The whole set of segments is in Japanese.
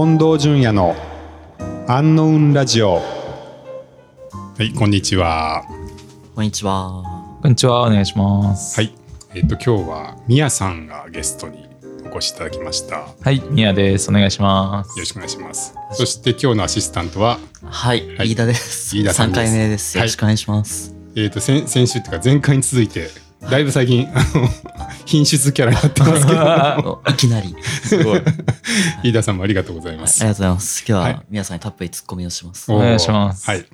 近藤淳也のアンノウンラジオはいこんにちはこんにちは。こんにちは、お願いします。はいえっ、と今日はみやさんがゲストにお越しいただきましたよはい、みやです。お願いします。ろしくお願いしますそして今日のアシスタントは？はい、はい飯田です。3飯田さんです回目です。よろしくお願いします。えっ、と先先週っていうか前回に続いてだいぶ最近あの品質キャラになってますけど おいきなり。すごい。飯田さんもありがとうございますありがとうございます。今日はいは皆さんにたっぷりツッコミをします。お願いしますはい。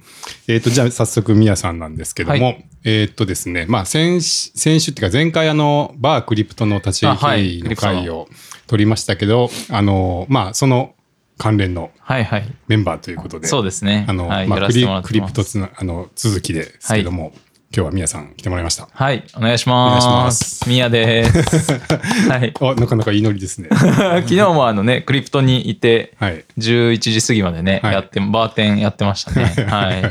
えっ、と、じゃあ早速、みやさんなんですけども、はえっ、とですね、まあ先し、先週っていうか、前回、あの、バークリプトの立ち入りの会を取りましたけど、あの、まあ、その関連のはいはい。メンバーということで、そうですね。あの、はい、まあ、クリクリプトつなあの続きですけども、今日はみやさん来てもらいました。はい、お願いします。お願いしますみやです。はい。あ、なかなかいいノリですね。昨日もあのね、クリプトにいて、はい。11時過ぎまでね、はいやって、バーテンやってましたね。はい。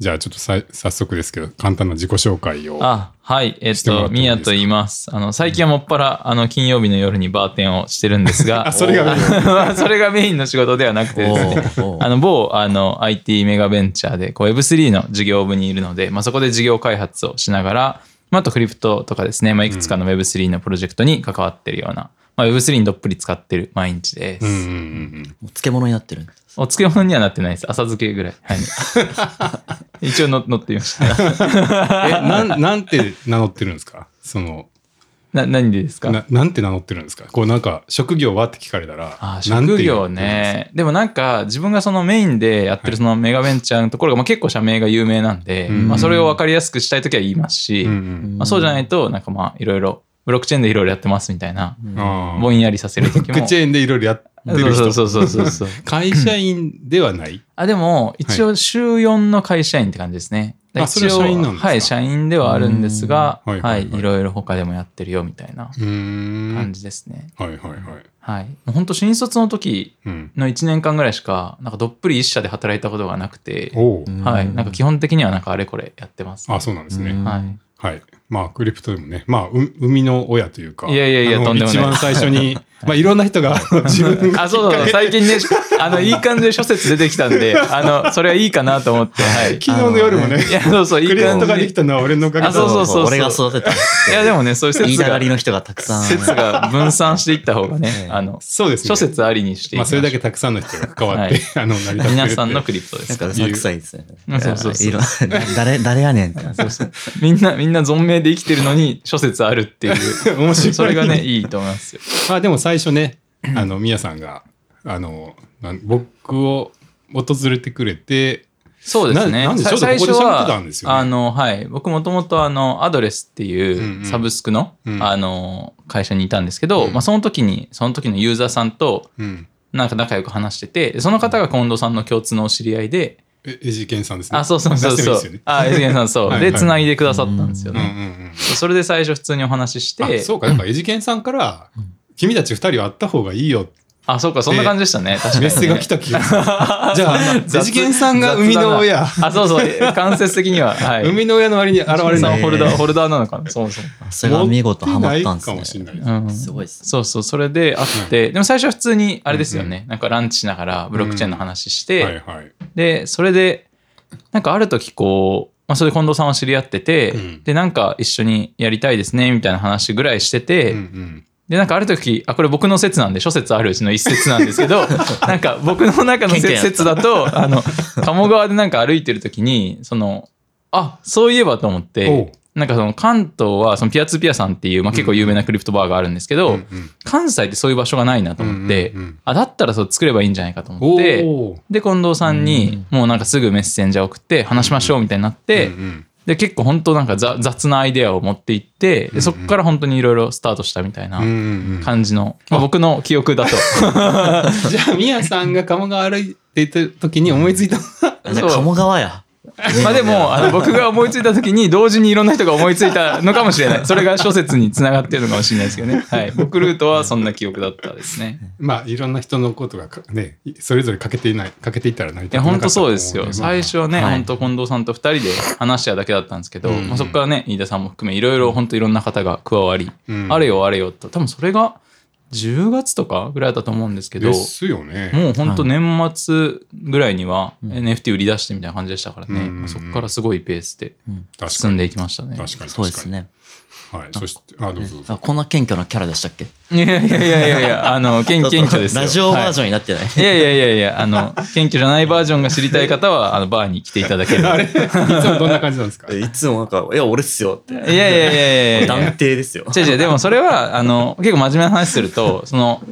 じゃあ、ちょっとさ早速ですけど、簡単な自己紹介を。あ、はい。えっと、みやと言います。あの、最近はもっぱら、あの、金曜日の夜にバーテンをしてるんですが、あそれがメインま あそれがメインの仕事ではなくてですね、あの、某、あの、IT メガベンチャーで、こう、Web3 の事業部にいるので、まあ、そこで事業開発をしながら、まあ、あとクリプトとかですね、まあ、いくつかの Web3 のプロジェクトに関わってるような、まあ、Web3 にどっぷり使ってる毎日です。うんうんうんお漬物になってるんです。お漬物にはなってないです。浅漬けぐらい。はい。一応の乗ってみました。うん。え、なん、なんて名乗ってるんですか？その、な、何でですか？ななんて名乗ってるんですか？こうなんか職業は？って聞かれたらあ職業ね。でもなんか自分がそのメインでやってるそのメガベンチャーのところがまあ結構社名が有名なんで、うんまあそれを分かりやすくしたいときは言いますし、かうんまあそうじゃないとなんかまあいろいろブロックチェーンでいろいろやってますみたいな、うんあぼんやりさせるときも。ブロックチェーンでいろいろやってる人。そうそうそうそうそう。会社員ではない？あ、でも一応週4の会社員って感じですね。あそれは社員なんですか？はい、社員ではあるんですが、うん。はいはいはい。はい、いろいろ他でもやってるよみたいな感じですね。はいはいはい。はい。もう本当新卒の時うん。の1年間ぐらいしか、なんかどっぷり一社で働いたことがなくて、はい。なんか基本的にはなんかあれこれやってます、あそうなんですね。うんはい。はいまあクリプトでもねまあう生みの親というかいやいやいやとんでもない一番最初に まあいろんな人が自分があ、そうそう最近ね、あの、いい感じで諸説出てきたんで、あの、それはいいかなと思って、はい。昨日の夜もねいや、そうそう、いクリプい感じで。トができたのは俺のおかげだあそうそうそう俺が育てた。いや、でもね、そういう言い説がたがり、の人がたくさん。説が分散していった方がね、あの、そうですね諸説ありにしてまあそれだけたくさんの人が関わって、あの成り立ってるって皆さんのクリプトですなん。かうさくさいですね。うんそうそうそういろ誰、誰やねんって。みんな、みんな存命で生きてるのに諸説あるっていう。面白いそれがね、いいと思いますよ。まあでも最初ね、あの、みやさんが、あの、僕を訪れてくれて、そうですね。ななんでさちょっとここで最初喋ってたんですよねあの、はい。僕もともとあの、アドレスってうんいうんうサブスクの、うんあの、会社にいたんですけど、うんまあその時に、その時のユーザーさんと、うん。なんか仲良く話してて、でその方が近藤さんの共通のお知り合いで、え、エジケンさんですね。あ、そうそうそうそう。あ、エジゲンさんそう。はいはいで、繋いでくださったんですようんうんね。うん。それで最初普通にお話しして、あ、そうか、だからエジケンさんから、君たち二人は会った方がいいよあ、そうか、そんな感じでしたね。確かに、ね。メッセが来た気がする。じゃあ、エ雑ジケンさんが生みの親、あ、そうそう。間接的には。はい。生みの親の割に現れそない。のホルダー、ホルダーなのかな？そうそう。それが見事ハマったんですね。すごいですね。そうそう、それであって、でも最初は普通に、あれですよね、なんかランチしながらブロックチェーンの話して、はいはい。で、それで、なんかある時こう、まあ、それで近藤さんは知り合ってて、うんで、なんか一緒にやりたいですね、みたいな話ぐらいしてて、うんうん。で、なんかある時、あ、これ僕の説なんで、諸説あるうちの一説なんですけど、なんか僕の中の説だと、あの、鴨川でなんか歩いてる時に、その、あ、そういえばと思って、なんかその関東はそのピアツーピアさんっていう、まあ、結構有名なクリプトバーがあるんですけど、うんうん関西ってそういう場所がないなと思って、うんうんうんあ、だったらそう作ればいいんじゃないかと思って、で、近藤さんにもうなんかすぐメッセンジャー送って話しましょうみたいになって、うんうんで、結構本当なんか雑雑なアイデアを持っていって、でそこから本当にいろいろスタートしたみたいなうんうんうん感じの、まあ、僕の記憶だと。じゃあ、みやさんが鴨川歩いていた時に思いついた鴨川や。まあでも、あの僕が思いついた時に同時にいろんな人が思いついたのかもしれない。それが諸説につながってるのかもしれないですけどね。はい。僕ルートはそんな記憶だったですね。まあ、いろんな人のことがかね、それぞれかけていない、かけていったら成り立ってなか本当そうですよ。最初はね、はい本当近藤さんと二人で話しただけだったんですけど、うんまあ、そこからね、飯田さんも含め、いろいろ本当いろんな方が加わり、うんあれよあれよと、多分それが10月とかぐらいだったと思うんですけど、ですよね。もう本当年末ぐらいには NFT 売り出してみたいな感じでしたからね、うんそこからすごいペースで確か進んに。でいきましたね。確かに。そうですね。はい。そして、あ、どうぞどうぞ。あこんな謙虚なキャラでしたっけ？いやいやいやいやいや、あの、謙謙虚ですよ。ラジオバージョョンになってない。ン。いやいやいやいや、あの、謙虚じゃないバージョンが知りたい方は、あの、バーに来ていただければ。あれいつもどんな感じなんですか？いつもなんか、いや、俺っすよって。いやいやいやいやいや断定ですよ。違う違う、でもそれは、あの、結構真面目な話すると、その、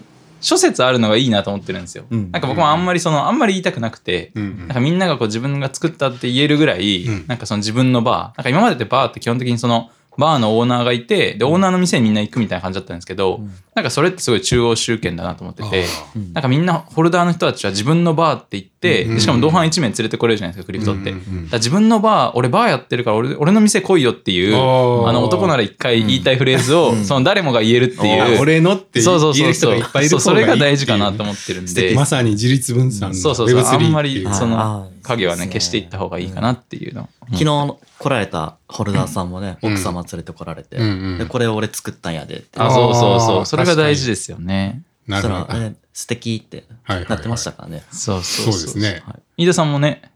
諸説あるのがいいなと思ってるんですよ。うんなんか僕もあんまりその、あんまり言いたくなくて、うんうんなんかみんながこう自分が作ったって言えるぐらい、うんなんかその自分のバー、なんか今までってバーって基本的にその、バーのオーナーがいて、で、オーナーの店にみんな行くみたいな感じだったんですけど、なんかそれってすごい中央集権だなと思っててあ、なんかみんなホルダーの人たちは自分のバーって言って、しかも同伴1名連れてこれるじゃないですか、クリプトって。うんうんうんだから自分のバー、俺バーやってるから俺俺の店来いよっていう、あの男なら一回言いたいフレーズを、その誰もが言えるってあいう。俺のってそうそう言えそうそうる人がいっぱいいるそうそれが大事かなとと思ってるんで。まさに自立分散のそうそうそう。Web3 あんまりその影はね、消していった方がいいかなっていうの。昨日来られたホルダーさんもね、うん奥様連れて来られて、うんうんでこれ俺作ったんやでって。あ、そうそうそう。それが大事ですよね。なるほど。素敵ってはいはいはいなってましたからね。そうそうそうですね。飯田さんもね、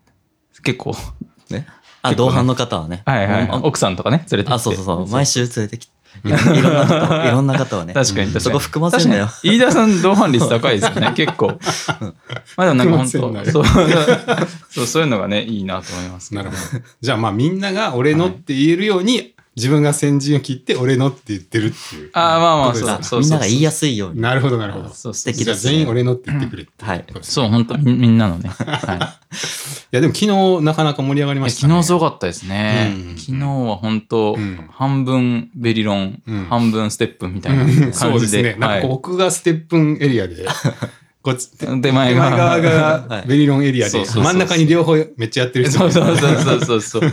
結構、ね。あ、同伴の方はね。はいはいあ。奥さんとかね、連れてきて。あ、そうそうそう。毎週連れてきて。いろんな方、いろんな方はね。確かに確かに。そこ含ませんなよ。飯田さん同伴率高いですよね、結構。まあでもなんか本当よそうそう、そういうのがね、いいなと思いますなるほど。じゃあまあみんなが俺のって言えるように、自分が先陣を切って俺のって言ってるっていう。ああ、まあまあ、そうそうそう。みんなが言いやすいように。なるほどなるほど。そう素敵ですねじゃあ全員俺のって言ってくれってはいそう、本当みみんなのね。はい。いやでも昨日なかなか盛り上がりましたね。昨日すごかったですね。うん昨日は本当、うん半分ベリロン、うん半分ステップみたいなうん感じで。そうですね。なんか僕がステップンエリアで、こっち、手手前側はい。がベリロンエリアでそうそうそう、真ん中に両方めっちゃやってる人。そうそうそうそうそう。そう。めっ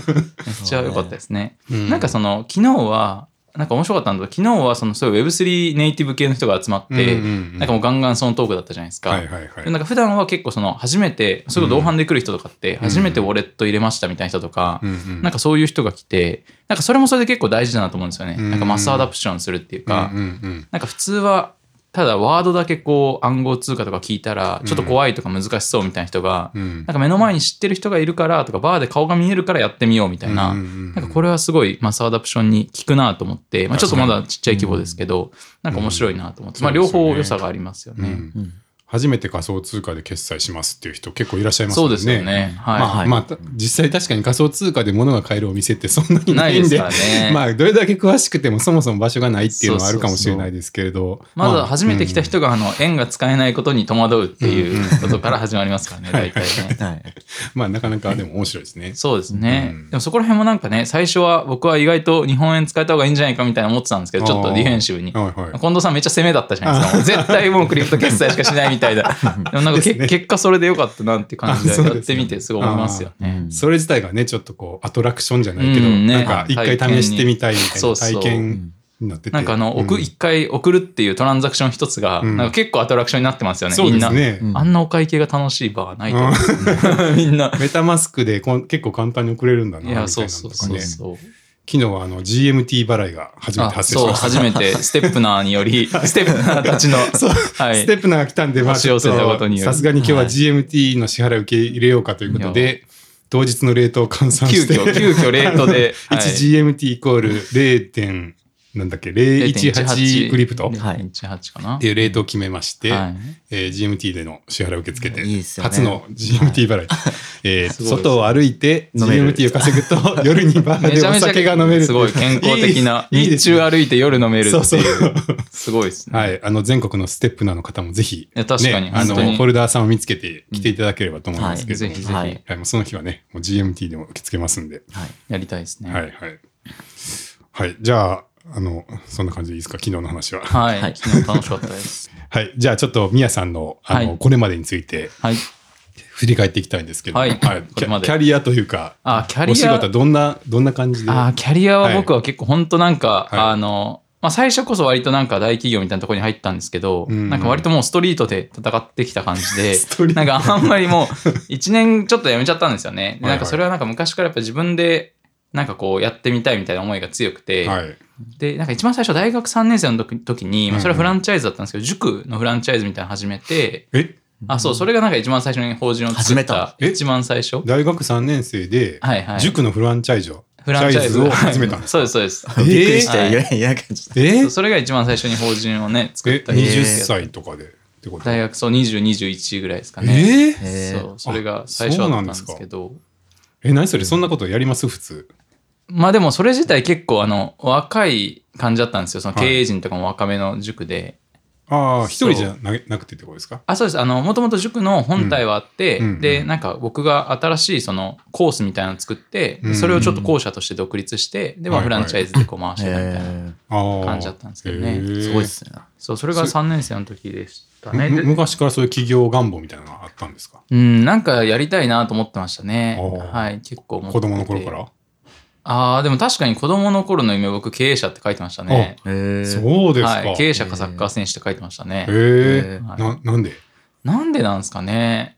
ちゃ良かったですね。うん。なんかその、昨日は、なんか面白かったんだけど、昨日はその、そういう Web3 ネイティブ系の人が集まって、なんかもうガンガンそのトークだったじゃないですか。はいはいはい。でなんか普段は結構その、初めて、それ同伴で来る人とかって、初めてウォレット入れましたみたいな人とか、うんうん。なんかそういう人が来て、なんかそれもそれで結構大事だなと思うんですよね。うん。なんかマスアダプションするっていうか、うんうんうん。なんか普通は、ただワードだけこう暗号通貨とか聞いたら、ちょっと怖いとか難しそうみたいな人が、うん。なんか目の前に知ってる人がいるからとか、バーで顔が見えるからやってみようみたいな、なんかこれはすごいマスアダプションに効くなと思って、まあちょっとまだちっちゃい規模ですけど、なんか面白いなと思って、まあ両方良さがありますよね。うん初めて仮想通貨で決済しますっていう人結構いらっしゃいますそうですよね。はい。まあ、はいまあ、た実際確かに仮想通貨で物が買えるお店ってそんなにないんで、ですからねまあ、どれだけ詳しくてもそもそも場所がないっていうのはあるかもしれないですけれど。まずあ初めて来た人があの円が使えないことに戸惑うっていうことから始まりますからね、大体ね。はい。まあ、なかなかでも面白いですね。そうですね、うんでもそこら辺もなんかね、最初は僕は意外と日本円使えた方がいいんじゃないかみたいな思ってたんですけど、ちょっとディフェンシブに。はいはい。近藤さんめっちゃ攻めだったじゃないですか。絶対もうクリプト決済しかしないみたいな。でもなんかね結果それでよかったなって感じでやってみてすごい思いますよね。うんそれ自体がね、ちょっとこう、アトラクションじゃないけど、うんねなんか一回試してみたいみたいな体験になってて。なんかあの、うん送一回送るっていうトランザクション一つが、うんなんか結構アトラクションになってますよね、そうみんな。ですね。うんあんなお会計が楽しい場はないと思うね みんな。メタマスクでこん結構簡単に送れるんだな、みたいないや、そうのとかそうそうね。そう。昨日はあの GMT 払いが初めて発生しました。初めて ステップナーにより、ステップナーたちの、そうはい。ステップナーが来たんで、まあ、さすがに今日ははい。GMT の支払い受け入れようかということいで、当日のレートを換算急して、遽、急遽レートで、はい。1GMT イコール 0. 点なんだっけ、018クリプト？っはい0.18かな。ていうレートを決めまして、はいえー GMT での支払いを受け付けて、いいね初の GMT 払い。えー外を歩いて GMT を稼ぐと 夜にバーでお酒が飲めるすごい健康的な、日いいいいですね中歩いて夜飲めるっていう。そうそうすごいですね。はい。あの、全国のステップナーの方もぜひ、や確かにね、あの、フォルダーさんを見つけて来ていただければと思いますけど、ぜひぜひ、はいその日はね、GMT でも受け付けますんで。はい。やりたいですね。はい、はい。はい。じゃあ、あの、そんな感じでいいですか？昨日の話は。はい。はい昨日楽しかったです。はい。じゃあ、ちょっと、みやさんの、あの、はいこれまでについてはい。振り返っていきたいんですけど、はいキこれまでャキャリアというか、あ、キャリアお仕事は。どんな、どんな感じで？あ、キャリアは僕は結構本当なんか、はいあの、まあ、最初こそ割となんか大企業みたいなところに入ったんですけど、うんなんか割ともうストリートで戦ってきた感じで ストリー、トなんかあんまりもう 1年ちょっと辞めちゃったんですよね。ではいはいなんかそれはなんか昔からやっぱ自分でなんかこうやってみたいみたいな思いが強くて、はい。で、なんか一番最初大学3年生の時時に、まあそれはフランチャイズだったんですけど、塾のフランチャイズみたいなの始めて、え？あ、そう、それがなんか一番最初に法人を作始めった一番最初。大学3年生で。塾のフランチャイズをフランチャイズを始めたんです そうです、そうです。えー？びっくりして、はいいやいや、感じえ？それが一番最初に法人をね、作えった20歳とかでってこと？大学そう20、21ぐらいですかね。えそう、それが最初だったんですけど。え何それ？そんなことやります？普通まあでもそれ自体結構あの、若い感じだったんですよ。そのはい。経営陣とかも若めの塾で。ああ一人じゃななくてってことですか？あ、そうです。あの、もともと塾の本体はあって、うん。うん。で、なんか僕が新しいそのコースみたいなのを作って、うん。それをちょっと校舎として独立して、で、まあフランチャイズでこう回してたみたいな。感じだったんですけどね。すごいっすね。そう、それが3年生の時でしたね。昔からそういう企業願望みたいなのがあったんですか？うん、なんかやりたいなと思ってましたね。はい、結構子供の頃から？ああ、でも確かに子供の頃の夢僕経営者って書いてましたね。そうですかはい、経営者かサッカー選手って書いてましたね。へえはいななんで？なんでなんですかね。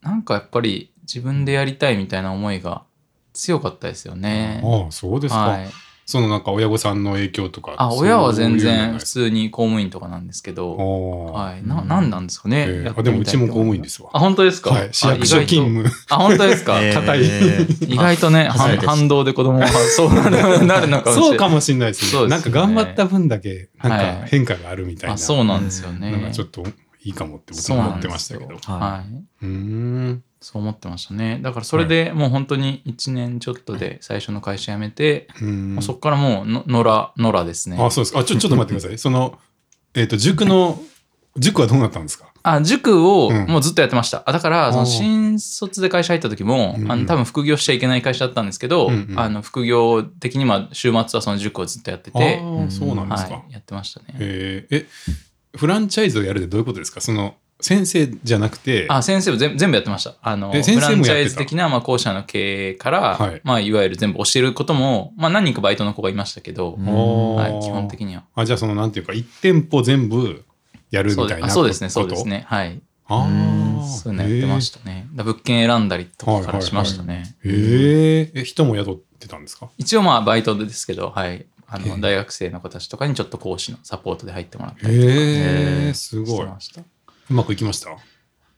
なんかやっぱり自分でやりたいみたいな思いが強かったですよね。ああそうですか、はい。そのなんか親御さんの影響とかあ、親は全然普通に公務員とかなんですけど、ははい。な、なんなんですかね。あでもうちも公務員ですわ。あ、本当ですか？はい。市役所勤務。あ、本当ですか？硬い。意外とね、反動で子供はそうなるなるのかもしれない。そうかもしれないですね。なんか頑張った分だけなんはい。か変化があるみたいな、あ、そうなんですよね。なんかちょっといいかもって僕も思ってましたけど。ははい。うーん。そう思ってましたね。だからそれでもう本当に1年ちょっとで最初の会社辞めて、うーん。もうそこからもうの野良、野良ですね。あそうですか。あちょちょっと待ってください。そのえっ、と塾の塾はどうなったんですか？あ、塾をうん。もうずっとやってました。あだから、その新卒で会社入った時も、あの多分副業しちゃいけない会社だったんですけど、あの副業的にまあ週末はその塾をずっとやってて、そうなんですか、はい、やってましたね。えー。えフランチャイズをやるってどういうことですか？その先生じゃなくてあ、先生も全全部やってました。あの、フランチャイズ的な、まあ、校舎の経営から、はいまあ、いわゆる全部教えることも、まあ、何人かバイトの子がいましたけど、はい、基本的には。あじゃあそのなんていうか1店舗全部やるみたいなそうですね、そうですね。はい。ああそういうのやってましたね。物件選んだりとかからしましたね。へーえ人も雇ってたんですか？一応まあ、バイトですけど、はい。あの、大学生の子たちとかにちょっと講師のサポートで入ってもらったへりとかえすしごい。うてました。まくいきました？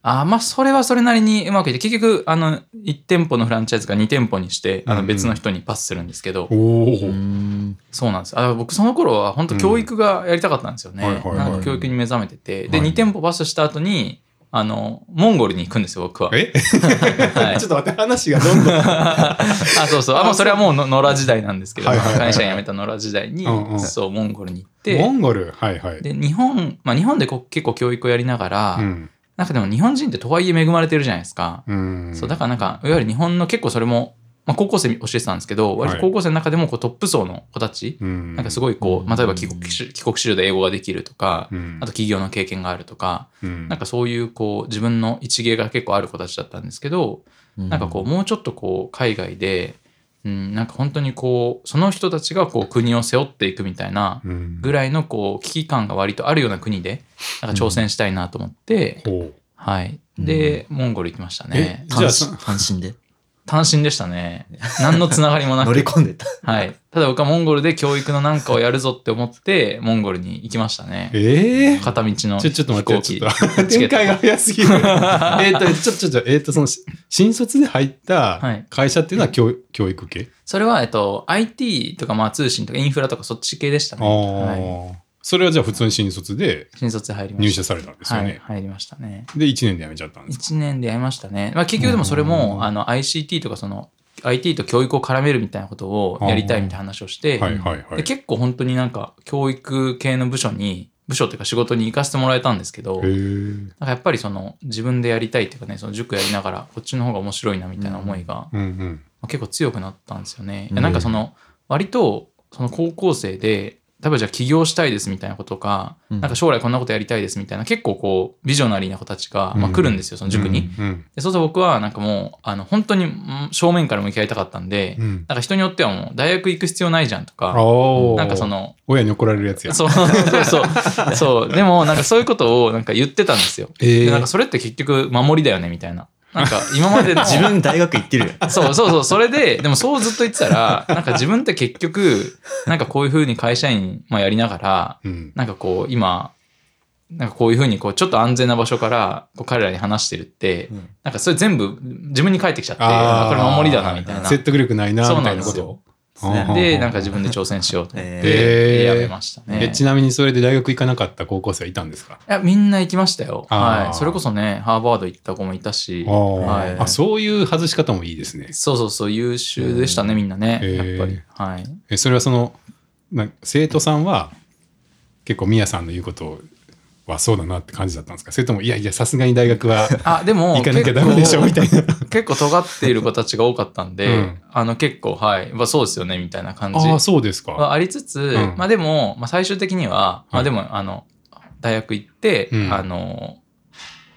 あーまあ、それはそれなりにうまくいって、結局、あの、1店舗のフランチャイズが2店舗にして、あの、別の人にパスするんですけど、そうなんです。あ僕その頃は本当教育がやりたかったんですよね。うんはいはいはい。なんか教育に目覚めてて。で、はい。2店舗パスした後に、あの、モンゴルに行くんですよ、僕は。え？はい。ちょっと待って話がどんどん。あ、そうそう。あ、もうそれはもうの野良時代なんですけど、はいはいはい。会社員辞めた野良時代にうんうん、そう、モンゴルに行っモて、ンゴル？はいはい。で、日本、まあ日本でこう結構教育をやりながら、うん。なんかでも日本人ってとはいえ恵まれてるじゃないですか。うん。そう、だからなんか、いわゆる日本の結構それも、まあ高校生に教えてたんですけど、割と高校生の中でもこうトップ層の子たち、うん。なんかすごいこう、まあ、例えば帰国子帰国子女で英語ができるとか、うん。あと企業の経験があるとか、うん。なんかそういうこう自分の一芸が結構ある子たちだったんですけど、なんかこうもうちょっとこう海外で、うん、なんか本当にこうその人たちがこう国を背負っていくみたいなうん。ぐらいのこう危機感が割とあるような国でなんか挑戦したいなと思って、はい。で、モンゴル行きましたね。え。じゃあで単身でしたね。何のつながりもな乗りく。込んでた。はい。ただ僕はモンゴルで教育のなんかをやるぞって思って、モンゴルに行きましたね。ええ片道のちょ、ちょっと待って、ちょっと、展開が早すぎる。えっと、ちょ、ちょ、ちょ、えっと、その、し新卒で入ったはい会社っていうのは教教育系？それは、えっと、IT とか、まあ、通信とか、インフラとか、そっち系でしたあね。はい。あ。それはじゃあ普通に新卒で新卒で入りました。入社されたんですよはい、ね。入りましたね。で、1年で辞めちゃったんですか？1年でやりましたね。まあ、結局でもそれも、うんあの、ICT とか、その、IT と教育を絡めるみたいなことをやりたいみたいな話をして、はいはいはい。で結構本当になんか、教育系の部署に、部署っていうか仕事に行かせてもらえたんですけど。なんかやっぱりその自分でやりたいっていうかね、その塾やりながらこっちの方が面白いなみたいな思いが、うんうん。まあ結構強くなったんですよね。なんかその割とその高校生で例えばじゃあ起業したいですみたいなこととか、うんなんか将来こんなことやりたいですみたいな結構こうビジョナリーな子たちが、まあ、うん来るんですよ、その塾に。うん。でそうすると僕はなんかもうあの本当にうん正面から向き合いたかったんで、うん。なんか人によってはもう大学行く必要ないじゃんとか、なんかそ、の親に怒られるやつや。そうそうそう。そう。でも、なんかそういうことをなんか言ってたんですよ。ええでなんかそれって結局守りだよね、みたいな。なんか今までの自分大学行ってるよ。そうそうそう、それで、でもそうずっと言ってたら、なんか自分って結局、なんかこういうふうに会社員、まあ、やりながら、うん。なんかこう今、なんかこういうふうにこうちょっと安全な場所からこう彼らに話してるって、うんなんかそれ全部自分に返ってきちゃって、これ守りだなみたいな。説得力ないな、そうみたないんでなんか自分で挑戦しようと思って、えーやめましたね。えちなみにそれで大学行かなかった高校生はいたんですか？いや、みんな行きましたよ。はい。それこそね、ハーバード行った子もいたし、はいあ、そういう外し方もいいですね。そうそうそう、優秀でしたね、みんなね。へーやっぱり。はい。えそれはそのな生徒さんは結構みやさんの言うことはそうだなって感じだったんですか？それともいやいやさすがに大学はあ、でも、行かなきゃダメでしょみたいな。結構尖っている子たちが多かったんで、うん。あの結構、はい、まあ、そうですよね、みたいな感じ。ああそうですか。はありつつ、ん。まあでも、まあ、最終的には、まはいあでも、あの、大学行って、うん。あの、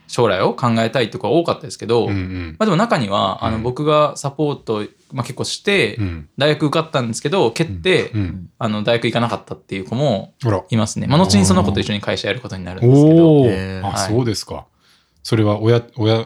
将来を考えたいとか多かったですけど、うんうん。まあでも中には、あの、うん。僕がサポート、まあ結構して、うん。大学受かったんですけど、蹴って、うん。あの、大学行かなかったっていう子もいますね。まあ後にその子と一緒に会社やることになるんですけど、おお、へー。あ、はいそうですか。それは親親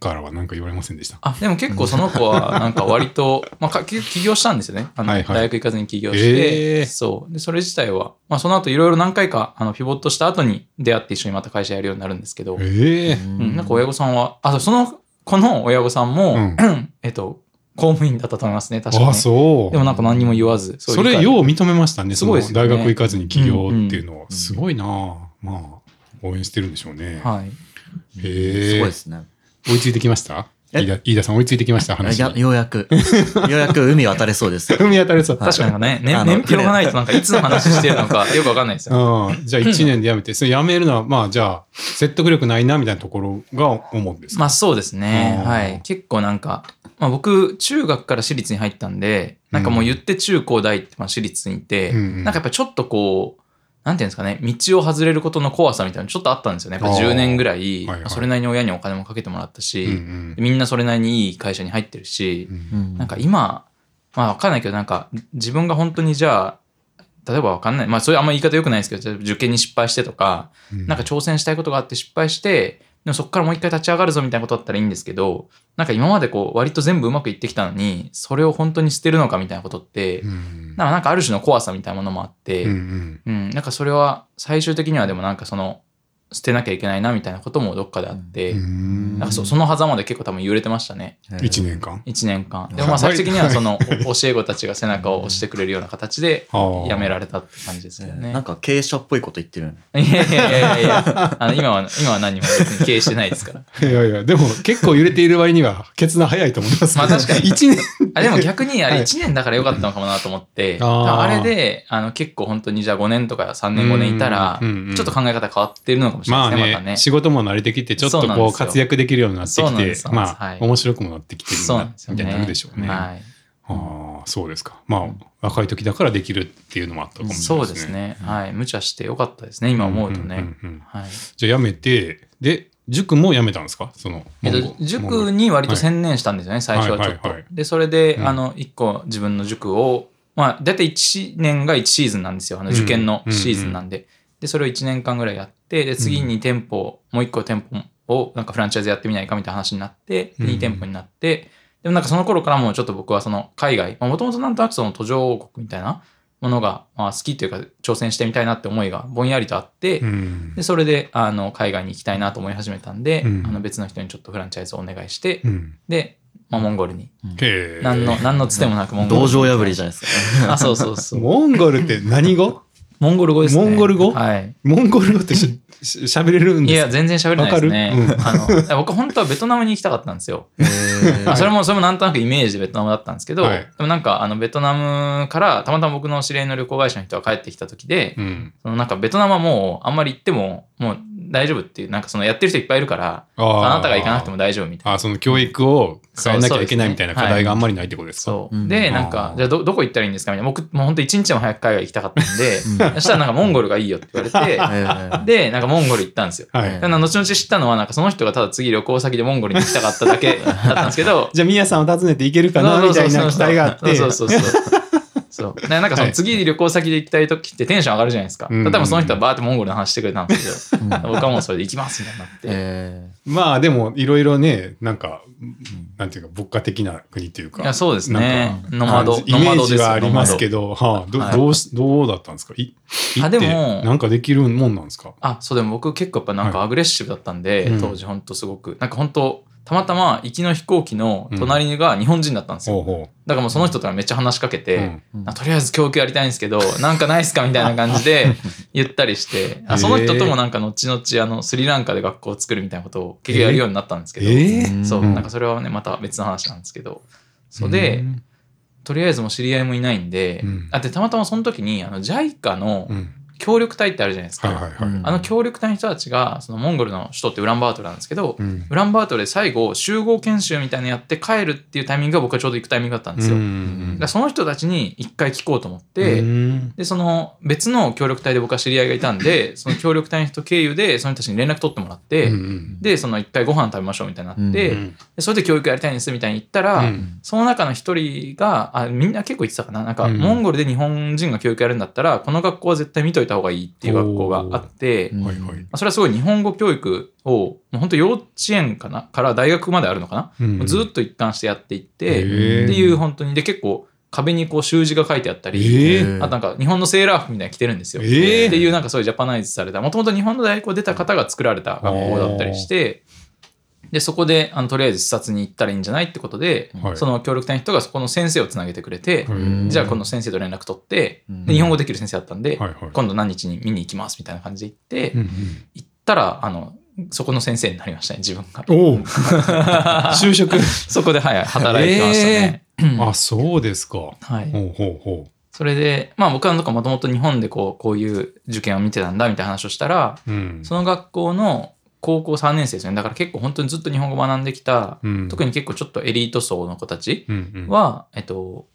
からは何か言われませんでした。あ、でも結構その子はなんか割と、まあ起業したんですよね。あの、はいはい大学行かずに起業して、えーそう。で、それ自体は、まあその後いろいろ何回か、あの、ピボットした後に出会って一緒にまた会社やるようになるんですけど、ええうん、なんか親御さんは、あ、その子の親御さんも、うん えっと、公務員だったと思いますね、確かに、あ、そう。でもなんか何にも言わず、うそれよう認めましたね。すごいですよね大学行かずに起業っていうのは。うんすごいなあまあ、応援してるんでしょうね。はい。へえ。すごいですね。追いついてきました？え？飯田飯田さん追いついてきました？話に。やようやく、ようやく海渡れそうです。踏み当たれそう。確かにね、年表がないとなんかいつの話してるのか よくわかんないですよ。うん、じゃあ1年で辞めて、それ辞めるのは、まあじゃあ、説得力ないなみたいなところが思うんですか、まあそうですね。はい。結構なんか、まあ僕、中学から私立に入ったんで、なんかもう言って中高大ってまあ私立にいて、うんうんなんかやっぱちょっとこう、なんていうんですかね、道を外れることの怖さみたいなのちょっとあったんですよね。やっぱ10年ぐらい、はいはい。まあそれなりに親にお金もかけてもらったし、うんうん。みんなそれなりにいい会社に入ってるし、うんなんか今、まあわかんないけど、なんか自分が本当にじゃあ、例えばわかんない。まあそれあんま言い方良くないですけど、受験に失敗してとか、うん。なんか挑戦したいことがあって失敗して、でもそこからもう一回立ち上がるぞみたいなことだったらいいんですけど、なんか今までこう割と全部うまくいってきたのに、それを本当に捨てるのかみたいなことって、うん。なんかなんかある種の怖さみたいなものもあって、うんうん、うん。なんかそれは最終的にはでもなんかその、捨てなきゃいけないなみたいなこともどっかであって、うんなんかそその狭間で結構多分揺れてましたね。1年間。1年間。でもまあ最終的にはそのお 教え子たちが背中を押してくれるような形ではあ辞められたって感じですよね。なんか経営者っぽいこと言ってる。いやいやいやいやあの今は、今は何も別に経営してないですから。いやいや、でも結構揺れている割には決断早いと思いますけど。まあ確かに1年。あでも逆にあれはい1年だからよかったのかもなと思って、あーあれであの結構本当にじゃあ5年とか3年5年いたら、ちょっと考え方変わってるのかもしれまあないですね、またね、ね。仕事も慣れてきて、ちょっとこう活躍できるようになってきて、まあ、はい面白くもなってきてるな。みたいになるでしょうね。はい。ああ、そうですか。まあ、若い時だからできるっていうのもあったかもしれないそうです。ね。はい。無茶してよかったですね、今思うとね。じゃあ辞めて、で、塾も辞めたんですか？その、塾に割と専念したんですよね、最初はちょっと。で、それで、うんあの、一個自分の塾を、まあ、大体1年が1シーズンなんですよ。あの、受験のシーズンなんで。で、それを1年間ぐらいやって、で、次に店舗、もう一個店舗を、なんかフランチャイズやってみないかみたいな話になって、でうん2店舗になって、でもなんかその頃からもうちょっと僕はその海外、もともとなんとなくその途上国みたいなものが、まあ好きというか挑戦してみたいなって思いがぼんやりとあって、うんで、それで、あの、海外に行きたいなと思い始めたんで、うんあの、別の人にちょっとフランチャイズをお願いして、うん。で、まあ、モンゴルに。何の、何のつてもなくモンゴルに。道場破りじゃないですか。あ、そうそうそう。モンゴルって何語？モンゴル語ですね。モンゴル語？はい。モンゴル語ってし し喋れるんいや、ですか？全然喋れないですね。わかあの、僕本当はベトナムに行きたかったんですよ。それも、それもなんとなくイメージでベトナムだったんですけど、はいでもなんか、あの、ベトナムから、たまたま僕の知り合いの旅行会社の人が帰ってきた時で、うん。そのなんかベトナムはもう、あんまり行っても、もう大丈夫っていう、なんかそのやってる人いっぱいいるから、あなたが行かなくても大丈夫みたいな。あ、その教育を変えなきゃいけないみたいな課題があんまりないってことですか？そう。うんで、なんかじゃあど、どこ行ったらいいんですかみたいな。僕、もう本当一日でも早く海外行きたかったんで、そしたらなんかモンゴルがいいよって言われて、で、なんかモンゴル行ったんですよ。はいで。後々知ったのは、なんかその人がただ次旅行先でモンゴルに行きたかっただけだったんですけど、じゃあ、ミヤさんを訪ねていけるかなみたいな期待があって。そうそうそうそう。そう。でなんかその次旅行先で行きたい時ってテンション上がるじゃないですか。うん。例えばその人はバーってモンゴルの話してくれたんですけど、僕はもうそれで行きますみたいになって。えまあでもいろいろねなんか、なんていうか牧歌的な国っていうかいやそうですね。ノマド感じイメージはありますけノど、はあ、どはい。どうしどうだったんですか？い行あってでもなんかできるもんなんですか？あ、そうでも僕結構やっぱなんかはアグレッシブだったんで、うん。当時ほんとすごく、なんか本当たまたま行きの飛行機の隣が日本人だったんですよ。ほうほだからもうその人とはめっちゃ話しかけう、て、うん。あとりあえず教育やりたいんですけど、なんかないっすかみたいな感じで 言ったりして、あその人ともなんか後々あのスリランカで学校を作るみたいなことを結局やるようになったんですけど、えー。そう、うん。なんかそれはね、また別の話なんですけど、そうで、とりあえずもう知り合いもいないんで、うん。あでたまたまその時にあの JICA のうん協力隊ってあるじゃないですか。はいはいはい、うん。あの協力隊の人たちが、そのモンゴルの首都ってウランバートルなんですけど、うん。ウランバートルで最後集合研修みたいなのやって帰るっていうタイミングが僕はちょうど行くタイミングだったんですよ。うんだその人たちに一回聞こうと思って、うん。で、その別の協力隊で僕は知り合いがいたんで、その協力隊の人経由でその人たちに連絡取ってもらって、うんで、その一回ご飯食べましょうみたいになって、うんうん。でそれで教育やりたいんですみたいに言ったら、うん。その中の一人が、あ、みんな結構言ってたかな。なんか、うん。モンゴルで日本人が教育やるんだったら、この学校は絶対見といた方がいいっていう学校があって、うんはいはい。まあそれはすごい日本語教育を、もう本当幼稚園かなから大学まであるのかな、うん。ずっと一貫してやっていっへて、ー。っていう本当に、で結構壁にこう習字が書いてあったり、えー。あとなんか日本のセーラー服みたいなの着てるんですよ。えー。っていうなんかそういうジャパナイズされた、もともと日本の大学を出た方が作られた学校だったりして、で、そこで、あの、とりあえず視察に行ったらいいんじゃないってことで、はい。その協力隊の人がそこの先生をつなげてくれて、うん。じゃあこの先生と連絡取って、うん。で日本語できる先生だったんで、はいはい。今度何日に見に行きますみたいな感じで行って、うんうん行ったら、あの、そこの先生になりましたね、自分が。おお 就職。そこで、はい、働いてましたね。あそうですか。ほはい。うほうほそれで、まあ僕はなんかもともと日本でこう、こういう受験を見てたんだみたいな話をしたら、ううん。その学校の高校3年生ですね。だから結構本当にずっと日本語を学んできた、うん。特に結構ちょっとエリート層の子たちうんうん。は、えっと、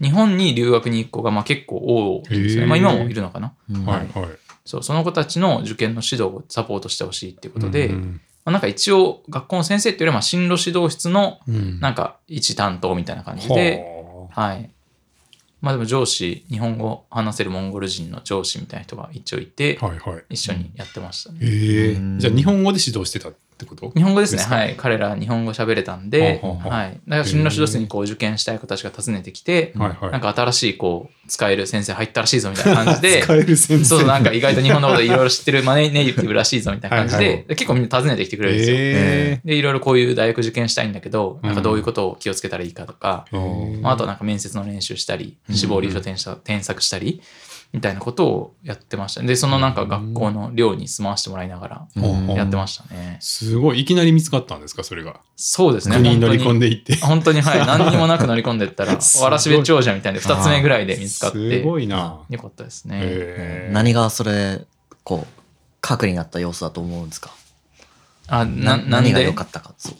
日本に留学に行く子がまあ結構多いんですね。まあ今もいるのかな。うん。はいはい。そう、その子たちの受験の指導をサポートしてほしいっていうことで、まうん。あ、なんか一応学校の先生っていうよりはまあ進路指導室のうん。なんか一担当みたいな感じで、ははい。まあでも上司、日本語話せるモンゴル人の上司みたいな人が一応いて、あはいはい。一緒にやってましたね。へえうん。じゃあ日本語で指導してたってこと？日本語ですね。はい。彼ら日本語喋れたんで、はい。だから進路指導室にこう受験したい子たちが訪ねてきて、はいはい。なんか新しいこう、使える先生入ったらしいぞみたいな感じで、使える先生。そう、なんか意外と日本のこといろいろ知ってるマネネイティブらしいぞみたいな感じで、はい結構みんな訪ねてきてくれるんですよ。へで、いろいろこういう大学受験したいんだけど、なんかうんどういうことを気をつけたらいいかとか、えまあ、あとはなんか面接の練習したり、志望理由書添削したり、みたいなことをやってましたね。で、そのなんか学校の寮に住まわせてもらいながらうんやってましたね。すごいいきなり見つかったんですか？それがそうですね。国に乗り込んで。でいって本当に、はい。何にもなく乗り込んでったら、わらしべ長者みたいで二つ目ぐらいで見つかって、すごいなよかったですね。何がそれこう核になった要素だと思うんですか？あ、な、何が良かったかそう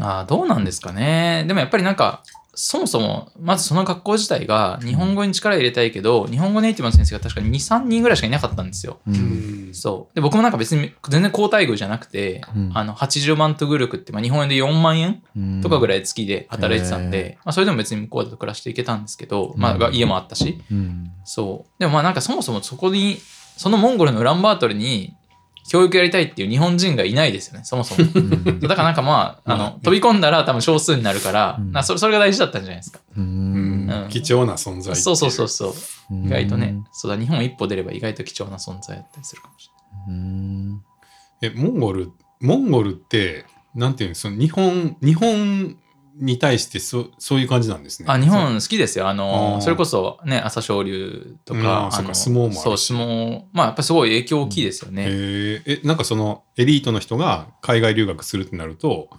あどうなんですかね。でもやっぱりなんか、そもそも、まずその学校自体が日本語に力入れたいけど、日本語ネイティブの先生が確かに2、3人ぐらいしかいなかったんですよ。ううん。んそう。で、僕もなんか別に全然高待遇じゃなくて、うん。あの、80万トグルクって、まあ日本円で4万円うん。とかぐらい月で働いてたんへで、まあそれでも別に向こうだと暮らしていけたんですけど、まあ家もあったし、うん。そう。でもまあなんかそもそもそこに、そのモンゴルのウランバートルに教育やりたいっていう日本人がいないですよね、そもそも。うん。だからなんかまあ、あまあの、飛び込んだら多分少数になるから、うん。なそれそれが大事だったんじゃないですか。ううん。うん。貴重な存在そう。そうそうそう。う。ん意外とね、そうだ、日本一歩出れば意外と貴重な存在だったりするかもしうん。えモンゴルモンゴルってなんていうのその日本日本に対してそそういう感じなんですね。あ、日本好きですよ。あの、それこそね、朝青龍とうんか、うかの相撲もそう、相撲。まあやっぱすごい影響大きいですよね。へええなんかそのエリートの人が海外留学するってなると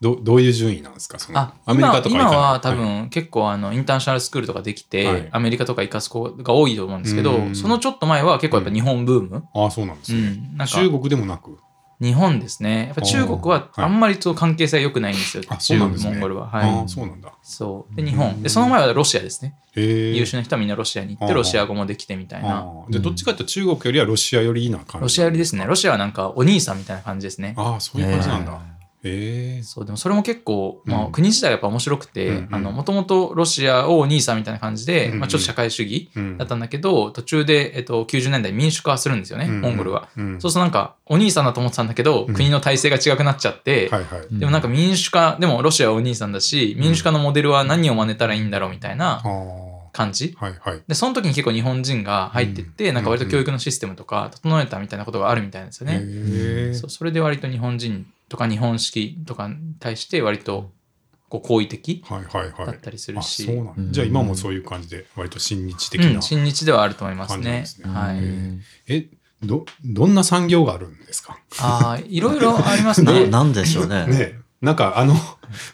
どどういう順位なんですか？そのあアメリカとか今は多分結構あのインターナショナルスクールとかできて、はい。アメリカとか行かす子が多いと思うんですけど、うん。そのちょっと前は結構やっぱ日本ブーム、ああそうなんですね、中国でもなく？日本ですね。やっぱ中国ははいあんまりと関係性良くないんですよ。あそうなんですね中国、モンゴルは。あはい。あそうなんだそう。で、日本。で、その前はロシアですね。優秀な人はみんなロシアに行って、ロシア語もできてみたいな。ああじゃあどっちかっていうと中国よりはロシア寄りな感じロシア寄りですね。ロシアはなんかお兄さんみたいな感じですね。ああそういう感じなんだ、ええそうでもそれも結構、まあ、うん国自体やっぱ面白くてうんうんもともとロシアをお兄さんみたいな感じで、うんうんまあ、ちょっと社会主義うんだったんだけど、途中で、えっと、90年代民主化するんですよね、モンゴルは。。うんそうするとなんかお兄さんだと思ってたんだけど、うん国の体制が違くなっちゃって、はいはい。でもなんか民主化でもロシアはお兄さんだし民主化のモデルは何を真似たらいいんだろうみたいな。感じ。はいはい。でその時に結構日本人が入ってって、うんなんか割と教育のシステムとか整えたみたいなことがあるみたいなんですよね。そうそれで割と日本人とか日本式とかに対して割とこう好意的はいはいはい。だったりするあし、そうなんだうんじゃあ今もそういう感じで割と親日的うんな。親日ではあると思いますねはい。うんえ、ど、どんな産業があるんですか？ああ、いろいろありますなね。なんでしょうね。ねなんかあの、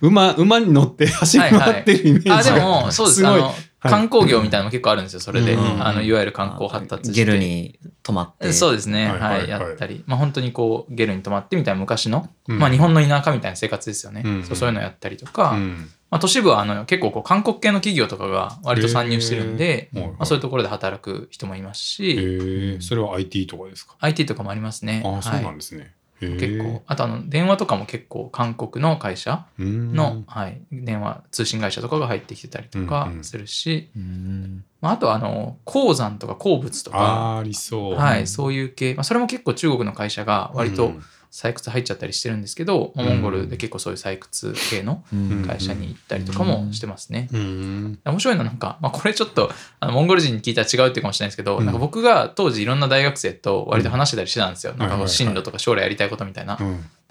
馬、馬に乗って走り回ってるイメージがあ、でも、そうです。あごいの、観光業みたいなのも結構あるんですよ、それで。うんあの、いわゆる観光発達して。ゲルに泊まって。そうですね。はいは、はいいやったり。まあ本当にこう、ゲルに泊まってみたいな昔の、うんまあ日本の田舎みたいな生活ですよね。うんそうそういうのやったりとか、うんまあ都市部はあの結構こう韓国系の企業とかが割と参入してるんで、まあそういうところで働く人もいますし、へえ、それは IT とかですか？IT とかもありますね。ああ、そうなはいんですね。結構。あとあの、電話とかも結構韓国の会社うん。の、はい、電話、通信会社とかが入ってきてたりとかするし、うん。まあ、あとはあの、鉱山とか鉱物とか、ああ、ありそう。はい、そういう系、まあ、それも結構中国の会社が割とうん採掘入っちゃったりしてるんですけど、うんモンゴルで結構そういう採掘系のうん会社に行ったりとかもしてますね。うん。面白いのはなんか、まあ、これちょっとあのモンゴル人に聞いたら違うっていうかもしれないですけど、うんなんか僕が当時いろんな大学生と割と話してたりしてたんですよ。なんか進路とか将来やりたいことみたいな。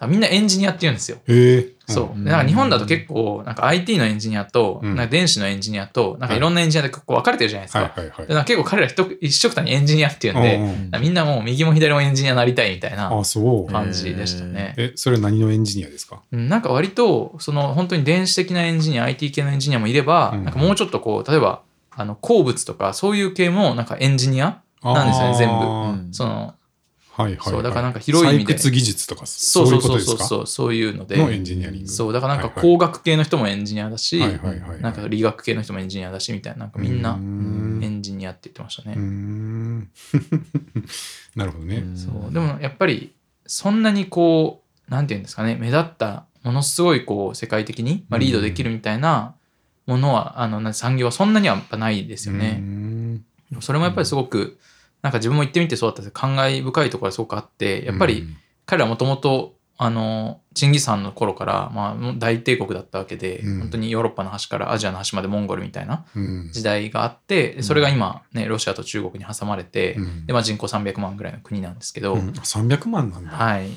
みんなエンジニアって言うんですよ。そう。なんか日本だと結構、なんか IT のエンジニアと、うんなんか電子のエンジニアと、なんかいろんなエンジニアでこう分かれてるじゃないですか。はいはいはいで。なんか結構彼ら一一緒くたにエンジニアっていうんで、うんみんなもう右も左もエンジニアになりたいみたいなあ、そう。感じでしたね。え、それは何のエンジニアですか？うんなんか割と、その本当に電子的なエンジニア、IT 系のエンジニアもいれば、うんなんかもうちょっとこう、例えば、あの、鉱物とかそういう系もなんかエンジニアなんですよね全部その、はいはいはい。そうだからなんか広い意味で採掘技術とか、そうそういそううそうそうそう、そういうので、のエンジニアリング。そう、だからなんか工学系の人もエンジニアだし、はいはいなんか理学系の人もエンジニアだしみたいな、なんかみんうなエンジニアって言ってましたね。ん。なるほどね。そうでもやっぱりそんなにこう、なんていうんですかね、目立った、ものすごいこう世界的に、まあ、リードできるみたいなものは、あのな産業はそんなにはやっぱないですよね。んそれもやっぱりすごく、なんか自分も行ってみてそうだったんですけど、感慨深いところがすごくあって、やっぱり彼らもともと、あの、チンギス・ハンの頃から、まあ、大帝国だったわけで、うん。本当にヨーロッパの端からアジアの端までモンゴルみたいなうん。時代があって、でそれが今、ね、ロシアと中国に挟まれて、うん。で、まあ、人口300万ぐらいの国なんですけど、うん300万なんだ。はい。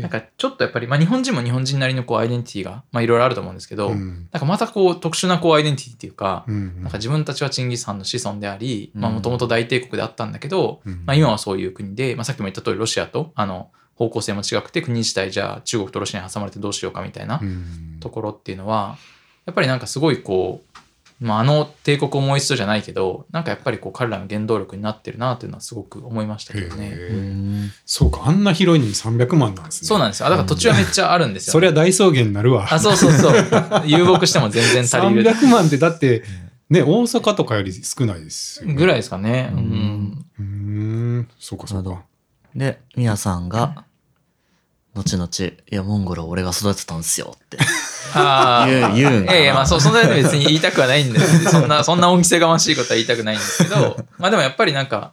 なんかちょっとやっぱり、まあ、日本人も日本人なりのこうアイデンティティが、まあ、いろいろあると思うんですけど、うん。なんかまたこう特殊なこうアイデンティティっていうか、うんなんか自分たちはチンギス・ハンの子孫であり、もともと大帝国であったんだけど、うん。まあ今はそういう国で、まあさっきも言った通りロシアとあの方向性も違くて国自体じゃあ中国とロシアに挟まれてどうしようかみたいなうんところっていうのは、やっぱりなんかすごいこう、まああの帝国を思いつつじゃないけど、なんかやっぱりこう彼らの原動力になってるなっていうのはすごく思いましたけどね。へうえんそうか、あんな広いのに300万なんですね。そうなんですよ。あだから土地はめっちゃあるんですよ、そりゃ大草原になるわ。あ、そうそうそう。遊牧しても全然足りる。300万ってだって、ね、大阪とかより少ないですよね、ぐらいですかね。ううんん。うーん、そうかそうなるほか。で、みやさんが、後々、いや、モンゴルは俺が育てたんですよって。あ 言う言うんかなええまあそう、そんなに別に言いたくはないんです そんな、そんな恩着せがましいことは言いたくないんですけど、まあでもやっぱりなんか、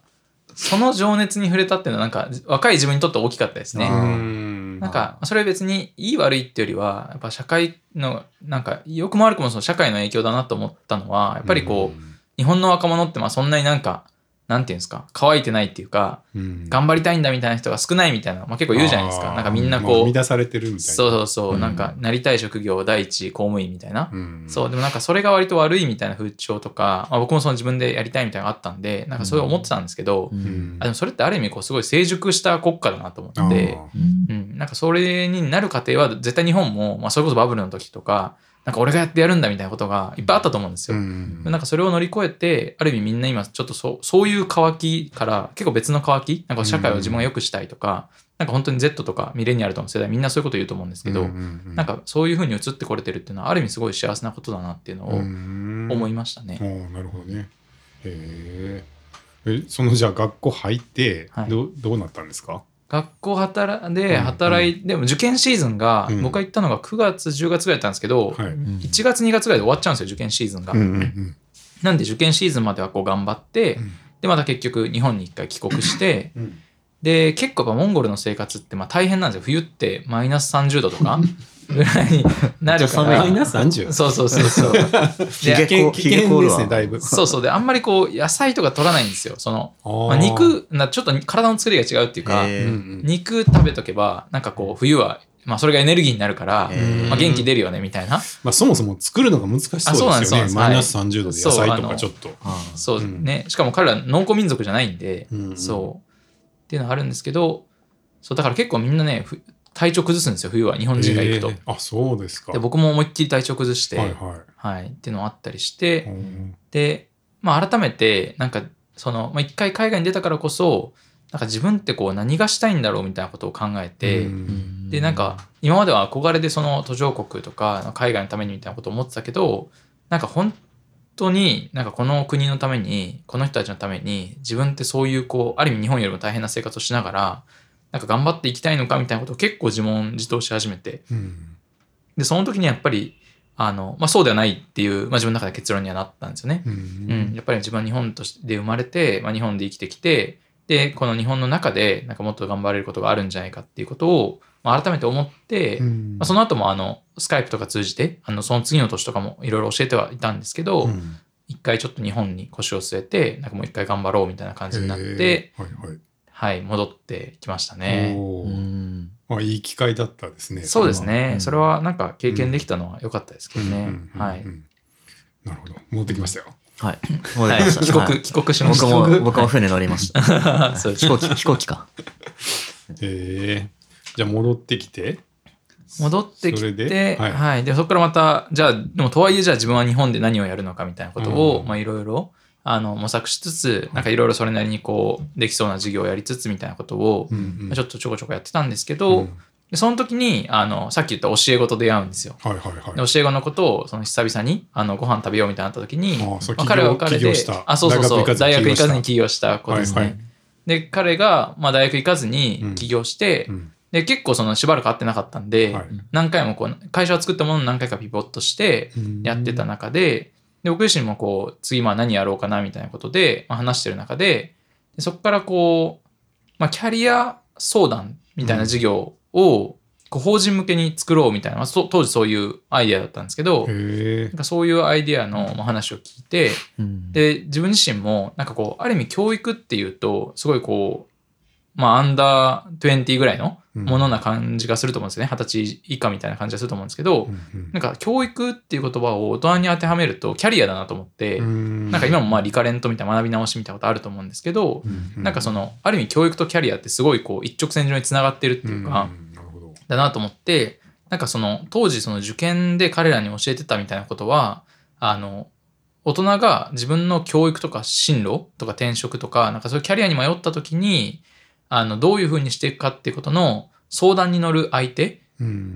その情熱に触れたっていうのはなんか、若い自分にとって大きかったですね。ん。なんか、それは別にいい悪いっていうよりは、やっぱ社会の、なんか、良くも悪くもその社会の影響だなと思ったのは、やっぱりこう、日本の若者ってまあそんなになんか、なんていうんですか、乾いてないっていうか、うん、頑張りたいんだみたいな人が少ないみたいな、まあ結構言うじゃないですか。なんかみんなまあこう、生み出されてるみたいな。そうそうそう、うんなんかなりたい職業第一公務員みたいな。うん。そう、でもなんかそれが割と悪いみたいな風潮とか、まあ、僕もその自分でやりたいみたいなのがあったんで、なんかそう思ってたんですけど。あでもそれってある意味こうすごい成熟した国家だなと思って、うんうん、なんかそれになる過程は絶対日本も、まあ、それこそバブルの時とか、なんか俺がやってやるんだみたいなことがいっぱいあったと思うんですうよ。ん。なんかそれを乗り越えて、ある意味みんな今ちょっとそうそういう渇きから結構別の渇き、なんか社会を自分が良くしたいとか、なんか本当に Z とかミレニアルとの世代みんなそういうこと言うと思うんですけど、なんかそういうふうに移ってこれてるっていうのはある意味すごい幸せなことだなっていうのを思いまましたね。おーなるほどね。へえ。え、そのじゃあ学校入って、はいどうどうなったんですか？学校働で働い、でも受験シーズンが、うん。僕が行ったのが9月10月ぐらいだったんですけど、はい。うん。1月2月ぐらいで終わっちゃうんですよ受験シーズンが、うんうんなんで受験シーズンまではこう頑張って、ん。でまた結局日本に一回帰国してうん。で結構やっぱモンゴルの生活ってまあ大変なんですよ。冬ってマイナス30度とか ぐらいになるから。マイナス 30? そうそうそうそう。危ひげ険ですね。だいぶ。そうそう。であんまりこう野菜とか取らないんですよ。その、まあ、肉なちょっと体の作りが違うっていうか、肉食べとけばなんかこう冬は、まあ、それがエネルギーになるから、まあ、元気出るよねみたいな。まあそもそも作るのが難しそうあそうなんでですすよ。ね。マイナス30度で野菜とそうあのかちょっと。あそううん。ね、しかも彼ら農耕民族じゃないんで、うん。そう。っていうのがあるんですけどそうだから結構みんなねふ体調崩すんですよ冬は。日本人が行くと、えーあ、そうですか。で僕も思いっきり体調崩して、はいはい。はい。っていうのがあったりして、うんで、まあ、改めてなんかその、まあ、一回海外に出たからこそなんか自分ってこう何がしたいんだろうみたいなことを考えて、うんでなんか今までは憧れでその途上国とか海外のためにみたいなことを思ってたけどなんか本当になんかこの国のためにこの人たちのために自分ってそういうこうある意味日本よりも大変な生活をしながらなんか頑張っていきたいのかみたいなことを結構自問自答し始めて。うん。でその時にやっぱりあの、まあ、そうではないっていう、まあ、自分の中で結論にはなったんですよね。ううん。ん、やっぱり自分は日本としてで生まれて、まあ、日本で生きてきてでこの日本の中でなんかもっと頑張れることがあるんじゃないかっていうことを、まあ、改めて思って、うん。まあ、その後もあのスカイプとか通じてあのその次の年とかもいろいろ教えてはいたんですけど、うん。一回ちょっと日本に腰を据えてなんかもう一回頑張ろうみたいな感じになって、えー。はいはい。はい戻ってきましたね。うんまあいい機会だったですね。そうですね、うんそれはなんか経験できたのは良かったですけどね。はい、うんなるほど。戻ってきましたよ。はい。戻りはいました帰国、はい帰国しまし僕た。も、僕も船乗りました。そう飛行機、飛行機か。えーじゃあ戻ってきて。戻ってきて、で？は、はいいで、そこからまた、じゃあ、でもとはいえ、じゃあ自分は日本で何をやるのかみたいなことを、うんまあ、いろいろ、あの、模索しつつ、なんかいろいろそれなりにこう、できそうな授業をやりつつみたいなことを、ちょっとちょこちょこやってたんですけど、その時に、あの、さっき言った教え子と出会うんですよ。はいはいはい。で。教え子のことを、その久々に、あの、ご飯食べようみたいになった時に、彼は彼であ、そうそうそう、大大学行かずに起業した子ですね。はいはい。で、彼が、まあ、大学行かずに起業して、うん。で、結構そのしばらく会ってなかったんで、はい。何回もこう、会社を作ったものを何回かピボットしてやってた中で、で僕自身もこう、次まあ何やろうかなみたいなことで、まあ、話してる中で、でそこからこう、まあ、キャリア相談みたいな事業を、こう法人向けに作ろうみたいな、まあ、そ当時そういうアイデアだったんですけど、へなんかそういうアイデアのまあ話を聞いて、うん。で、自分自身も、なんかこう、ある意味教育っていうと、すごいこう、まあ、アンダー20ぐらいのものな感じがすると思うんですよね。二十歳以下みたいな感じがすると思うんですけど、なんか教育っていう言葉を大人に当てはめるとキャリアだなと思って、ななんか今もまあリカレントみたいな学び直しみたいなことあると思うんですけど、なんかそのの、ある意味教育とキャリアってすごいこう一直線上につながってるっていうか、だなと思って、なんかその当時その受験で彼らに教えてたみたいなことは、あの、大人が自分の教育とか進路とか転職とか、なんかそういうキャリアに迷った時に、あの、どういうふうにしていくかっていうことの相談に乗る相手っ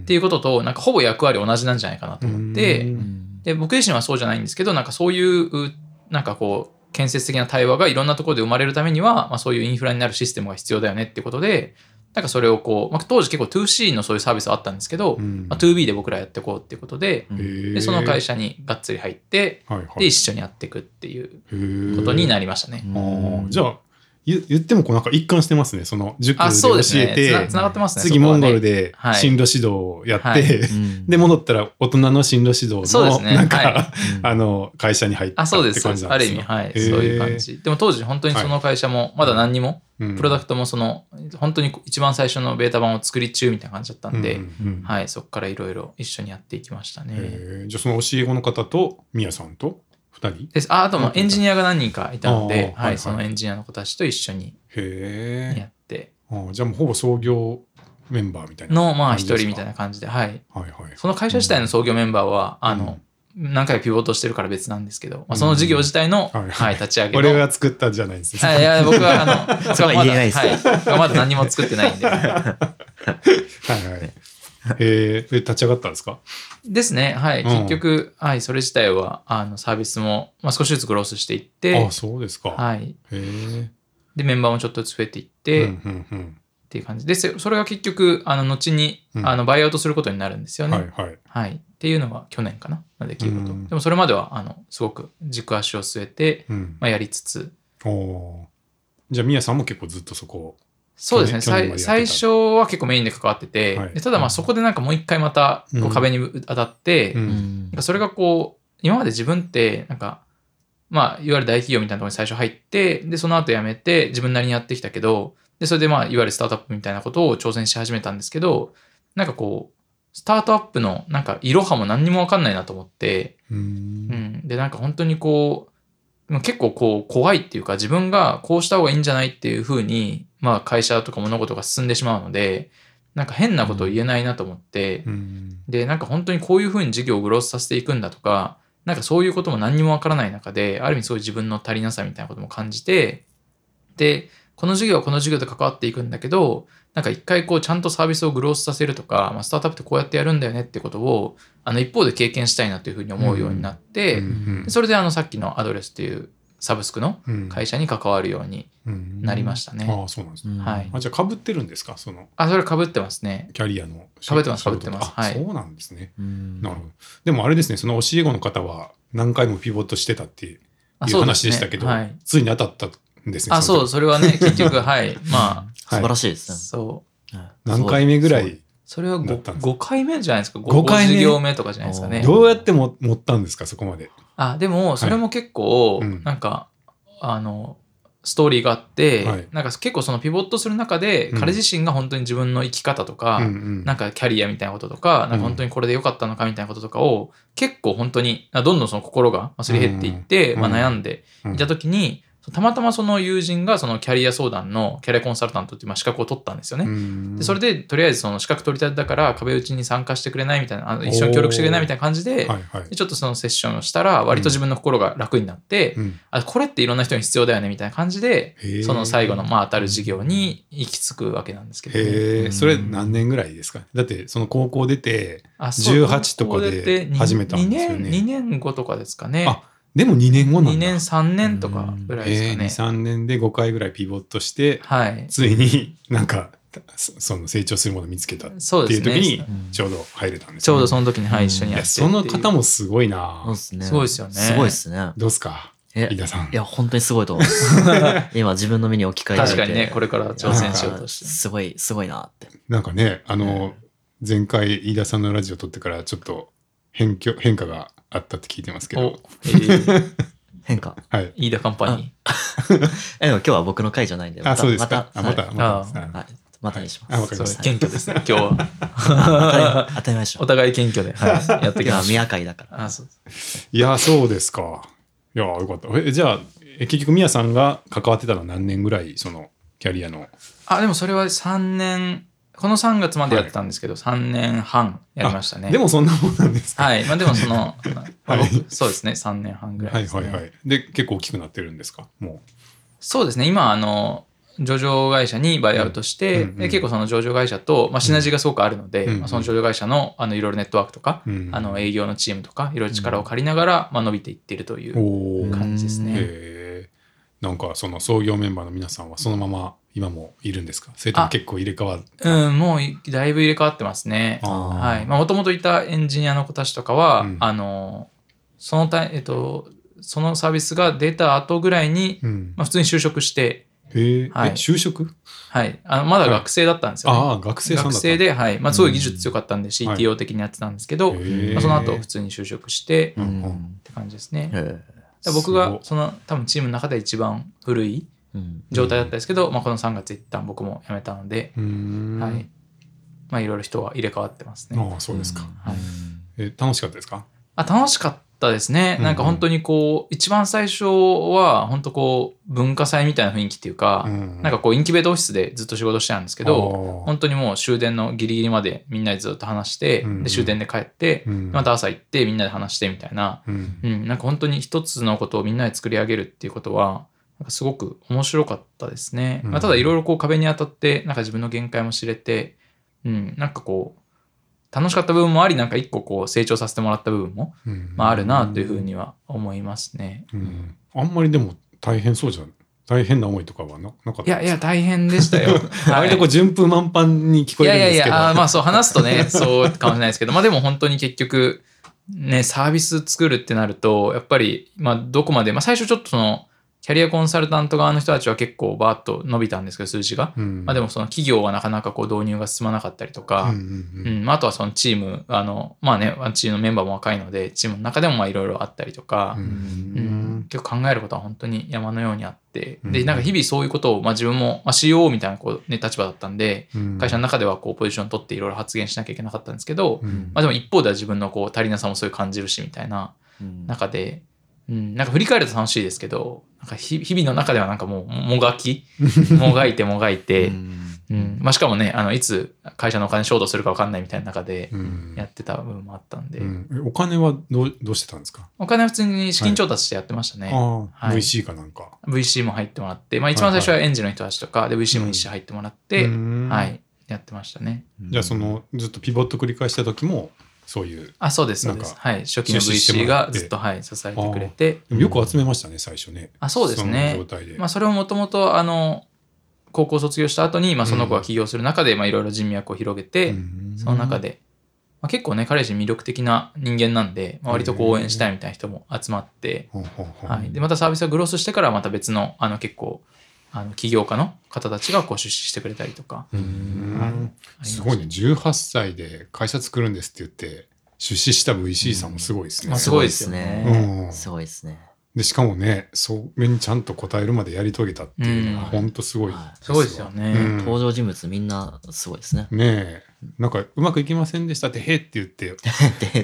ていうことと、なんかほぼ役割同じなんじゃないかなと思って、うん。で、僕自身はそうじゃないんですけど、なんかそういう、なんかこう、建設的な対話がいろんなところで生まれるためには、まあ、そういうインフラになるシステムが必要だよねっていうことで、なんかそれをこう、まあ、当時結構 2C のそういうサービスはあったんですけど、まあ、2B で僕らやっていこうっていうことで、で、その会社にがっつり入って、で、一緒にやっていくっていうことになりましたね。うんじゃあ言言ってもこうなんか一貫してますね。その塾であ、教そうですね。えてつなつながってますね。次モンゴルではい。進路指導をやって、はい。うん。で戻ったら大人の進路指導のなんか、は あの会社に入ったあ、って感じそうです。なんです。よある意味、はい。そういう感じ。でも当時本当にその会社もまだ何にも、うん。プロダクトもその、本当に一番最初のベータ版を作り中みたいな感じだったんで、うんうんはい、そこからいろいろ一緒にやっていきましたね。じゃあその教え子の方とミヤさんと？二人？です。ああともエンジニアが何人かいたので、そのエンジニアの子たちと一緒にへえやって、じゃあもうほぼ創業メンバーみたいなの、まあ一人みたいな感じで、はい。はいはい。その会社自体の創業メンバーは、あの、何回かピボットしてるから別なんですけど、まあ、その事業自体の、はいはい。はい、立ち上げの。俺が作ったんじゃないんですよはい、いや、僕は、あの、そこは言えないですはい。まだ何も作ってないんで。は いはい。えー、で立ち上がったんですか？ですね。はい。うん結局、はい、それ自体は、あの、サービスも、まあ、少しずつグロースしていってあ、そうですか。はい。へえ。で、メンバーもちょっとずつ増えていっうんて、うんうん。っていう感じでそそれが結局あの後にうんあのバイアウトすることになるんですよね。はいはい。はい、っていうのが去年かなの出来事、うんでもそれまではあのすごく軸足を据えて、うん。まあ、やりつつお。じゃあ、みやさんも結構ずっとそこそうですね。最最初は結構メインで関わってて、はい。でただまあそこでなんかもう一回またこう壁に当たって、う。うんそれがこう今まで自分ってなんかまあいわゆる大企業みたいなところに最初入ってでその後辞めて自分なりにやってきたけどでそれでまあいわゆるスタートアップみたいなことを挑戦し始めたんですけどなんかこうスタートアップのなんかいろはも何にも分かんないなと思って、う。うん。ん、でなんか本当にこうまあ結構こう怖いっていうか自分がこうした方がいいんじゃないっていうふうに、まあ、会社とか物事が進んでしまうのでなんか変なことを言えないなと思って、うん。でなんか本当にこういうふうに事業をグロースさせていくんだとかなんかそういうことも何にもわからない中である意味すごい自分の足りなさみたいなことも感じてでこの事業はこの事業で関わっていくんだけどなんか一回こうちゃんとサービスをグロースさせるとか、まあ、スタートアップってこうやってやるんだよねってことをあの一方で経験したいなというふうに思うようになって、うんでそれであのさっきのアドレスっていうサブスクのうん会社に関わるようになりましたね。ああ、そうなんですね。はいあ、じゃあ、被ってるんですか？その、あそれかぶってますね。キャリアの。被ってます仕事と被ってますあはいそうなんですね。うんなるほど。でもあれですね、その教え子の方は何回もピボットしてたっていうあそう話でしたけど、はい、ついに当たったんですね。あそうそれはね結局はいま素晴らしいですあね。そうはい何回目ぐらい、それはだ 5, ったんです。か回目じゃないですか？5, 五回目目とかじゃないですかね。おどうやっても持ったんですか、そこまで。あでもそれも結構、うん。なんかあのストーリーがあって、はい。なんか結構そのピボットする中で、うん。彼自身が本当に自分の生き方とか、うんうん。なんかキャリアみたいなこととか、なんか本当にこれで良かったのかみたいなこととかを、結構本当に、どんどんその心がすり減っていって、うん。まあ、悩んでいた時に、たまたまその友人がそのキャリア相談のキャリアコンサルタントっていうまあ資格を取ったんですよね。うん。でそれでとりあえずその資格取り立てだから壁打ちに参加してくれないみたいな、あの一緒に協力してくれないみたいな感じで、はいはい。でちょっとそのセッションをしたら割と自分の心が楽になって、うん。あこれっていろんな人に必要だよねみたいな感じでへー。その最後のまあ当たる事業に行き着くわけなんですけど、ね、へえ、うん。それ何年ぐらいですかだって、その高校出て、あそう18とかで始めたんですよね2年 ,2 年後とかですかねあでも2年後なんだ。2年3年とかぐらいですえー、かね、2、3年で5回ぐらいピボットして、はい。ついになんか、そその成長するものを見つけたってそうですねいう時にうんちょうど入れたんですよね。ちょうどその時に、はい、うん一緒にいや、やってその方もすごいな。そうですね。すごいですよね。すごいですね。どうですか？え飯田さん。いや、本当にすごいと思います。今自分の身に置き換えられて。確かにねこれから挑戦しようとして。すごい、すごいなって。なんかね、あの、前回飯田さんのラジオ撮ってからちょっと変化変化があったって聞いてますけおど、、えー、変化。はい。飯田カンパニえ、でも今日は僕の回じゃないんで、あ、そうですか。また、あ、また、はいまた。あはい。またにしあわます。ーそうかりました謙虚ですね 今日は当たり前当たり前でしょ。お互い謙虚で、はい、やってきまし宮会だから。たあそういや、そうですか。いや、よかった。えじゃあ、え結局、宮さんが関わってたのは何年ぐらい、その、キャリアの？あでもそれは3年この3月までやってたんですけど、3年半やりましたね。でもそんなもんなんですか？はい。まあでもその、ま あはい。僕そうですね。3年半ぐらはいいです、ね。はいはい。で、結構大きくなってるんですか？もそうですね。今あの上場会社にバイアウトして、うんうんうんで結構その上場会社と、まあ、シナジーがすごくあるので、うんまあ、その上場会社のあのいろいろネットワークとか、う。うんあの営業のチームとかいろいろ力を借りながら、まあ、伸びていっているという感じですね。なんか、その創業メンバーの皆さんはそのまま今もいるんですか？それともあ。結構入れ替わるうん、もうだいぶ入れ替わってますね。はい。まあ、もともといたエンジニアの子たちとかは、うん。あの、そのた、えっと、そのサービスが出た後ぐらいに、うん。まあ、普通に就職して、へえ、はい。え、就職？はい。あのまだ学生だったんですよ、ね。ああ、学生学生で、はい。まあ、すごい技術強かったんで、はい CTO 的にやってたんですけど、まあ、その後普通に就職して、っうん。うん。て感じですね。僕がその多分チームの中で一番古いうん状態だったんですけど、まあ、この3月一旦僕も辞めたので。はい。まあ、いろいろ人は入れ替わってますね。ああ、そうですか。はい。え、楽しかったですか？あ楽しかったですね。うん。なんか本当にこう、一番最初は、本当こう、文化祭みたいな雰囲気っていうか、うん。なんかこう、インキュベートオフィスでずっと仕事してたんですけあど、ー本当にもう終電のギリギリまでみんなでずっと話して、うん。で終電で帰って、うん。また朝行ってみんなで話してみたいな、うん。うん、なんか本当に一つのことをみんなで作り上げるっていうことは、なんかすごく面白かったですね。うんまあ、ただいろいろこう壁に当たって、なんか自分の限界も知れて、うん、なんかこう、楽しかった部分もあり、なんか一個こう成長させてもらった部分も、うんまあ、あるなというふうには思いますね。うんあんまりでも大変そうじゃ大変な思いとかはななかったいやいや、大変でしたよ。割とこう順風満帆に聞こいえるんですけど。やいやいや、あーまあそう話すとね、そうかもしれないですけど、まあでも本当に結局、ね、サービス作るってなると、やっぱり、まあどこまで、まあ最初ちょっとその、キャリアコンサルタント側の人たちは結構バーッと伸びたんですけど、数字が。うん。まあでもその企業はなかなかこう導入が進まなかったりとか、うんうんうん。うん。まあ、あとはそのチーム、あの、まあね、チームのメンバーも若いので、チームの中でもまあいろいろあったりとか、うん。うん。結構考えることは本当に山のようにあって、で、うん。なんか日々そういうことを、まあ自分も、まあ COO みたいなこう、ね、立場だったんで、うん。会社の中ではこうポジション取っていろいろ発言しなきゃいけなかったんですけど、うん。まあでも一方では自分のこう足りなさもそういう感じるしみたいなうん中で、うん、なんか振り返ると楽しいですけど、なんか日日々の中ではなんかもうもがき、もがいてもがいて、うん。うん。まあしかもね、あのいつ会社のお金衝動するか分かんないみたいな中でうん。やってた部分もあったんで、うん。えお金はどうどうしてたんですか？お金は普通に資金調達してやってましたね。はい。VC かなんか。VC も入ってもらって、まあ一番最初はエンジンの人たちとか、で VC も一社入ってもらって、うん。はい、やってましたね。じゃあそのずっとピボット繰り返した時もそういうあ、そうです、そうなんかです。はい。初期の VC がずっと、はい、支えてくれて、よく集めましたね最初ね。あそうですねその状態で。まあそれをもともと、あの、高校卒業した後に、まあその子が起業する中で、まあいろいろ人脈を広げて、うんその中で、まあ、結構ね、彼自身魅力的な人間なんで、まあ、割とこう応援したいみたいな人も集まって、はい。で、またサービスがグロースしてから、また別の、あの結構、あの起業家の方たちがこう出資してくれたりとか、すごいね。18歳で会社作るんですって言って出資した VC さんもすごいですね。まあすごいですよね。うん。すごいですね。でしかもねそれにちゃんと答えるまでやり遂げたっていうのはうん。本当すごいはすごいですよね。うん。登場人物みんなすごいですね。ねえなんかうまくいきませんでしたってへって言ってで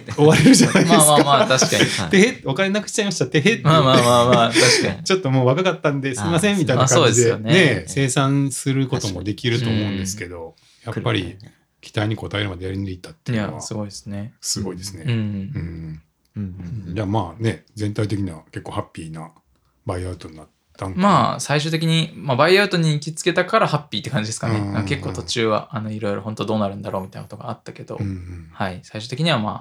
終われるじゃないですか。まあまあまあ、確かに。はいでへお金なくしちゃいましたってへって言ってまあまあまあまあ、確かに。ちょっともう若かったんですいませんみたいな感じでねね生産することもできると思うんですけどやっぱり期待に応えるまでやり抜いたっていいうのはや、すごいですね。すごいですね。うん。うんうんうんじゃあまあね全体的には結構ハッピーなバイアウトになったまあ、最終的に、まあ、バイアウトに行きつけたからハッピーって感じですかね。うんなんか結構途中は、あの、いろいろ本当どうなるんだろうみたいなことがあったけど、うんうん。はい。最終的にはまあ、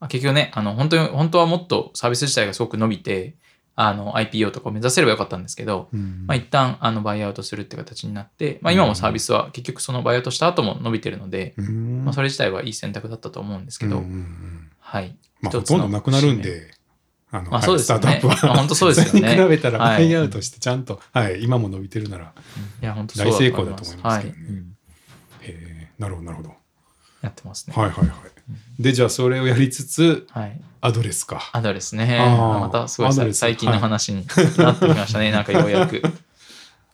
まあ結局ね、あの、本当に、本当はもっとサービス自体がすごく伸びて、あの、IPO とかを目指せればよかったんですけど、うんまあ、一旦、あの、バイアウトするって形になって、まあ、今もサービスは結局そのバイアウトした後も伸びてるので、うん。まあ、それ自体はいい選択だったと思うんですけど、うんうんうん。はい。まあほとんどなくなるんであのまあそうですよね。はいスタートアップは。まあ本当そうですよね。それに比べたらバはい。イアウトしてちゃんとはい今も伸びてるならいや、本当大成。功だと思いますはい。けどね。うん。へえなるほどなるほど。やってますね。はいはいはい。でじゃあそれをやりつつはい。アドレスか。アドレスね。またす。ごい最近の話になってきましたね。なんかようやく。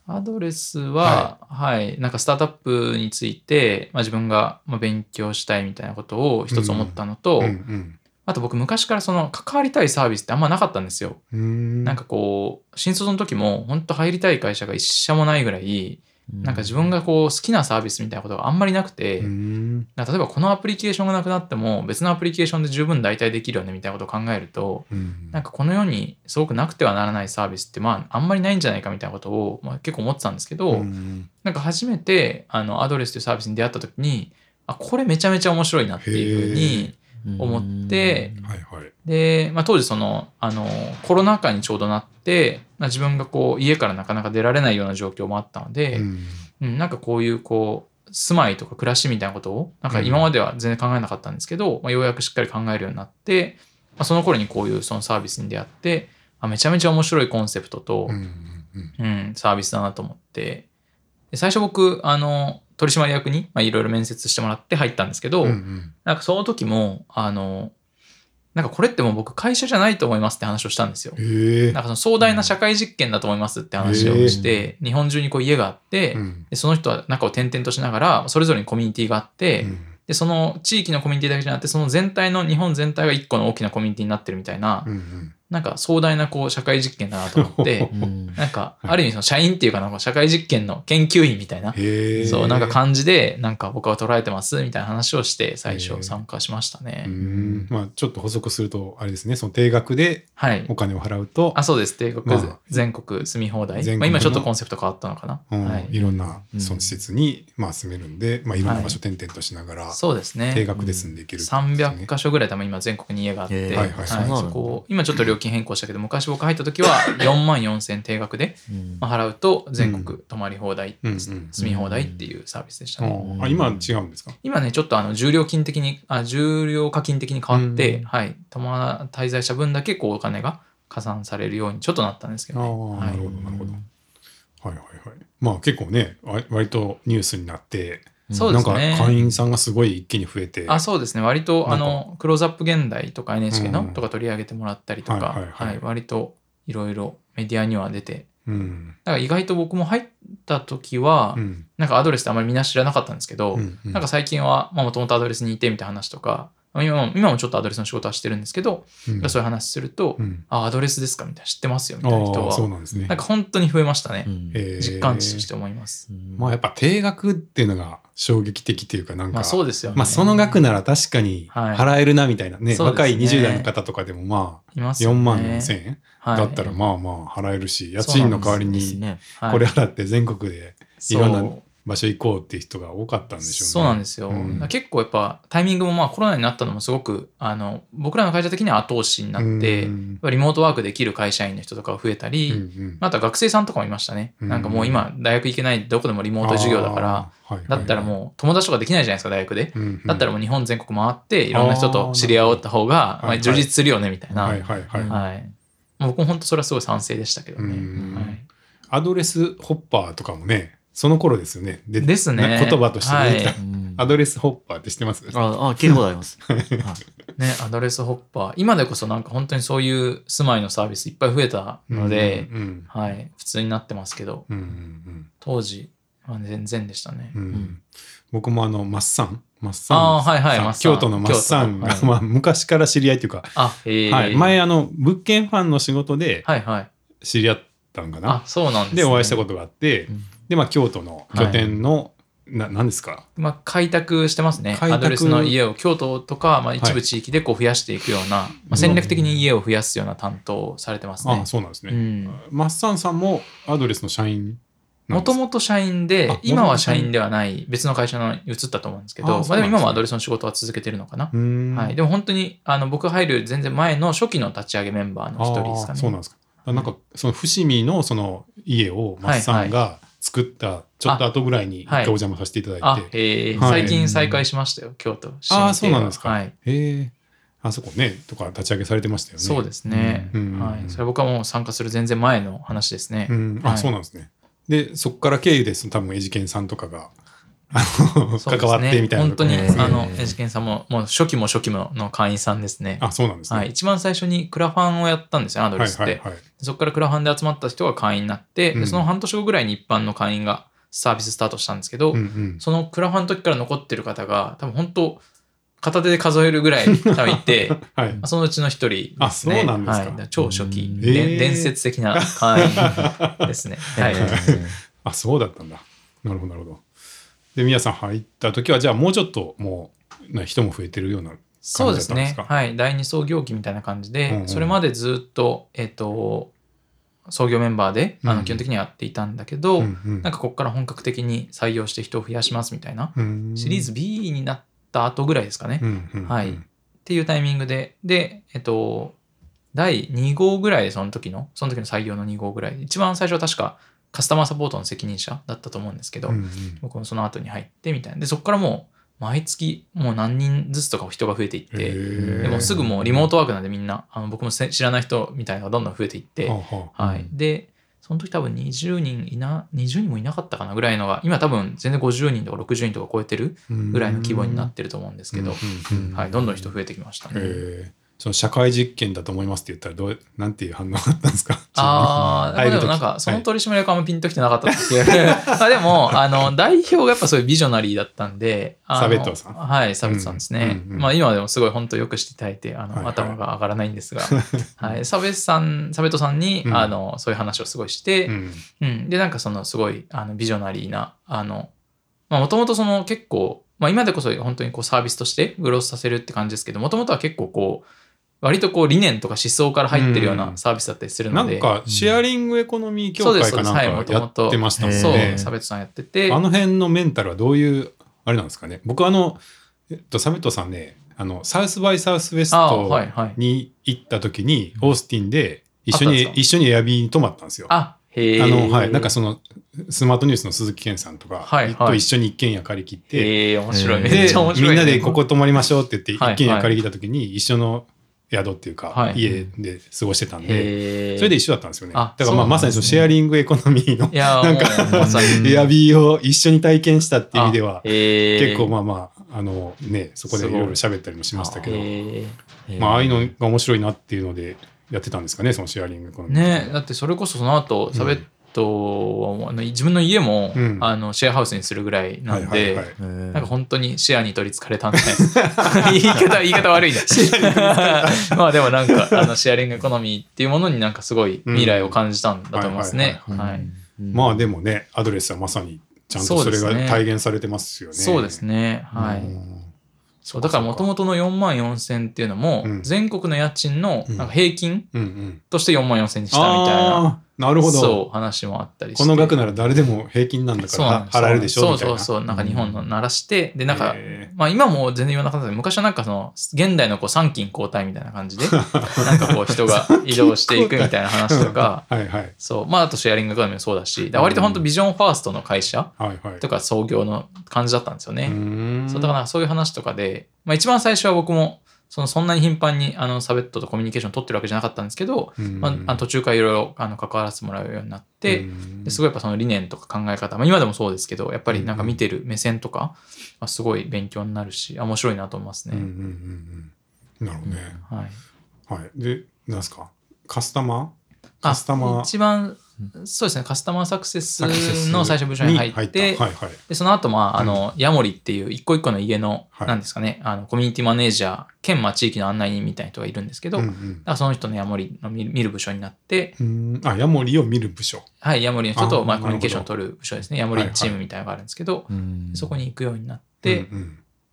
アドレスは、はい、なんかスタートアップについて、まあ、自分がまあ勉強したいみたいなことを一つ思ったのと、うんうんあと僕昔からその関わりたいサービスってあんまなかったんですよ。うん。なんかこう、新卒の時も本当入りたい会社が一社もないぐらい、なんか自分がこう好きなサービスみたいなことがあんまりなくて、例えばこのアプリケーションがなくなっても別のアプリケーションで十分代替できるよねみたいなことを考えると、うん。なんかこの世にすごくなくてはならないサービスってまああんまりないんじゃないかみたいなことを、まあ、結構思ってたんですけど、うん。なんか初めてあのアドレスというサービスに出会った時にあこれめちゃめちゃ面白いなっていうふうに思ってはいはい。で、まあ、当時そのあのコロナ禍にちょうどなって、まあ、自分がこう家からなかなか出られないような状況もあったので、うん。うん、なんかこういうこう住まいとか暮らしみたいなことをなんか今までは全然考えなかったんですけど、まあ、ようやくしっかり考えるようになって、まあ、その頃にこういうそのサービスに出会ってあめちゃめちゃ面白いコンセプトと、うんうん。うん、サービスだなと思ってで最初僕あの取締役にまあいろいろ面接してもらって入ったんですけど、うんうん。なんかその時もあのなんかこれってもう僕会社じゃないと思いますって話をしたんですよ。なんかその壮大な社会実験だと思いますって話をして、日本中にこう家があって、うん。でその人は中を転々としながらそれぞれにコミュニティがあって、うん。でその地域のコミュニティだけじゃなくてその全体の日本全体が一個の大きなコミュニティになってるみたいな、うんうんなんか壮大なこう社会実験だなと思って うん。なんかある意味その社員っていうかなんか社会実験の研究員みたいな、そうなんか感じでなんか僕は捉えてますみたいな話をして最初参加しましたね。うん。まあちょっと補足するとあれですね。その定額ではい。お。金を払うとあ、そうです。帝国、まあ。全国住み放題。まあ、今ちょっとコンセプト変わったのかな。うん。はい。いろんなうん。その施設にまあ住めるんでまあいろんな場所は転々としながらそうですね。定額で住んでいけるね。300箇所ぐらい多分今全国に家があって、はいはいそそうなんだ。こ今ちょっと料金変更したけど昔僕入った時は 4万4000定額で、うん。まあ、払うと全国泊まり放題、住み放題っていうサービスでしたね。ああ今違うんですか？今ねちょっとあの重量金的にあ重量課金的に変わって、うん。はい。泊ま滞在した分だけこうお金が加算されるようにちょっとなったんですけああどね。はい。なるほどなるほど。はいはいはい。まあ結構ねわ割とニュースになってそうですね。会員さんがすごい一気に増えて。あそうですね。割となんか。あのクローズアップ現代とか NHK のうん。とか取り上げてもらったりとか、はいはいはい。はい。割といろいろメディアには出て。うん。だから意外と僕も入った時は、うん。なんかアドレスってあまりみんな知らなかったんですけど、うんうん。なんか最近はもともとアドレスにいてみたいな話とか今も今もちょっとアドレスの仕事はしてるんですけど、うん。そういう話すると、うん。あアドレスですかみたいな知ってますよみたいな人ああそうはなんですね。なんか本当に増えましたね、うん。えー。実感値として思います、まあやっぱ定額っていうのが衝撃的っていうかなんかまあそうですよね、まあその額なら確かにはい。払えるなみたいなね、そうですね。若い20代の方とかでもまあいますよね。4万4千円はい。だったらまあまあ払えるし、家賃の代わりにこれ払って全国でいろんな場所行こうっていう人が多かったんでしょうね。そうなんですよ、うん。結構やっぱタイミングもまあコロナになったのもすごくあの僕らの会社的には後押しになって、うん。リモートワークできる会社員の人とかが増えたり、うんうん。あとは学生さんとかもいましたね、うんなんかもう今大学行けないどこでもリモート授業だからあーはいだったらもう友達とかできないじゃないですか大学で、うんうんだったらもう日本全国回っていろんな人と知り合おうった方が充実するよねみたいな、はいはいはい、はい。僕も本当それはすごい賛成でしたけどね、うん。はい。アドレスホッパーとかもねその頃ですよね。でですね。な言葉として出てきた、はいうん。アドレスホッパーって知ってます？あ、あ、聞いたことあります。はい。ね、アドレスホッパー。今でこそなんか本当にそういう住まいのサービスいっぱい増えたので、うんうんはい、普通になってますけど。うんうん当時は全然でしたね、うん。うんん僕もあのマッサン。マッサン。あーはいはい。さんマッサン。京都のマッサンが、京都。まあ、昔から知り合いというか、あはい、前あの物件ファンの仕事ではいはい。知り合ったんかあな、そうなんです、でね、お会いしたことがあって、うんでまあ京都の拠点の、な何ですか？まあ、開拓してますね。アドレスの家を京都とか、まあ、一部地域でこう増やしていくような、まあ、戦略的に家を増やすような担当をされてますね。ああ。そうなんですね、うん。マッサンさんもアドレスの社員もともと社員であ、今は社員ではない別の会社に移ったと思うんですけど、あまあ、でも今もアドレスの仕事は続けてるのかな。はい、でも本当にあの僕が入る全然前の初期の立ち上げメンバーの一人ですかね。そうなんですか。あなんかその伏見のその家をマッサンが作ったちょっと後ぐらいに一回お邪魔させていただいて、あ、えーはい最近再開しましたよ、京都。ああそうなんですか。はい。へえあそこねとか立ち上げされてましたよね。そうですね、うんはい。それは僕はもう参加する全然前の話ですね。うん、あ、はいそうなんですね。でそこから経由です多分エジケンさんとかが関わってみたいな本当に、えーあの、エジケンさんも、もう初期も初期もの会員さんですね。あそうなんですね。はい。一番最初にクラファンをやったんですよ、アドレスって。はいはいはいそこからクラファンで集まった人が会員になって、うんでその半年後ぐらいに一般の会員がサービススタートしたんですけど、うんうんそのクラファンの時から残ってる方が、多分本当、片手で数えるぐらい 多分いて、はいそのうちの一人ですね。あそうなんですかはい、超初期、えー伝説的な会員ですね。はい。あそうだったんだ。なるほどなるほど。で宮さん入った時はじゃあもうちょっともうな人も増えてるようなそうですね。はい。第二創業期みたいな感じで、うんうん。それまでずっと、えっ、と、創業メンバーで、あうん。の基本的にはやっていたんだけど、うんうん。なんかここから本格的に採用して人を増やしますみたいな、うんシリーズ B になった後ぐらいですかね。っうんうんうん。はい。ていうタイミングで、で、えっ、と、第2号ぐらいでその時の、その時の採用の2号ぐらい、一番最初は確かカスタマーサポートの責任者だったと思うんですけど、うんうん僕もその後に入ってみたいな。で、そこからもう、毎月もう何人ずつとか人が増えていって、でもすぐもうリモートワークなんでみんな、あの僕もせ知らない人みたいなのがどんどん増えていって、はい。で、その時多分20人いな、20人もいなかったかなぐらいのが、今多分全然50人とか60人とか超えてるぐらいの規模になってると思うんですけど、はい。どんどん人増えてきましたね。えーその社会実験だと思いますって言ったらどうなんていう反応だったんですか？ああ、で。もなんか、その取締役はあんまピンときてなかったっていう。まあでも、あの、代表がやっぱそういうビジョナリーだったんで、サベットさん。はい、サベットさんですね。うんうんうんまあ今でもすごい本当よくしていただいて、あの、はいはい。頭が上がらないんですが、はい、サベットさん、サベットさんに、うん。あの、そういう話をすごいして、うん。うん、で、なんかそのすごいあのビジョナリーな、あの、まあもともとその結構、まあ今でこそ本当にこうサービスとしてグロースさせるって感じですけど、もともとは結構こう、割とこう理念とか思想から入ってるよううなんサービスだったりするなので、んかシェアリングエコノミー協会かなんかやってましたもんそう、ね。サベットさんやってて、あの辺のメンタルはどういうあれなんですかね。僕あのえっとサベットさんねあのサウスバイサウスウェスあトはいはいに行った時にオースティンで一緒に一緒にエアビーに泊まったんですよ。あ、へえ。あのはい、なんかそのスマートニュースの鈴木健さんとかはいはいと一緒に一軒家借り切って、面白い。で。みんなでここ泊まりましょうって言ってはい一軒家借り切った時に一緒の宿っていうか、はい家で過ごしてたんで。それで一緒だったんですよね。あだからまあまさにそのシェアリングエコノミーの なんもうま。エアビーを一緒に体験したっていう意味では結構まあまあ、あのね、そこでいろいろ喋ったりもしましたけど、まあああいうのが面白いなっていうのでやってたんですかね、そのシェアリングエコノミー。ねだってそれこそその後、サベットはあの自分の家も、うん。あのシェアハウスにするぐらいなんで、はいはいはい。なんか本当にシェアに取りつかれたんで。言い方言い方悪いね まあでもなんかあのシェアリングエコノミーっていうものになんかすごい未来を感じたんだと思いますね。うん。はい。まあでもね、アドレスはまさにちゃんとそれがそうですね。体現されてますよね。そうですね。はい。うん。そうだからもともとの4万4千っていうのも、うん。全国の家賃のうん。なんか平均うんうん。として4万4千にしたみたいな、あーなるほど。そう話もあったりして。この額なら誰でも平均なんだから払えるでしょそう。そうそう。なんか日本の鳴らして、で、なんか、へまあ今も全然言わなかったけど、昔はなんかその、現代のこう参勤交代みたいな感じで、なんかこう人が移動していくみたいな話とか、はいはい。そう。まああとシェアリングエコノミーもそうだし、だ割と本当ビジョンファーストの会社。とか創業の感じだったんですよね。うーんそうだからそういう話とかで、まあ一番最初は僕も、そのそんなに頻繁にあのサベットとコミュニケーション取ってるわけじゃなかったんですけど、うんまあ、あの途中からいろいろあの関わらせてもらうようになって、うんですごいやっぱその理念とか考え方、まあ、今でもそうですけどやっぱりなんか見てる目線とか、まあ、すごい勉強になるしあ面白いなと思いますね。うんうんうんうん。なるほどね。はい、はい。で、なんですか？カスタマー？あカスタマー？一番そうですね。カスタマーサクセスの最初部署に入入って。でその後まああの、ヤモリっていう一個一個の家の、はいなんですかね。あのコミュニティマネージャー兼まあ地域の案内人みたいな人がいるんですけど、うんだからその人のヤモリの見見る部署になって、あ、ヤモリを見る部署。はい、ヤモリの人とまあコミュニケーションを取る部署ですね。ヤモリチームみたいなのがあるんですけど、うんそこに行くようになって、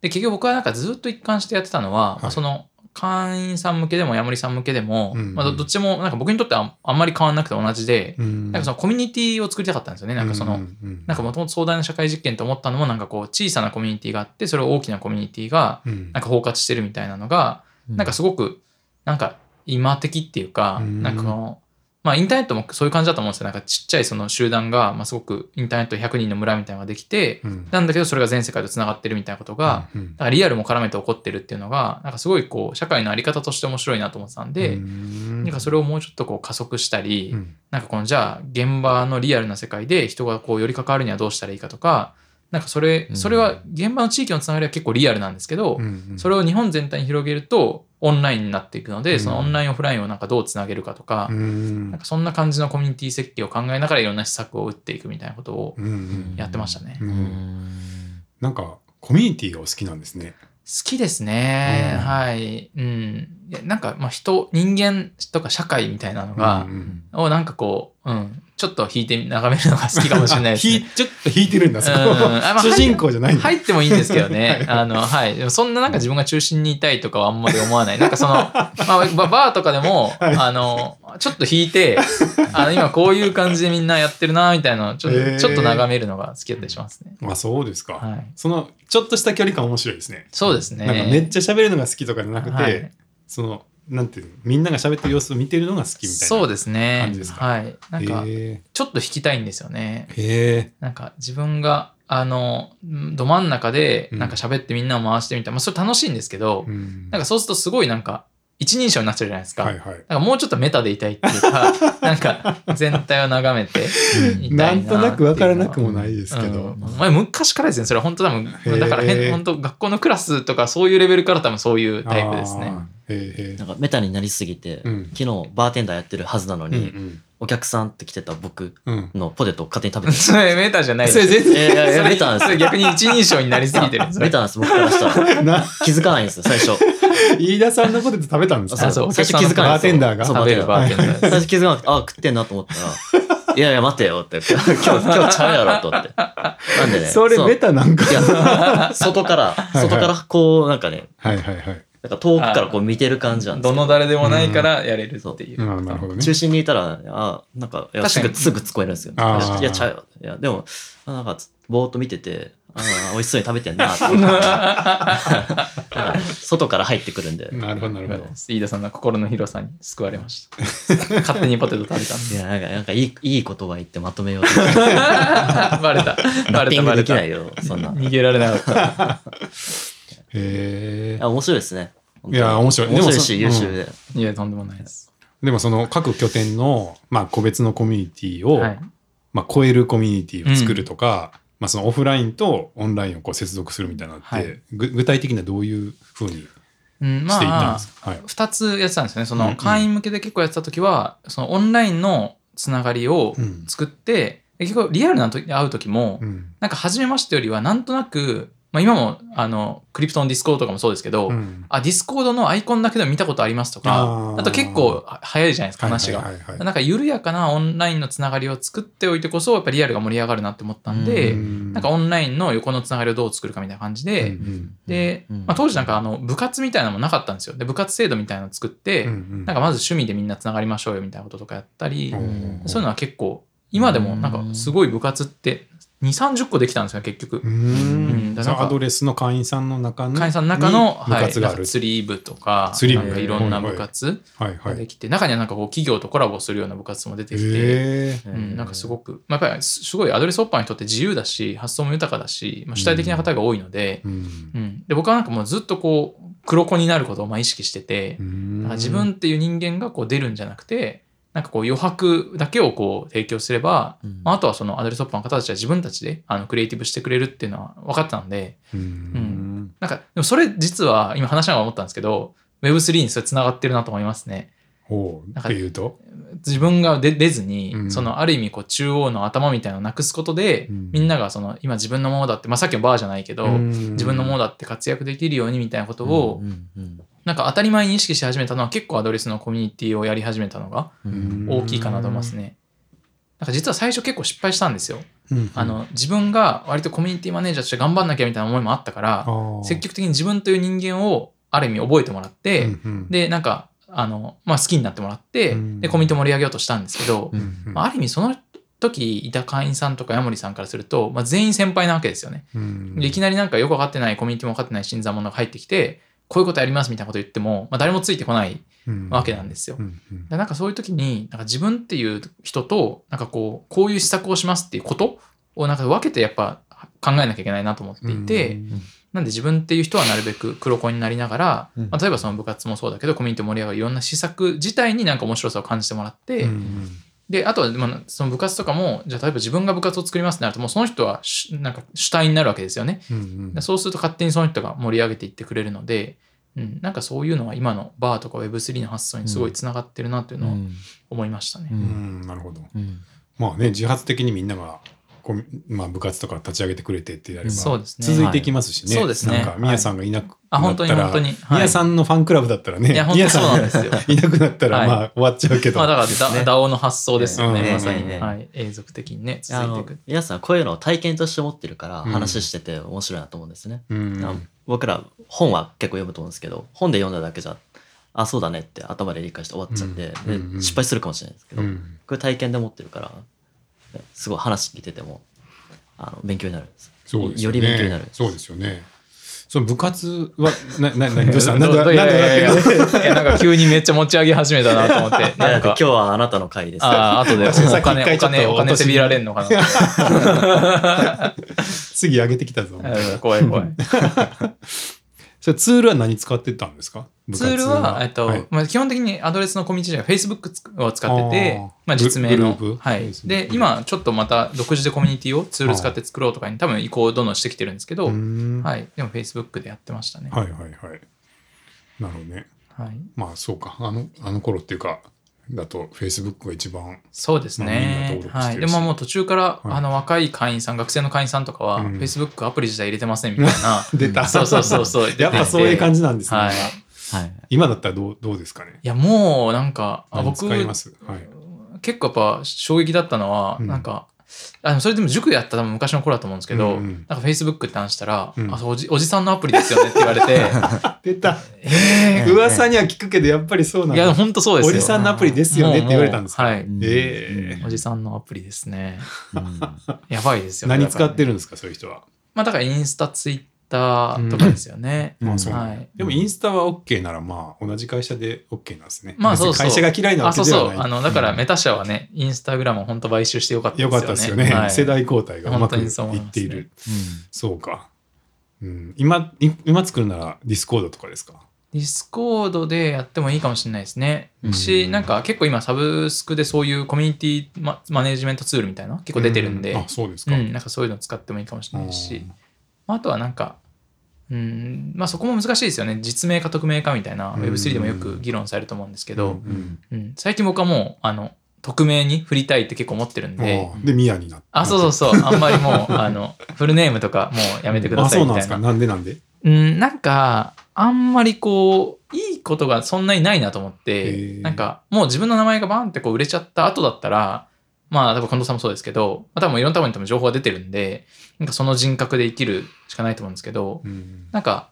で、結局僕はなんかずっと一貫してやってたのは、その会員さん向けでもヤモリさん向けでも、うんうん。まあどどっちでもなんか僕にとってはあんまり変わんなくて同じで、うん。なんかそのコミュニティを作りたかったんですよね。なんかその、うんうんなんかもともと壮大な社会実験と思ったのもなんかこう小さなコミュニティがあって、それを大きなコミュニティがうん。なんか包括してるみたいなのが、なんかすごく、なんか今的っていうか、うん。なんかこの、まあインターネットもそういう感じだと思うんですよ。なんかちっちゃいその集団が、まあすごくインターネット100人の村みたいなのができて、うん。なんだけどそれが全世界と繋がってるみたいなことが、うんなん。かリアルも絡めて起こってるっていうのが、なんかすごいこう社会のあり方として面白いなと思ってたんで、うん。なんかそれをもうちょっとこう加速したり、うん。なんかこのじゃあ現場のリアルな世界で人がこうより関わるにはどうしたらいいかとか、なんかそれ、それは現場の地域のつながりは結構リアルなんですけど、うんそれを日本全体に広げるとオンラインになっていくので、うんそのオンラインオフラインをなんかどうつなげるかとか、うんなんかそんな感じのコミュニティ設計を考えながらいろんな施策を打っていくみたいなことをうんうんやってましたね。う好うんんなんかコミュニティがお好きなんですね。きですね。うんはい。うん。なんか、まあ人、人間とか社会みたいなのがう、んをなんかこう、うん、ちょっと引いて眺めるのが好きかもしれないです ひね。ちょっと引いてるんだ、そこ 主人公じゃない。入ってもいいんですけどね。は いあの、はい。でもそんななんか自分が中心にいたいとかはあんまり思わない。なんかその、まあ、ババーとかでも、はいあの、ちょっと引いて、あの、今こういう感じでみんなやってるな、みたいなのをちょっと、ちょっと眺めるのが好きだったりしますね。あ、そうですか。はい。その、ちょっとした距離感面白いですね。そうですね。なんかめっちゃ喋るのが好きとかじゃなくて、はいその、なんていうの、みんなが喋ってる様子を見てるのが好きみたいな。そうですね感じです。か？はい。なんか、へちょっと引きたいんですよね。え。へえ。なんか自分が、あの、ど真ん中で、うんなんか喋ってみんなを回してみたいな、まあそれ楽しいんですけど、うんなんかそうするとすごいなんか、一人称になっちゃうじゃないですか。はいはい。なんかもうちょっとメタでいたいっていうか、なんか全体を眺めていたいななんとなくわからなくもないですけどうんまあ昔からですね、それは本当多分だから変、本当学校のクラスとかそういうレベルから多分そういうタイプですね。なんかメタになりすぎて、うん。昨日バーテンダーやってるはずなのうんに、お客さんって来てた僕うんうん。のポテトを勝手に食べて それメタじゃないそれ全いやいやいやそれメタなんですよ。それ逆に一人称になりすぎてる。んですメタなんです僕からしたら。気づかないんですよ最初。飯田さんのポテト食べたんですか？あそう。最初気づかないんですよ。バーテンダーが。食べるバーテンダー。最初気づかなくてあ食ってんなと思ったらいやいや待てよって 今日今日ちゃうやろと思って。なんでねうそれメタなんか。外から外からこうなんかねはいはいはい。なんか遠くからこう見てる感じなんですどよの誰でもないからやれるっていう。うんなるほどね。中心にいたら、あなんか、いや確かにすぐ、すぐ突っ込めるんですよ。いあーや、いやちゃうよ。いや、でも、あなんか、ぼーっと見てて、ああ、美味しそうに食べてんな、って。なんか外から入ってくるんで。なるほどなるほど飯田さんの心の広さに救われました。勝手にポテト食べたんで。いや、なんか、なんかいい、いい言葉言ってまとめようと して。バレた。バレた、ラッピングバレた。できないよ、そんな。逃げられなかった。へえあ面白いですね。いや面白い。面白いし、でもそ優秀で。いや、とんでもないです。でもその各拠点の、まあ、個別のコミュニティを、はい。まあ、超えるコミュニティを作るとか、まあ、そのオフラインとオンラインをこう接続するみたいなのって、はい。ぐ具体的にはどういうふうにしてうん、いったんまあです、か、はい、二つやってたんですよね。その会員向けで結構やってた時は、そのオンラインのつながりをうん。作って、で結構リアルな時会う時も、うん。なんか初めましてよりはなんとなく、まあ今もあの、クリプトのディスコードとかもそうですけど、うん。あ、ディスコードのアイコンだけでも見たことありますとか、あと結構は早いじゃないですか、話が。なんか緩やかなオンラインのつながりを作っておいてこそ、やっぱリアルが盛り上がるなって思ったんで、うん。なんかオンラインの横のつながりをどう作るかみたいな感じで、うんで、うん。まあ、当時なんかあの部活みたいなのもなかったんですよ。で、部活制度みたいなのを作って、うんうん。なんかまず趣味でみんなつながりましょうよみたいなこととかやったり、うん。そういうのは結構、今でもなんかすごい部活って2、30個できたんですよ、結局。うん。うん。だからそのアドレスの会員さんの中の会員さんの中の、に部はい、活がある、なんか釣り部とか、釣り部なんかいろんな部活はいはい。ができて、中にはなんかこう企業とコラボするような部活も出てきて、うん、なんかすごく、まあ、やっぱりすごいアドレスオッパーの人って自由だし、発想も豊かだし、まあ、主体的な方が多いので、うん。うん、で僕はなんかもうずっとこう黒子になることをまあ意識してて、自分っていう人間がこう出るんじゃなくてなんかこう余白だけをこう提供すれば、うん。まあ、あとはそのアドレスオッパーの方たちは自分たちであのクリエイティブしてくれるっていうのは分かってたんで。うん。なんかでもそれ実は今話しながら思ったんですけど Web3 にそれ繋がってるなと思いますね。ほう。っていうと？自分が出出ずに、うん。そのある意味こう中央の頭みたいなのをなくすことで、うん。みんながその今自分のものだって、まあ、さっきのバーじゃないけど、自自分のものだって活躍できるようにみたいなことを、うんうんなんか当たり前に意識し始めたのは結構アドレスのコミュニティをやり始めたのがうん。大きいかなと思いますね。なんか実は最初結構失敗したんですよ。うん。あの自分が割とコミュニティマネージャーとして頑張んなきゃみたいな思いもあったから、積極的に自分という人間をある意味覚えてもらって、うんうん。で、なんか、あの、まあ、好きになってもらって、うん。で、コミュニティ盛り上げようとしたんですけど、うんうん。まあ、ある意味その時いた会員さんとかヤモリさんからすると、まあ、全員先輩なわけですよね。うん。でいきなりなんかよくわかってないコミュニティも分かってない新参者が入ってきて、こういうことやりますみたいなこと言っても、まあ、誰もついてこないうん。わけなんですよ。うんうん。でなんかそういう時に、なんか自分っていう人と、なんかこう、こういう施策をしますっていうことをなんか分けてやっぱ考えなきゃいけないなと思っていて、うん。なんで自分っていう人はなるべく黒子になりながら、うん。まあ、例えばその部活もそうだけど、コミュニティ盛り上がるいろんな施策自体になんか面白さを感じてもらって、うんで、あとは、まあ、その部活とかも、じゃあ例えば自分が部活を作りますってなると、もうその人はしなんか主体になるわけですよね。うんうん。でそうすると勝手にその人が盛り上げていってくれるので、うん、なんかそういうのは今のバーとか Web3 の発想にすごいつながってるなっていうのを思いましたね。ううんんなるほど。うん。まあね自発的にみんながこうまあ、部活とか立ち上げてくれてってやればそうですね。続いていきますしね、そうですね。なんか宮さんがいなくあ、本当に本当に。宮はい。さんのファンクラブだったらねいや、本当宮さそうなんですよ。いなくなったらはい。まあ終わっちゃうけど、まあだから DAO の発想ですよね、うん。まさに。ね。はい。永続的にね、続いていく。皆さんこういうのを体験として持ってるからうん。話してて面白いなと思うんですね。うん。僕ら本は結構読むと思うんですけど本で読んだだけじゃあそうだねって頭で理解して終わっちゃって、うん。うん。うん。で失敗するかもしれないですけど、うん。これ体験で持ってるからねすごい話聞いててもあの勉強になるんですそうですよね。より勉強になるそうですよね。その部活はなななどうした？どなんでななんか急にめっちゃ持ち上げ始めたなと思って。なんんか。今、日はあなたの回です。ああ、後で。お金、お金、お金せびられんのかな。次上げてきたぞ。うん怖い怖い。それツールは何使ってたんですか？部ツ活ールは、えっと、はい。まあ、基本的にアドレスのコミュニティじゃ Facebook を使っててあー、まあ、実名の。はい。で、今、ちょっとまた独自でコミュニティをツール使って作ろうとかに多分移行をどんどんしてきてるんですけど、はいはい。でも Facebook でやってましたね。はいはい。なるほどね。はい。まあそうか。あのあの頃っていうかだと Facebook が一番そうですね登。録してはい。でももう途中から、はいあの、若い会員さん、学生の会員さんとかは、うん Facebook アプリ自体入れてませんみたいな。出たそうそうそうそう。やっぱそういう感じ。じなんですね、はい。はい今だったらどうどうですかね？いや、もう、なんか、あ何僕、使います？はい結構やっぱ衝撃だったのは、うんなんか、あのそれでも塾やった多分昔の頃だと思うんですけど、うんうん。なんか Facebook って話したら、うん。あおじおじさんのアプリですよねって言われて、出た。えー噂には聞くけどやっぱりそうなんいや、だ本当そうですよ。おじさんのアプリですよねって言われたんですはい。うん。ええおじさんのアプリですね。うん。やばいですよ。何使ってるるんですかそういう人は？まあだからインスタ、ツイッタとかですよね。まあそうはい。でもインスタは OK ならまあ同じ会社で OK なんですね。まあそう会社が嫌いなわあ、そうそう。けではない。あの、だからうんメタ社はね、インスタグラムを本当買収してよかったですよね。よかったですよね。はい世代交代がうまくいっている。そうか。うん、今、い今作るならディスコードとかですか？ディスコードでやってもいいかもしれないですね。うんし、なんか結構今サブスクでそういうコミュニティママネジメントツールみたいな結構出てるんで、うあ、そうですか。うん、なんかそういうの使ってもいいかもしれないし、まああとはなんか、うん、まあそこも難しいですよね。実名か匿名かみたいな、うん。Web3 でもよく議論されると思うんですけど、うん。うん。最近僕はもう、あの、匿名に振りたいって結構思ってるんで、で、ミヤになって。あ、そうそうそう、あんまりもう、あの、フルネームとかもうやめてくだあ、さ。いうみたいな。なんでなんでうん、なんか、あんまりこう、いいことがそんなにないなと思っへてー、なんか、もう自分の名前がバンってこう売れちゃった後だったら、まあ、多分近藤さんもそうですけど、まあ、多分いろんなところに多分情報が出てるんで、なんかその人格で生きるしかないと思うんですけど、うん。なんか、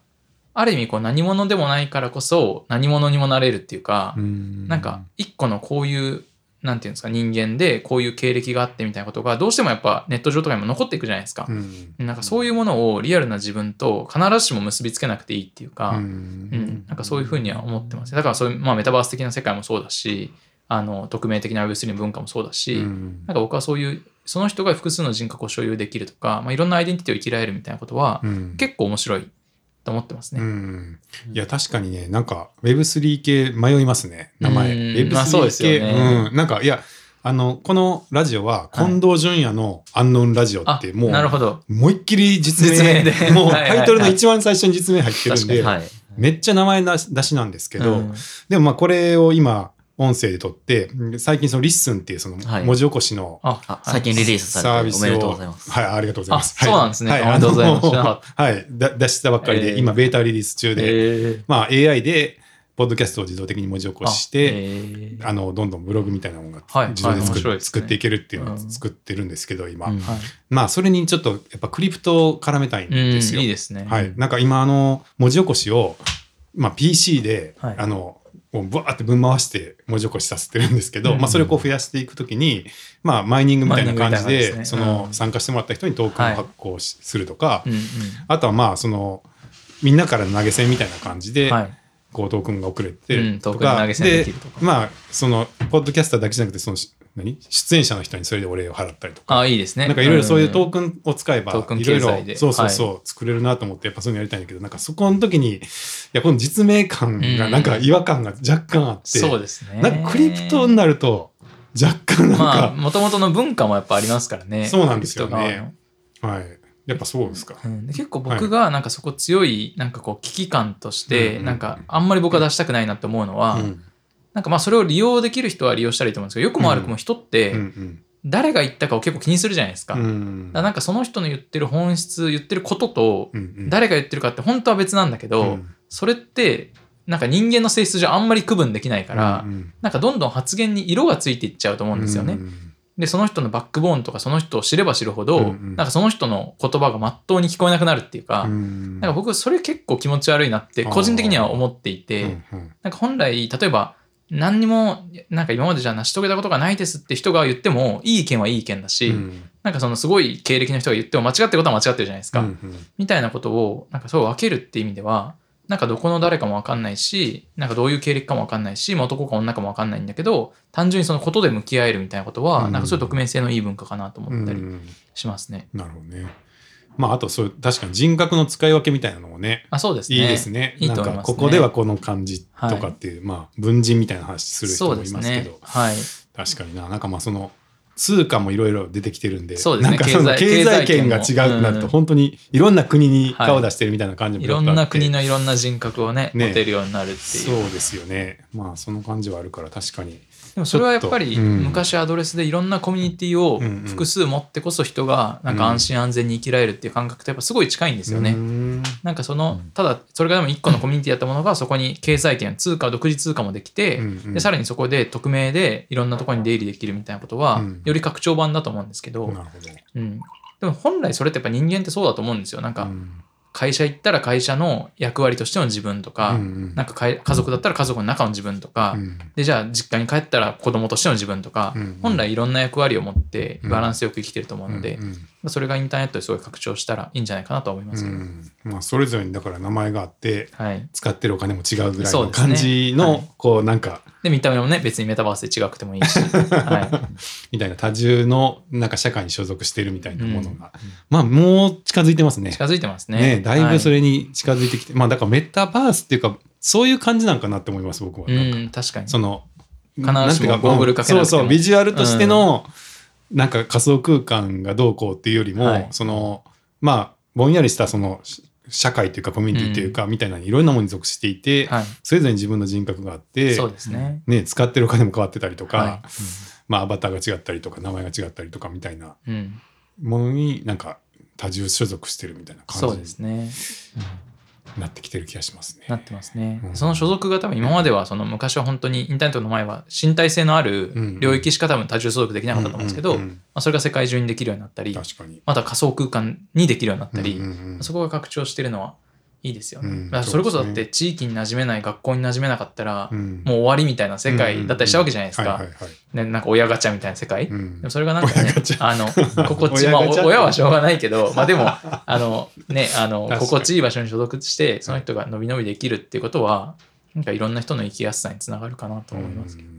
ある意味こう何者でもないからこそ何者にもなれるっていうか、うん。なんか一個のこういう、なんていうんですか、人間でこういう経歴があってみたいなことがどうしてもやっぱネット上とかにも残っていくじゃないですか。う。ん。なんかそういうものをリアルな自分と必ずしも結びつけなくていいっていうか、ううん。ん、なんかそういうふうには思ってます。だからそういう、まあメタバース的な世界もそうだし、あの、匿名的な Web3 の文化もそうだし、うんなんか僕はそういう、その人が複数の人格を所有できるとか、まあいろんなアイデンティティを生きられるみたいなことは、うん結構面白いと思ってますね。うんいや、確かにね、なんか Web3 系迷いますね、名前。うん Web3 系、まあそうですよねうん。なんか、いや、あの、このラジオは、近藤淳也の Unknown Radio あって、もう、なるほど。思いっきり実名で もうタイトルの一番最初に実名入ってるんで、はい。めっちゃ名前出しなんですけど、うんでもまあこれを今、音声で撮って、最近その LISTEN っていうそのはい。文字起こしのああ、最近リリースサされておめでービスを、とうございます。はい、ありがとうございます。あそうなんですね。はい、おめでとうございます。はい、だ出したばっかりで、えー。今、ベータリリース中で、えまあ AI で、ポッドキャストを自動的に文字起こして、えあの、どんどんブログみたいなものはい。が自動ではい面作,、白いですね。作っていけるっていうのをうん。作ってるんですけど、今。うん。はい。まあ、それにちょっと、やっぱクリプトを絡めたいん、ですよ。いいですね。はい。なんか今、あの、文字起こしを、まあ、PC で、はい。あの、こうブワーって分回して文字起こしさせてるんですけど、うんまあ、それをこう増やしていくときに、まあ、マイニングみたいな感じで、ねうんの参加してもらった人にトークンを発行しするとか、うんあとはまあ、その、みんなからの投げ銭みたいな感じで、うん。はい。こうトークンが送れてとか、クン投げ銭でまあ、その、ポッドキャスターだけじゃなくて、その、し何出演者の人にそれでお礼を払ったりとか、あ、いいですね。なんかいろいろそういうトーククンを使えば、いろいろそうそうそう、作れるなと思って、やっぱそういうのやりたいんだけど、なんかそこの時に、いや、この実名感が、うんなんか違和感が若干あって、そうですね。なんかクリプトになると、若干なんまあ、か、もともとの文化もやっぱありますからね。そうなんですよねはい。やっぱそうですか。うん。で結構僕がなんかそこ強いなんかこう危機感としてうんなんかあんまり僕は出したくないなって思うのはうん。なんかまあそれを利用できる人は利用したらいいと思うんですけどよくも悪くも人っうんて誰が言ったかを結構気にするじゃないですか。うだかなんかその人の言ってる本質言ってることと誰が言ってるかって本当は別なんだけど、うんそれってなんか人間の性質上あんまり区分できないから、うんなんかどんどん発言に色がついていっちゃうと思うんですよね。うんでその人のバックボーンとかその人を知れば知るほど、うんうん。なんかその人の言葉がまっとうに聞こえなくなるっていうか、うんなんか僕それ結構気持ち悪いなって個人的には思っていて、うんうん。なんか本来例えば何にもなんか今までじゃ成し遂げたことがないですって人が言ってもいい意見はいい意見だし、うん。なんかそのすごい経歴の人が言っても間違ってることは間違ってるじゃないですか、うんうん。みたいなことをなんかそう分けるっていう意味ではなんかどこの誰かも分かんないしなんかどういう経歴かも分かんないし、まあ、男か女かも分かんないんだけど単純にそのことで向き合えるみたいなことは、うんなんかそういう匿名性のいい文化かなと思ったりうんしますね。なるほどね。まあ、あとそう、確かに人格の使い分けみたいなのもね、あそうですね。いいですね。いいと思いなんか、ますねここではこの感じとかっていう、まあ、文人みたいな話する人もいますけど、。はい。確かにな、なんかまあ、その、通貨もいろいろ出てきてるんで、そうですねなんかその経済圏が違うってなると、うん本当にいろんな国に顔出してるみたいな感じもいろんな国ののいろんな人格をね、ね持てるようになるっていう。そうですよね。まあ、その感じはあるから、確かに。でもそれはやっぱり昔アドレスでいろんなコミュニティを複数持ってこそ人がなんか安心安全に生きられるっていう感覚とやっぱすごい近いんですよね。ね。なんかその、ただそれがでも一個のコミュニティだったものがそこに経済圏、通貨、独自通貨もできて、でさらにそこで匿名でいろんなところに出入りできるみたいなことは、うんより拡張版だと思うんですけど。うん、でも本来それってやっぱ人間ってそうだと思うんですよ。なんかうん会社行ったら会社の役割としての自分とか、うんうん。なんか家族だったら家族の中の自分とか、うん。でじゃあ実家に帰ったら子供としての自分とか、うんうん。本来いろんな役割を持ってバランスよく生きてると思うので、うんうんそれがインターネットですごい拡張したらいいんじゃないかなとは思いますうん。まあ、それぞれにだから名前があってはい、使ってるお金も違うぐらいの感じの、はい。こうなんかで見た目もね別にメタバースで違くてもいいし、はみたいな多重のなんか社会に所属してるみたいなものが、まあもう近づいてますい、ね。近づいてますね。ねだいぶそれ、れに近づいてきて、まあだからメタバースっていうかそういう感じなんかなって思います僕は。うん確かに。その必ずしもゴーグルかけなくても。そうそうビジュアルとしての、なんか仮想空間がどうこうっていうよりも、はい。そのまあぼんやりしたそのし社会というかコミュニティというか、みたいないろんなものに属していて、はい、それぞれに自分の人格があってそうですね、ね、使ってるお金も変わってたりとか、はい。まあ、アバターが違ったりとか名前が違ったりとかみたいなうん、ものになんか多重所属してるみたいなそう感じですね。になってきてる気がしますね。なってますね、うん。その所属が多分今まではその昔は本当にインターネットの前は身体性のある領域しか多分多重所属できなかったと思うんですけど、まあ、それが世界中にできるようになったり。また仮想空間にできるようになったり、そこが拡張してるのはいいですよね。うんだからそれこそだって地域に馴染めない学校に馴染めなかったら、うんもう終わりみたいな世界だったりしたわけじゃないですか。ね、なんか親ガチャみたいな世界。うんでもそれがなんかねあの、心地、まあ、親はしょうがないけど、まあでも、あの、ね、あの、心地いい場所に所属して、その人が伸び伸びできるっていうことは、なんかいろんな人の生きやすさにつながるかなと思いますけど。うん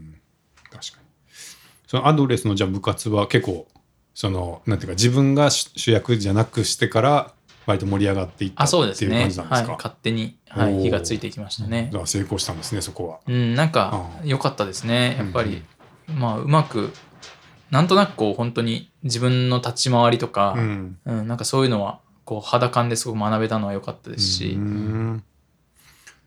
確かに。そのアドレスのじゃあ部活は結構そのなんていうか自分が主主役じゃなくしてから割と盛り上がっていったあ、っていうそうですね。はい。感じなんですか？勝手に、はい、火がついていきましたねじ。ゃあ成功したんですねそこは。うん、なんか良かったですね。やっぱり、まあ、うまく、なんとなくこう、本当に自分の立ち回りとか、うん。うん、なんかそういうのは、こう、肌感ですごく学べたのは良かったですし、うん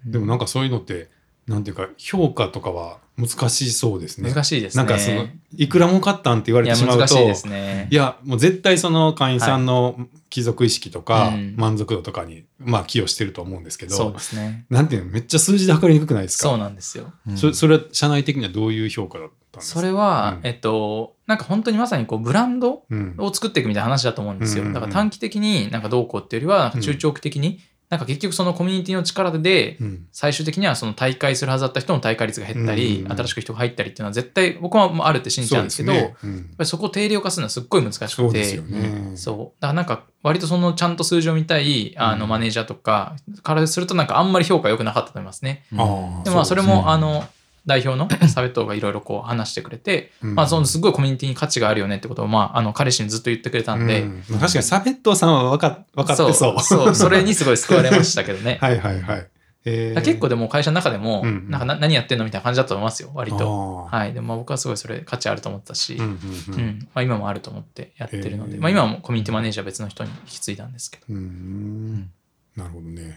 でもなんかそういうのってなんていうか評価とかは難しそうですね。難しいですね。なんかそのいくらも買ったんって言われてしまうと難しいですね。いやもう絶対その会員さんの貴族意識とかうん満足度とかにまあ寄与してると思うんですけど、そうですね。なんていうのめっちゃ数字で測りにくくないですか？そうなんですよ。そそれは社内的にはどういう評価だったんですか？それは、うんえっと、なんか本当にまさにこう、ブランドうんを作っていくみたいな話だと思うんですよ。うんうんうんだから短期的になんかどうこうっていうよりは、なんか中長期的に、なんか結局そのコミュニティの力で、うん。最終的にはその大会するはずだった人の大会率が減ったり、新しく人が入ったりっていうのは絶対僕はあるって信じちゃうんですけど、やっぱりそこを定量化するのはすっごい難しくて、そうですよね。そう。だからなんか割とそのちゃんと数字を見たいあのうんマネージャーとかからするとなんかあんまり評価良くなかったと思いますね。でもまあそれもあの代表のサベットがいろいろこう話してくれて、うんまあそのすごいコミュニティに価値があるよねってことをまああの彼氏にずっと言ってくれたんで、うん確かにサベットさんは分か分かってそう。そうそれにすごい救われましたけどね。はいはいはい。えだから結構でも会社の中でも、うんなんかな何やってんのみたいな感じだったと思いますよ、割と。とはい。でもまあ僕はすごいそれ価値あると思ったし、うんううんんうんまあ、今もあると思ってやってるので、へーまあ、今はもうコミュニティマネージャーは別の人に引き継いだんですけど。うーんなるほどね。やっ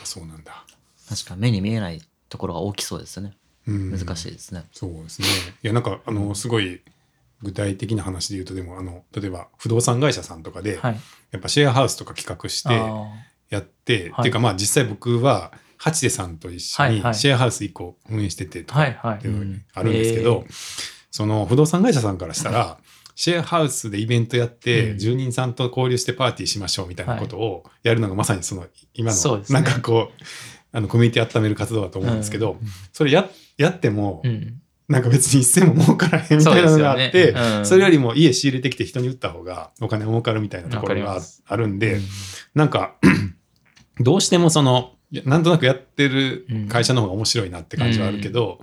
ぱそうなんだ。確か目に見えないところが大きそうですね。うん。難しいですね。そうですね。いやなんかあのすごい具体的な話で言うとでもあの例えば不動産会社さんとかで、はい。やっぱシェアハウスとか企画してあやって、はい。っていうかまあ実際僕は八手さんと一緒にシェアハウス1個運営しててとかって。いうのあるんですけど、へその不動産会社さんからしたら、シェアハウスでイベントやって、うん。住人さんと交流してパーティーしましょうみたいなことをやるのがまさにその今の、なんかこうあのコミュニティ温める活動だと思うんですけど、それややっても、うん。なんか別に一銭も儲からへんみたいなのがあってそね。うん。それよりも家仕入れてきて人に売った方がお金儲かるみたいなところがあるんで、なんか どうしてもそのなんとなくやってる会社の方が面白いなって感じはあるけど、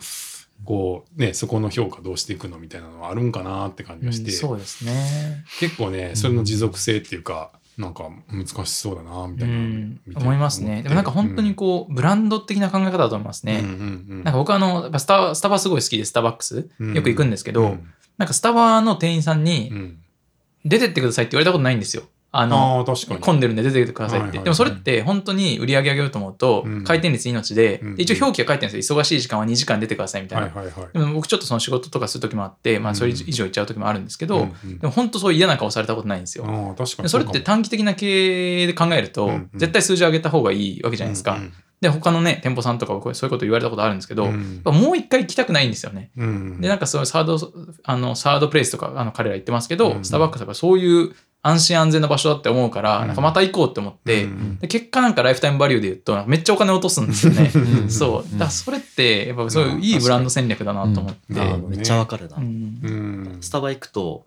こうねそこの評価どうしていくのみたいなのはあるんかなって感じがして、うん。そうですね。結構ねそれの持続性っていうか、なんか難しそうだなみうたいな、ん見。て思いますね。でもなんか本当にこう、ブランド的な考え方だと思いますね。うんうんうんなんか僕はあの、スタスタバすごい好きで、スターバックス、うんよく行くんですけど、うんなんかスタバの店員さんうに、ん出てってくださいって言われたことないんですよ。あの、混んでるんで出てってくださいって。でもそれって本当に売り上げ上げようと思うとうん、回転率命で、一応表記が書いてるんですよ。忙しい時間は2時間出てくださいみたいな。でも僕ちょっとその仕事とかする時もあって、まあそれ以上行っちゃう時もあるんですけど、でも本当そういう嫌な顔されたことないんですよ。それって短期的な経営で考えると、絶対数字上げた方がいいわけじゃないですか。うんで、他のね、店舗さんとか僕そういうこと言われたことあるんですけど、うんもう一回行きたくないんですよね。うんで、なんかそういうサード、あの、サードプレイスとか、あの、彼ら言ってますけど、うんスターバックスとかそういう安心安全な場所だって思うから、うんなんかまた行こうって思って、うんで結果なんかライフタイムバリューで言うと、めっちゃお金落とすんですよね。うんそう。だそれって、やっぱそういういいブランド戦略だなと思って。めっちゃわかるな。スタバ行くと、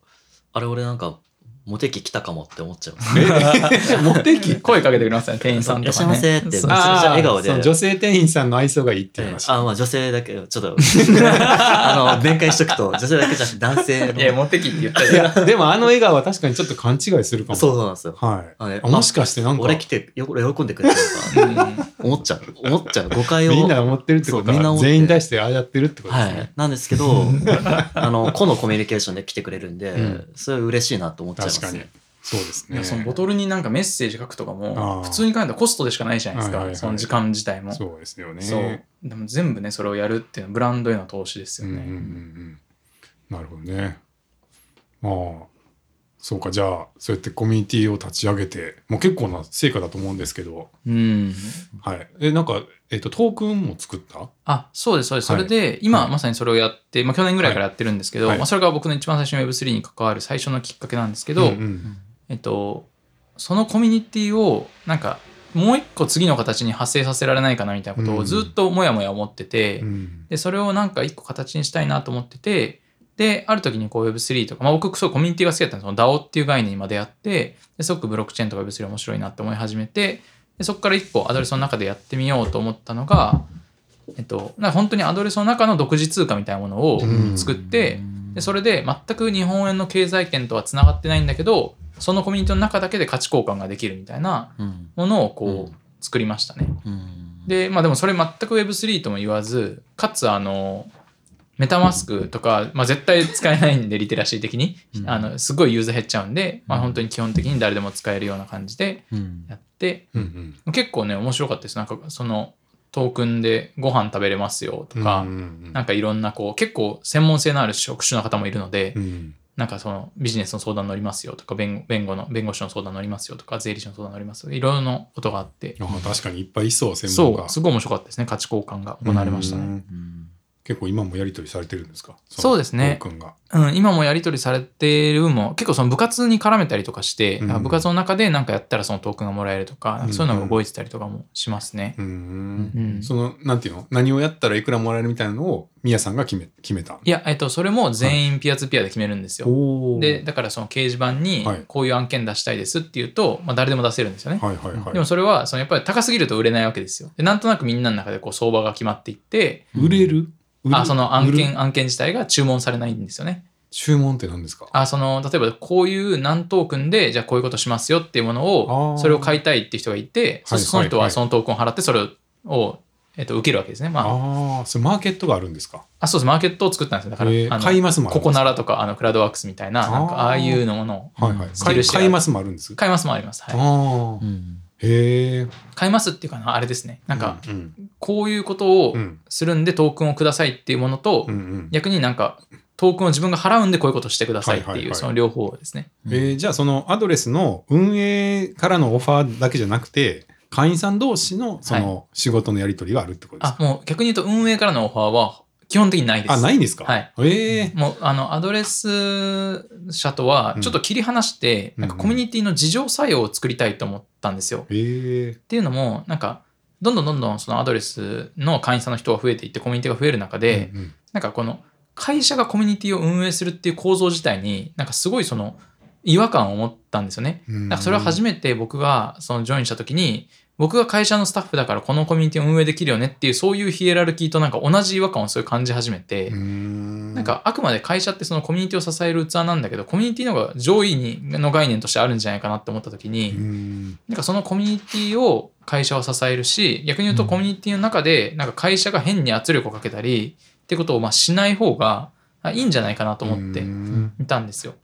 あれ俺なんかモテ期来たかもって思っちゃいます。持ってき声かけてくれますよね、店員さんとか、ね。いらっしゃいませってめちゃめちゃあ笑顔でその女性店員さんの愛想がいいっていう話。あ、まあ女性だけ、ちょっと、あの、弁解しとくと、女性だけじゃなくて男性の。いや、持ってきって言ったいじゃん。や、でもあの笑顔は確かにちょっと勘違いするかも。そうなんですよ。はい。あれあもしかしてなんか、俺来てよ喜んでくれてるのか？な思っちゃう。思っちゃう。誤解を。みんな思ってるってことは、全員に対してああやってるってことですはいね。。なんですけど、あの、個のコミュニケーションで来てくれるんで、うんそれ嬉しいなと思っちゃいます。確かに。そうですね。そのボトルになんかメッセージ書くとかあも、ー普通に考えたらコストでしかないじゃないですか。はいはいはいその時間自体も。そうですよね。そう。でも全部ね、それをやるっていうのはブランドへの投資ですようんうんうんうね。ん。なるほどね。まあ、そうか、じゃあ、そうやってコミュニティを立ち上げて、もう結構な成果だと思うんですけど、うん。はい。え、なんか、えっと、トークンも作った？あ、そうです、そうです。そはい。れで、今はい。まさにそれをやって、まあ去年ぐらいからやってるんですけど、はい。まあそれが僕の一番最初の Web3 に関わる最初のきっかけなんですけど、うんうん。えっと、そのコミュニティを、なんか、もう一個次の形に派生させられないかなみたいなことをずっともやもや思ってて、うん。で、それをなんか一個形にしたいなと思ってて、で、ある時にこう Web3 とか、まあ僕そうコミュニティが好きだったんですその DAO っていう概念にまでやって、ですごくブロックチェーンとか Web3 面白いなって思い始めて、でそこから一個アドレスの中でやってみようと思ったのが、えっと、なんか本当にアドレスの中の独自通貨みたいなものを作って、でそれで全く日本円の経済圏とはつながってないんだけど、そのコミュニティの中だけで価値交換ができるみたいなうん。ものをこう作りましたね。うん。で、まあでもそれ全く Web3 とも言わず、かつあの、メタマスクとか、まあ絶対使えないんで、リテラシー的に。うんあの、すごいユーザー減っちゃうんで、まあ本当に基本的に誰でも使えるような感じでうん。やって、うんうん結構ね、面白かったです。なんかその、トークンでご飯食べれますよとか、うんうんなんかいろんなこう、結構専門性のある職種の方もいるので、うんなんかそのビジネスの相談乗りますよとか、弁弁護の、弁護士の相談乗りますよとか、税理士の相談乗りますよ。いろいろなことがあって、あ確かにいっぱいいそう、専門そう、家。すごい面白かったですね。価値交換が行われましたね。うんうん結構今もやり取りされてるんですか？そうですね。うん、今もやり取りされてる分も結構その部活に絡めたりとかして、うん部活の中で何かやったらそのトークンがもらえるとか、なんかそういうのが動いてたりとかもしますね。うんうんその、なんていうの？何をやったらいくらもらえるみたいなのを、みやさんが決め、決めた。いや、えっと、それも全員ピアツーピアで決めるんですよ。おーで、だからその掲示板にはいこういう案件出したいですっていうと、まあ誰でも出せるんですよね。はいはいはい。でもそれはそのやっぱり高すぎると売れないわけですよ。でなんとなくみんなの中でこう相場が決まっていって、売れる？あその案件案件自体が注文されないんですよね。注文って何ですか？あその例えばこういう何トークンでじゃあこういうことしますよっていうものをそれを買いたいって人がいてその人はそのトークンを払ってそれを、えっと、受けるわけですね。まあ、ああ、それマーケットがあるんですか？あそうです。マーケットを作ったんですよ。だから、えーあの買いますもあるんコですか？コナラとかあのクラウドワークスみたいななんかあー。ああいうのもの。を買いますもあるんです買いますもあります。はい、ああう、ん。へえ。買いますっていうかなあれですね。なんか、うん、こういうことをうん、するんでトークンをくださいっていうものと、うん、うん。逆になんかトークンを自分が払うんでこういうことしてくださいっていう、はいはいはいその両方ですね。えーじゃあそのアドレスの運営からのオファーだけじゃなくて、会員さん同士のその仕事のやり取りがあるってことですか、あもう逆に言うと運営からのオファーは基本的にないです。あ、ないんですか？はい。ええもうあのアドレス社とはちょっと切り離して、うんなんかコミュニティの自浄作用を作りたいと思ったんですよ。ええっていうのもなんかどんどんどんどんそのアドレスの会員さんの人が増えていってコミュニティが増える中で、うんうんなんかこの会社がコミュニティを運営するっていう構造自体になんかすごいその違和感を持ったんですよね。うんなんかそれを初めて僕がそのジョインした時に僕が会社のスタッフだからこのコミュニティを運営できるよねっていうそういうヒエラルキーとなんか同じ違和感をすごい感じ始めて、うん。なんかあくまで会社ってそのコミュニティを支える器なんだけどコミュニティの方が上位にの概念としてあるんじゃないかなって思った時に、うん。なんかそのコミュニティを会社は支えるし逆に言うとコミュニティの中でなんか会社が変に圧力をかけたりってことをまあしない方があいいんじゃないかなと思ってうん。いたんですよ。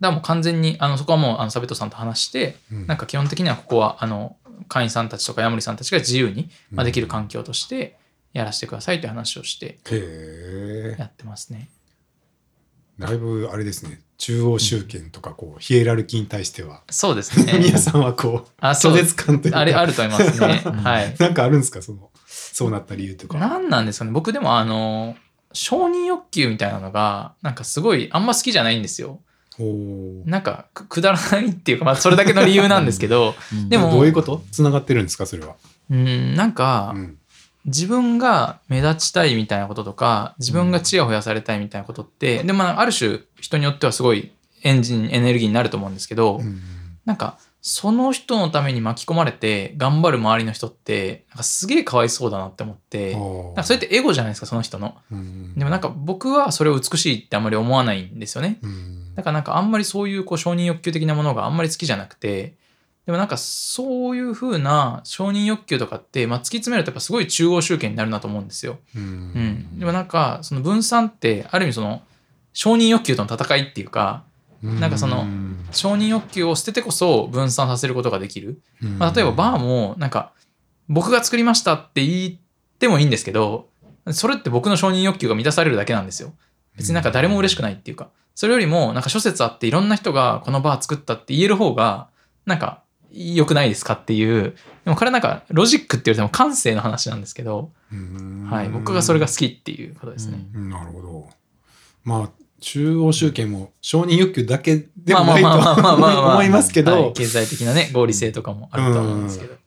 だからもう完全にあのそこはもうあのサベトさんと話してうん。なんか基本的にはここはあの会員さんたちとかヤモリさんたちが自由に、まあ、できる環境としてやらせてくださいという話をしてやってますね。だいぶあれですね中央集権とかこうヒエラルキーに対してはそうですね。皆さんはこうあ拒絶感というかあれあると思いますね。はい。なんかあるんですか？そのそうなった理由とか何なんですかね僕でもあの承認欲求みたいなのがなんかすごいあんま好きじゃないんですよ。なんかくくだらないっていうか、まあ、それだけの理由なんですけど でもどういうこと？つながってるんですかそれは、うんなんかうん。自分が目立ちたいみたいなこととか自分がチヤホヤされたいみたいなことってでもまあある種人によってはすごいエンジンエネルギーになると思うんですけど、うん。なんかその人のために巻き込まれて頑張る周りの人ってなんかすげえかわいそうだなって思ってなんかそれってエゴじゃないですかその人の。うん。でもなんか僕はそれを美しいってあんまり思わないんですよね。うんだからなんかあんまりそういうこう承認欲求的なものがあんまり好きじゃなくて、でもなんかそういう風な承認欲求とかって、まあ、突き詰めるとやっぱすごい中央集権になるなと思うんですよ。ううんん。でもなんかその分散ってある意味その承認欲求との戦いっていうか、なんかその承認欲求を捨ててこそ分散させることができる。まあ、例えばバーもなんか僕が作りましたって言ってもいいんですけどそれって僕の承認欲求が満たされるだけなんですよ別になんか誰も嬉しくないっていうかそれよりもなんか諸説あっていろんな人がこのバー作ったって言える方がなんか良くないですかっていうでもこれなんかロジックって言われても感性の話なんですけど、はい、僕がそれが好きっていうことですね。うんなるほど。まあ中央集権も承認欲求だけでもないと思いますけどはい、経済的なね合理性とかもあると思うんですけど、うん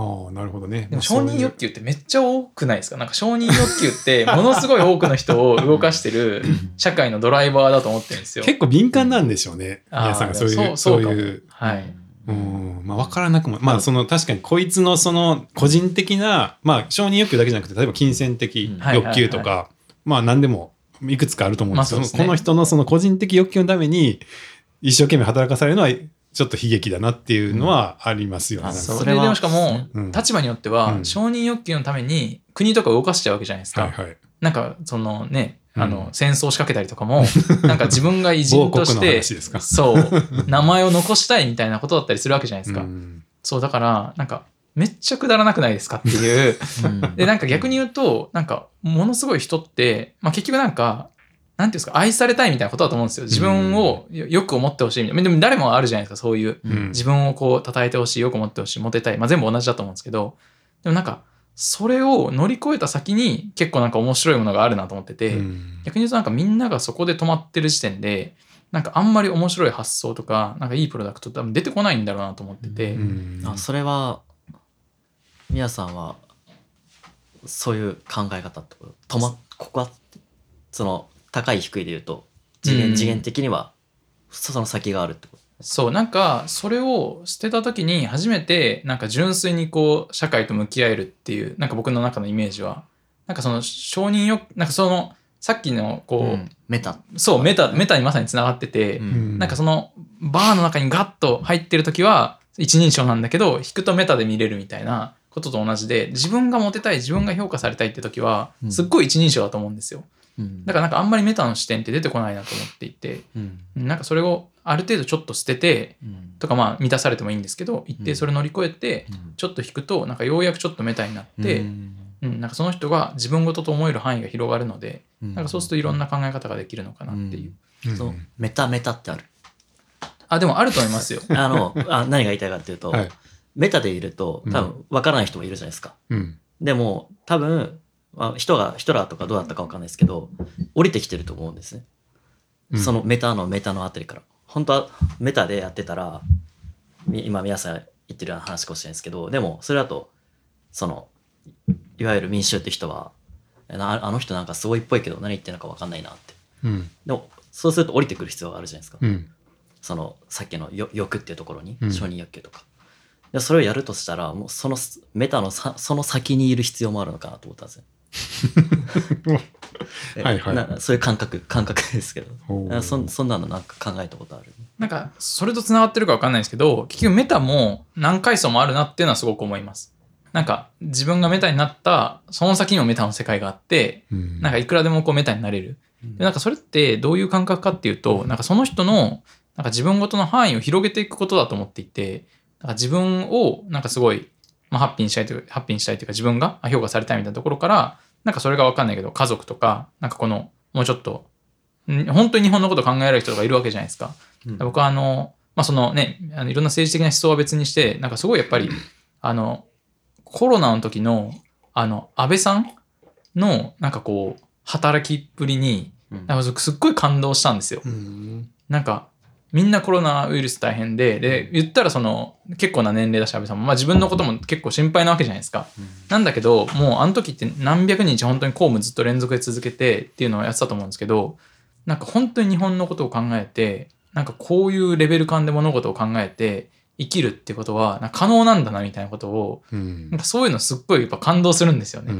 ああなるほどね。でも承認欲求ってめっちゃ多くないですか？なんか承認欲求って ものすごい多くの人を動かしてる 社会のドライバーだと思ってるんですよ。結構敏感なんでしょうね。あー皆さんがそういうそういう。はい。うんまあ、分からなくも、まあ、その確かにこいつのその個人的な、まあ、承認欲求だけじゃなくて例えば金銭的うん欲求とはいか、まあ何でもいくつかあると思うんですけど、まあねこの人のその個人的欲求のために一生懸命働かされるのはちょっと悲劇だなっていうのはありますよね。うんそれでもしかも、うん立場によっては、うん承認欲求のために国とか動かしちゃうわけじゃないですか。はいはい。なんか、そのね、あの、うん戦争仕掛けたりとかも、なんか自分が偉人として、そう、名前を残したいみたいなことだったりするわけじゃないですか。うんそう、だから、なんか、めっちゃくだらなくないですかっていう。うんで、なんか逆に言うと、なんか、ものすごい人って、まあ結局なんか、なんていうんですか、愛されたいみたいなことだと思うんですよ。自分をよよく思ってほしいみたいな。でも誰もあるじゃないですか、そういう。うん自分をこう、称えてほしい、よく思ってほしい、モテたい。まあ全部同じだと思うんですけど、でもなんか、それを乗り越えた先に結構なんか面白いものがあるなと思ってて、うん逆に言うとなんかみんながそこで止まってる時点で、なんかあんまり面白い発想とか、なんかいいプロダクト多分出てこないんだろうなと思ってて、うんあそれは皆さんはそういう考え方ってこと？止まここはその高い低いで言うと次元,、うん。次元的にはその先があるってこと。そう、なんか、それを捨てた時に初めて、なんか純粋にこう、社会と向き合えるっていう、なんか僕の中のイメージは、なんかその承認欲、なんかその、さっきのこう、うん。メタ、そう、メタ、メタにまさにつながってて、うん。なんかその、バーの中にガッと入ってる時は、一人称なんだけど、引くとメタで見れるみたいなことと同じで、自分がモテたい、自分が評価されたいって時はう、ん。すっごい一人称だと思うんですよ。うんだからなんかあんまりメタの視点って出てこないなと思っていて、うん。なんかそれをある程度ちょっと捨てて、うん。とかまあ満たされてもいいんですけど一定それ乗り越えてうん。ちょっと引くとなんかようやくちょっとメタになって、うん。うんなんかその人が自分事と思える範囲が広がるのでうん。なんかそうするといろんな考え方ができるのかなっていう、うん。そう。メタメタってある？あでもあると思いますよ。あのあ何が言いたいかっていうと、はい。メタでいると多分分からない人もいるじゃないですか、うん。でも多分まあ人がヒトラーとかどうだったか分かんないですけど降りてきてると思うんですねうんそのメタのメタのあたりから。本当はメタでやってたら、み今皆さん言ってるような話かもしれないですけど、でもそれだと、その、いわゆる民衆って人は、なあの人なんかすごいっぽいけど何言ってるのか分かんないなって。うんでも、そうすると降りてくる必要があるじゃないですか。うんその、さっきのよ欲っていうところにう、ん承認欲求とか。でそれをやるとしたら、もうそのメタのさその先にいる必要もあるのかなと思ったんですよ。え はいはい。なそういう感覚、感覚ですけど。そんそんなのなんか考えたことある？なんかそれとつながってるか分かんないですけど結局メタも何階層もあるなっていうのはすごく思います。なんか自分がメタになったその先にもメタの世界があってうん。なんかいくらでもこうメタになれる。でなんかそれってどういう感覚かっていうとなんかその人のなんか自分ごとの範囲を広げていくことだと思っていてなんか自分をなんかすごい、まあ、ハッピーにしたいというハッピーにしたいというか自分があ評価されたいみたいなところからなんかそれが分かんないけど家族とかなんかこのもうちょっとん本当に日本のことを考えられる人がいるわけじゃないですか。うん僕はあの、まあ、そのねあのいろんな政治的な思想は別にしてなんかすごいやっぱりあのコロナの時のあの安倍さんのなんかこう働きっぷりにうんなんかすっごい感動したんですよ。うんなんかみんなコロナウイルス大変でで言ったらその結構な年齢だし安倍さんも、まあ、自分のことも結構心配なわけじゃないですか。なんだけどもうあの時って何百日本当に公務ずっと連続で続けてっていうのをやってたと思うんですけどなんか本当に日本のことを考えてなんかこういうレベル感で物事を考えて生きるってことは可能なんだなみたいなことをうん。なんかそういうのすっごいやっぱ感動するんですよね。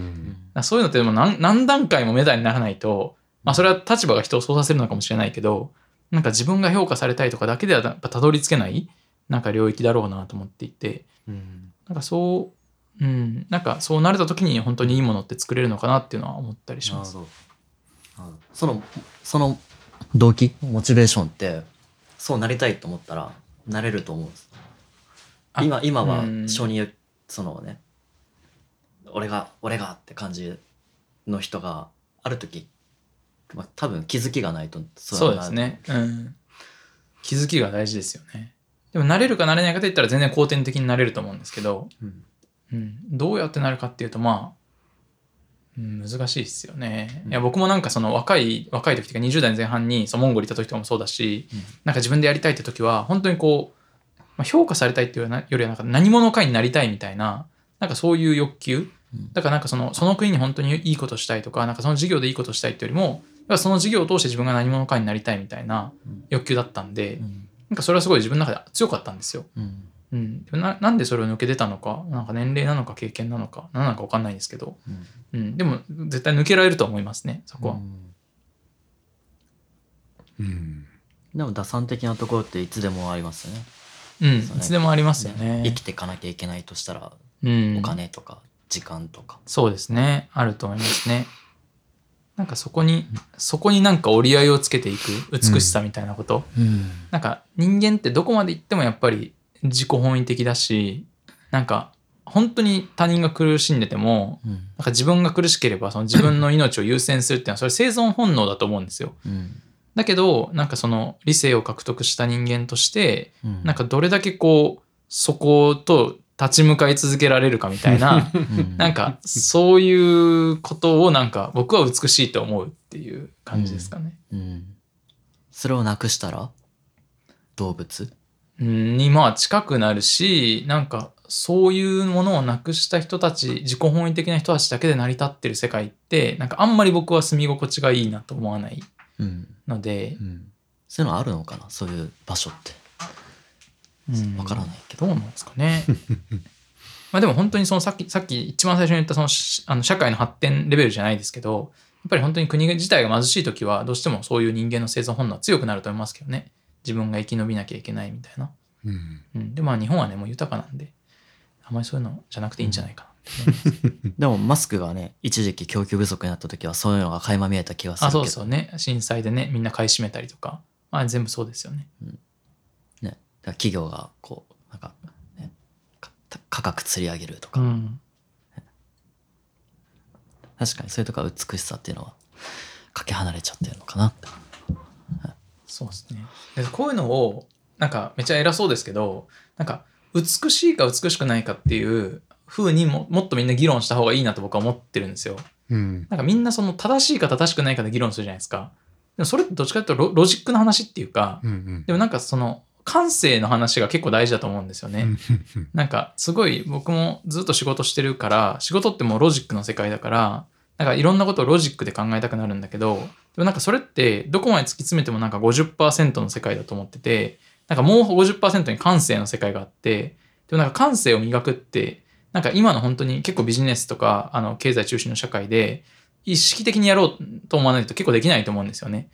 そういうのってでも何何段階もメタにならないと、まあ、それは立場が人をそうさせるのかもしれないけどなんか自分が評価されたいとかだけではやっぱたどり着けないなんか領域だろうなと思っていて。うん。なんかそう、うん、なんかそうなれた時に本当にいいものって作れるのかなっていうのは思ったりします。そのその動機モチベーションってそうなりたいと思ったらなれると思うんですあ今今はうん。承認そのね俺が俺がって感じの人がある時、まあ、多分気づきがないとそうですね。うん。気づきが大事ですよね。でも、慣れるか慣れないかといったら全然後天的になれると思うんですけど、うんうん、どうやってなるかっていうと、まあ、うん、難しいですよね。うんいや、僕もなんかその若い、若い時とか20代の前半にそのモンゴル行った時とかもそうだし、うんなんか自分でやりたいって時は、本当にこう、まあ、評価されたいっていうよりはなんか何者かになりたいみたいな、なんかそういう欲求。うんだからなんかそのその国に本当にいいことしたいとか、なんかその事業でいいことしたいっていうよりも、その事業を通して自分が何者かになりたいみたいなうん。欲求だったんで、うん。なんかそれはすごい自分の中で強かったんですよ。うん。うん、でもななんでそれを抜け出たのか、なんか年齢なのか経験なのか、何なのか分かんないんですけど、うん。うん、でも絶対抜けられると思いますね、そこは。うん。でも打算的なところっていつでもありますよね。うん、いそうねつでもありますよね。生きていかなきゃいけないとしたら、うん、お金とか時間とか。そうですね、あると思いますね。なんかそこに、そこになんか折り合いをつけていく美しさみたいなこと。なんか人間ってどこまで行ってもやっぱり自己本位的だし、なんか本当に他人が苦しんでても、うん。なんか自分が苦しければその自分の命を優先するっていうのはそれ生存本能だと思うんですよ。うん。だけどなんかその理性を獲得した人間としてうん。なんかどれだけこうそこと立ち向かい続けられるかみたいなうん。なんかそういうことをなんか僕は美しいと思うっていう感じですかね。うん。それをなくしたら？動物？うんにまあ近くなるしなんかそういうものをなくした人たち自己本位的な人たちだけで成り立ってる世界ってなんかあんまり僕は住み心地がいいなと思わないうん。ので、そういうのあるのかな？そういう場所って。うん。わからないけどどうなんですかね。まあでも本当にそのさっきさっき一番最初に言ったそのしあの社会の発展レベルじゃないですけどやっぱり本当に国自体が貧しい時はどうしてもそういう人間の生存本能は強くなると思いますけどね。自分が生き延びなきゃいけないみたいな。うん。うん、でまあ日本はねもう豊かなんであまりそういうのじゃなくていいんじゃないかな。でもマスクがね一時期供給不足になった時はそういうのが垣間見えた気がするけど。あそうそうね。震災でねみんな買い占めたりとか、まあ、全部そうですよね。ね、だから企業がこうなんか、ね、か価格釣り上げるとか、うん確かにそういうとこは美しさっていうのはかけ離れちゃってるのかなってそうですね。でこういうのをなんかめっちゃ偉そうですけどなんか美しいか美しくないかっていう風にももっとみんな議論した方がいいなと僕は思ってるんですよ。うんなんかみんなその正しいか正しくないかで議論するじゃないですか。でもそれってどっちかというとロロジックの話っていうか、うんうんでもなんかその感性の話が結構大事だと思うんですよね。うんなんかすごい僕もずっと仕事してるから仕事ってもうロジックの世界だからなんかいろんなことをロジックで考えたくなるんだけどでもなんかそれってどこまで突き詰めてもなんか50%の世界だと思っててなんかもう50%に感性の世界があってでもなんか感性を磨くってなんか今の本当に結構ビジネスとかあの経済中心の社会で意識的にやろうと思わないと結構できないと思うんですよね。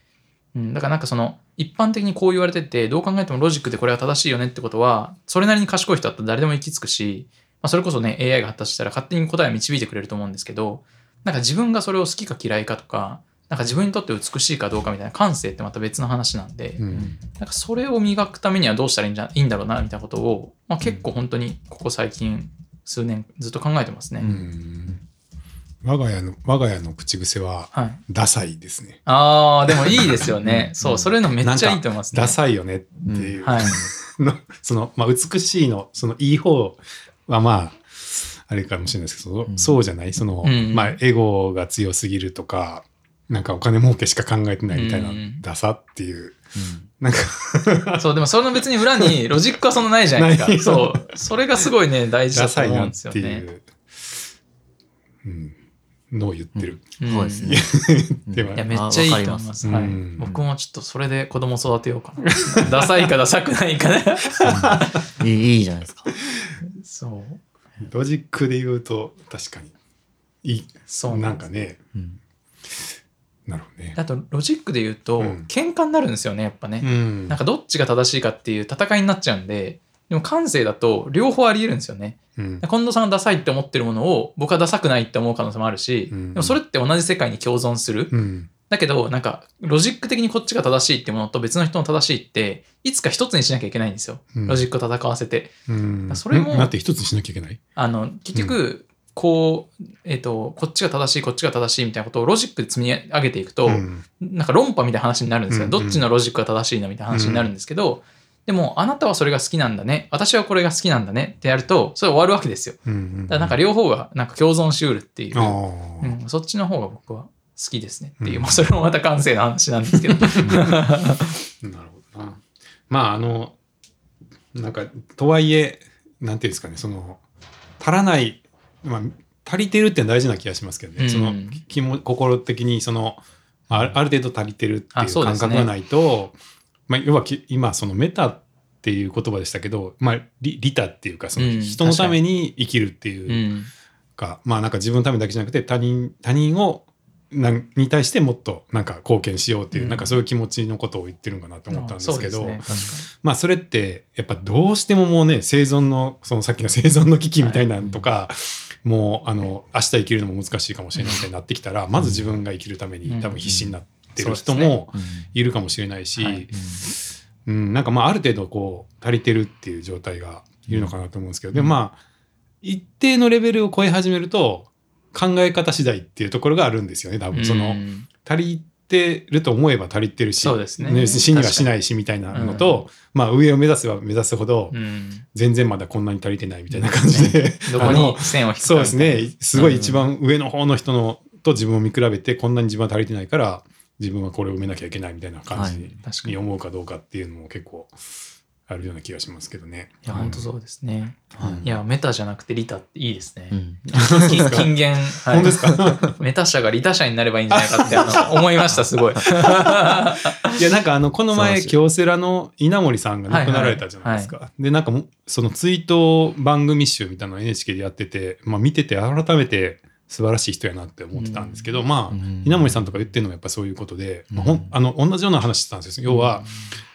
うん、だからなんかその一般的にこう言われててどう考えてもロジックでこれは正しいよねってことはそれなりに賢い人だったら誰でも行き着くし、まあ、それこそね AI が発達したら勝手に答えを導いてくれると思うんですけどなんか自分がそれを好きか嫌いかとかなんか自分にとって美しいかどうかみたいな感性ってまた別の話なんで、うんなんかそれを磨くためにはどうしたらいいんじゃいいんだろうなみたいなことを、まあ、結構本当にここ最近数年ずっと考えてますね。うん我が家の我が家の口癖ははい、ダサいですね。ああでもいいですよね。そうそれのめっちゃいいと思いますね。ダサいよねっていう、はい のその、まあ、美しいの、そのいい方はまあ、あれかもしれないですけど、うんそうじゃない？その、うんまあ、エゴが強すぎるとか、なんかお金儲けしか考えてないみたいな、うんダサっていう、なんか、そう、でもその別に裏にロジックはそんなないじゃないですないか。そう。それがすごいね、大事だとダサいなっ思うんですよね。ていう。うん。のを言ってる。んそうですね。でもいやめっちゃいいと思います。僕もちょっとそれで子供育てようかな。ダサいかダサくないかね。いいいいじゃないですか。そう。ロジックで言うと確かにいいそうなんかねうんなるほどね。あとロジックで言うと、うん喧嘩になるんですよねやっぱね、うんなんかどっちが正しいかっていう戦いになっちゃうんででも感性だと両方ありえるんですよね。うん。近藤さんがダサいって思ってるものを僕はダサくないって思う可能性もあるし、うん。でもそれって同じ世界に共存する、うん。だけどなんかロジック的にこっちが正しいってものと別の人の正しいっていつか一つにしなきゃいけないんですよ、うん。ロジックを戦わせて。うん。それもん待って一つにしなきゃいけない？あの結局、こう、えっ、と、こっちが正しい、こっちが正しいみたいなことをロジックで積み上げていくと、うん。なんか論破みたいな話になるんですよ。うん。どっちのロジックが正しいのみたいな話になるんですけど、でも、あなたはそれが好きなんだね。私はこれが好きなんだね。ってやると、それ終わるわけですよ。うんうんだからなんか両方がなんか共存しうるっていう、あうーん、そっちの方が僕は好きですね。っていう、うんまあそれもまた感性の話なんですけど。なるほどな。まああのなんかとはいえなんていうんですかねその足らない、まあ、足りてるって大事な気がしますけどね、うん。その気も心的にそのあある程度足りてるっていう感覚がないと、まあ、要はき今そのメタっていう言葉でしたけど、まあ、リリタっていうかそのうん人のために生きるっていううん。か、まあなんか自分のためだけじゃなくて他人他人をなんに対してもっとなんか貢献しようっていう、うん。なんかそういう気持ちのことを言ってるのかなと思ったんですけど、そうですねまあそれってやっぱどうしてももうね生存のそのさっきの 生存の危機みたいなのとか、もうあの明日生きるのも難しいかもしれないみたいになってきたら、まず自分が生きるためうんに多分必死になってるそうですね。人もいるかもしれないし、はい。うん、なんかまあある程度こう足りてるっていう状態がいるのかなと思うんですけど、でもまあ一定のレベルを超え始めると考え方次第っていうところがあるんですよね多分。その、うん足りてると思えば足りてるしそうですね。死に。はしないしみたいなのと、まあ上を目指せば目指すほど、うん。全然まだこんなに足りてないみたいな感じで、どこに線を引くかそうですね。すごい一番上の方の人のと自分を見比べてこんなに自分は足りてないから自分はこれを埋めなきゃいけないみたいな感じにに思うかどうかっていうのも結構あるような気がしますけどね。いや、本当そうですね。はいいや、メタじゃなくてリタっていいですね。うん金金言、はい本当ですか？メタ社がリタ社になればいいんじゃないかって思いました、すごい。いやなんかあのこの前京セラの稲森さんが亡くなられたじゃないですか。でなんかもその追悼番組集みたいなのを NHK でやってて、まあ、見てて改めて素晴らしい人やなって思ってたんですけど、まあうん。稲森さんとか言ってるのはやっぱそういうことで、まあほうんんあの同じような話してたんですよ。要は、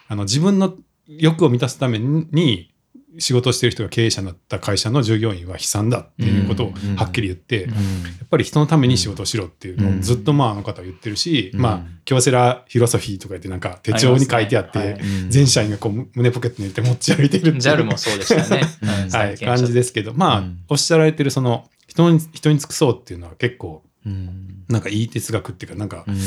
あの自分の欲を満たすために仕事をしてる人が経営者になった会社の従業員は悲惨だっていうことをはっきり言って、うん。やっぱり人のために仕事をしろっていうのをずっとまああの方は言ってるし、うん。まあ京セラフィロソフィーとか言ってなんか手帳に書いてあって全社員がこう胸ポケットに入れて持ち歩いてるっていう。JAL もそうでしたね。うん。はい、感じですけどまあ、うん。おっしゃられてるその人に人に尽くそうっていうのは結構うん。なんかいい哲学っていうかなんかうん。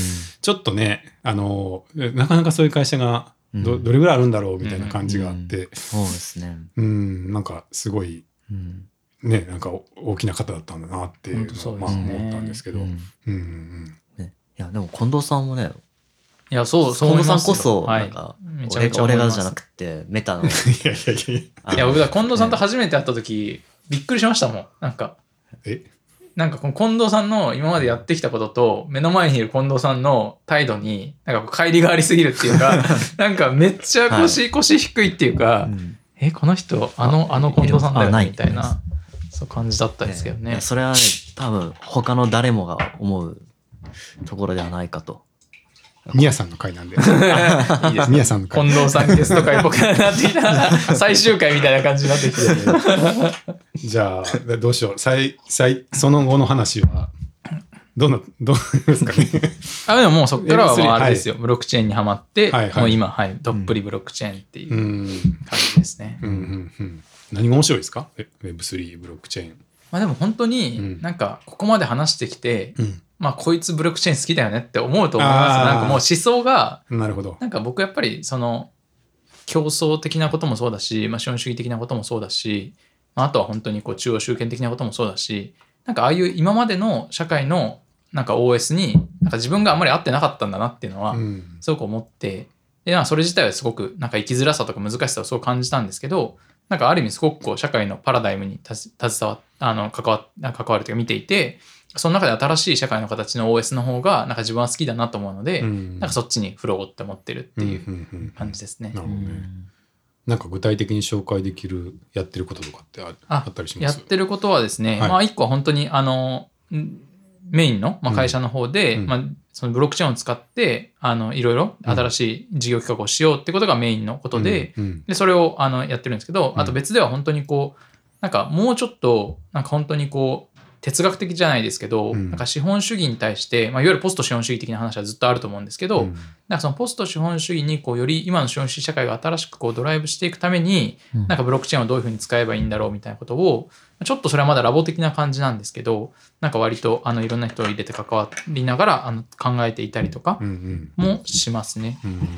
ちょっとねあのなかなかそういう会社がど,、うん。どれぐらいあるんだろうみたいな感じがあって。そうですね。うんなんかすごいうん。ねなんかお大きな方だったんだなっていうのをまあ思ったんですけど、ううんんうん。ね。いやでも近藤さんもね、いや、そう、そう近藤さん思いますよ。こそはい。なんか俺がじゃなくてメタの。うん、いやいやいや。いや僕だ、近藤さんと初めて会った時、びっくりしましたもん。なんか、え？なんかこの近藤さんの今までやってきたことと、目の前にいる近藤さんの態度に、なんかこう乖離がありすぎるっていうか、なんかめっちゃ腰、腰低いっていうか、うん。え、この人、あの、あの近藤さんだよあない。ねみたいな、そう感じだったですけどね。それはね多分他の誰もが思うところではないかと。ミヤさんの回なんで いいですね。ミヤさんの回近藤さんゲスト会っぽくなってきた。最終回みたいな感じになってきて。じゃあどうしよう最最その後の話はどうなどうなりますかね？あ、でももうそこからはもう Web3 あれですよ。ブロックチェーンにはまって、はいはいもう今、はい、どっぷりブロックチェーンっていううん感じですね。うんうんうん何が面白いですか？え Web3 ブロックチェーン。まあでも本当うにんなんかここまで話してきて、うんまあこいつブロックチェーン好きだよねって思うと思います。なんかもう思想が、なるほど。なんか僕やっぱりその競争的なこともそうだし、まあ、資本主義的なこともそうだし、まあ、あとは本当にこう中央集権的なこともそうだしなんかああいう今までの社会のなんか OS になんか自分があんまり合ってなかったんだなっていうのはうんすごく思ってでまあそれ自体はすごくなんか生きづらさとか難しさをすごく感じたんですけどなんかある意味すごくこう社会のパラダイムに携わっあの関わ関わるというか見ていてその中で新しい社会の形の OS の方がなんか自分は好きだなと思うので、うん。なんかそっちに振ろうって思ってるっていううんうんうん感じですね。なるほどね。なんか具体的に紹介できるやってることとかってあったりします？やってることはですね、はい。まあ一個は本当にあのんメインの、まあ、会社の方で、うん。まあ、そのブロックチェーンを使ってあのいろいろ新しい事業企画をしようってことがメインのことで、うん。うん。でそれをあのやってるんですけど、うんあと別では本当にこうなんかもうちょっとなんか本当にこう哲学的じゃないですけど、うん。なんか資本主義に対して、まあ、いわゆるポスト資本主義的な話はずっとあると思うんですけど、うん。なんかそのポスト資本主義にこうより今の資本主義社会が新しくこうドライブしていくために、うん。なんかブロックチェーンをどういうふうに使えばいいんだろうみたいなことをちょっとそれはまだラボ的な感じなんですけどなんか割とあのいろんな人を入れて関わりながらあの考えていたりとかうんもしますね。うんうん。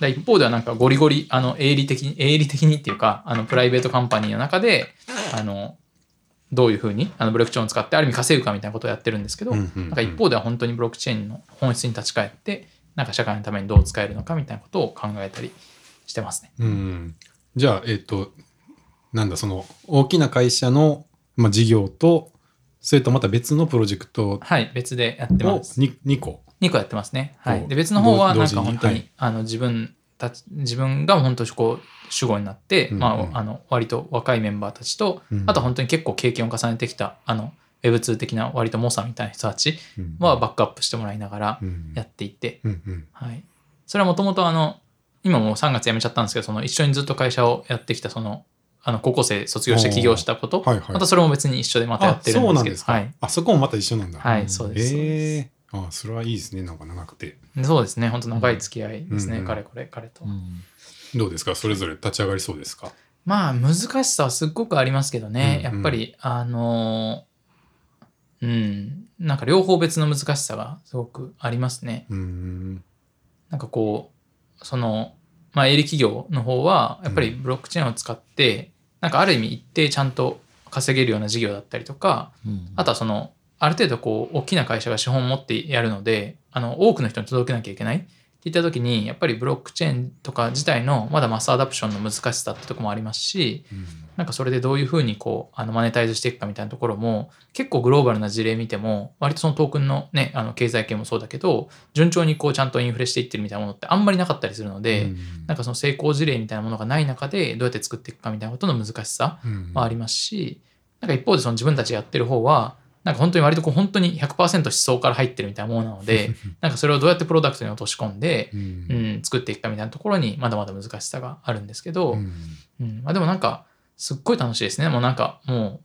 だ一方ではなんかゴリゴリあの営利的に営利的にっていうかあのプライベートカンパニーの中であのどういうふうにあのブロックチェーンを使ってある意味稼ぐかみたいなことをやってるんですけど、うんうんうんなんか一方では本当にブロックチェーンの本質に立ち返ってなんか社会のためにどう使えるのかみたいなことを考えたりしてますね。うんじゃあえっ、となんだその大きな会社の、まあ、事業とそれとまた別のプロジェクトはい別でやってをます。2, 2個2個やってますね。はい、おで別の方は同なんか本当にはいあの自分たち自分が本当にこう主語になって、うんうん。まあ、あの割と若いメンバーたちと、うん。あと本当に結構経験を重ねてきたあの Web2 的な割と猛者みたいな人たちうん。はバックアップしてもらいながらうん。やっていて、うんうん。はい、それはもともとあの今もう3月辞めちゃったんですけどその一緒にずっと会社をやってきたそのあの高校生卒業して起業したこと、はいはい。またそれも別に一緒でまたやってるんですけど。あそこもまた一緒なんだ。はい、そうです。ええあそれはいいですね。なんか長くて。そうですね、本当長い付き合いですね、うんうん彼これ、彼と。どうですか？それぞれ立ち上がりそうですか？まあ、難しさはすっごくありますけどね、うんうん。やっぱり、あのーうん、なんか両方別の難しさがすごくありますね。うーん。なんかこう、その、まあ、営利企業の方は、やっぱりブロックチェーンを使って、なんかある意味一定ちゃんと稼げるような事業だったりとか、あとはその、ある程度こう、大きな会社が資本を持ってやるので、あの、多くの人に届けなきゃいけない。っていった時に、やっぱりブロックチェーンとか自体のまだマスアダプションの難しさってとこもありますし、なんかそれでどういうふうにこう、あの、マネタイズしていくかみたいなところも、結構グローバルな事例見ても、割とそのトークンのね、あの、経済系もそうだけど、順調にこう、ちゃんとインフレしていってるみたいなものってあんまりなかったりするので、なんかその成功事例みたいなものがない中で、どうやって作っていくかみたいなことの難しさはありますし、なんか一方でその自分たちがやってる方は、なんか本当に割とこう本当に100%思想から入ってるみたいなものなので、なんかそれをどうやってプロダクトに落とし込んで、うん。うん、作っていくかみたいなところにまだまだ難しさがあるんですけど、うん。うん。まあ、でもなんかすっごい楽しいですね。もうなんかも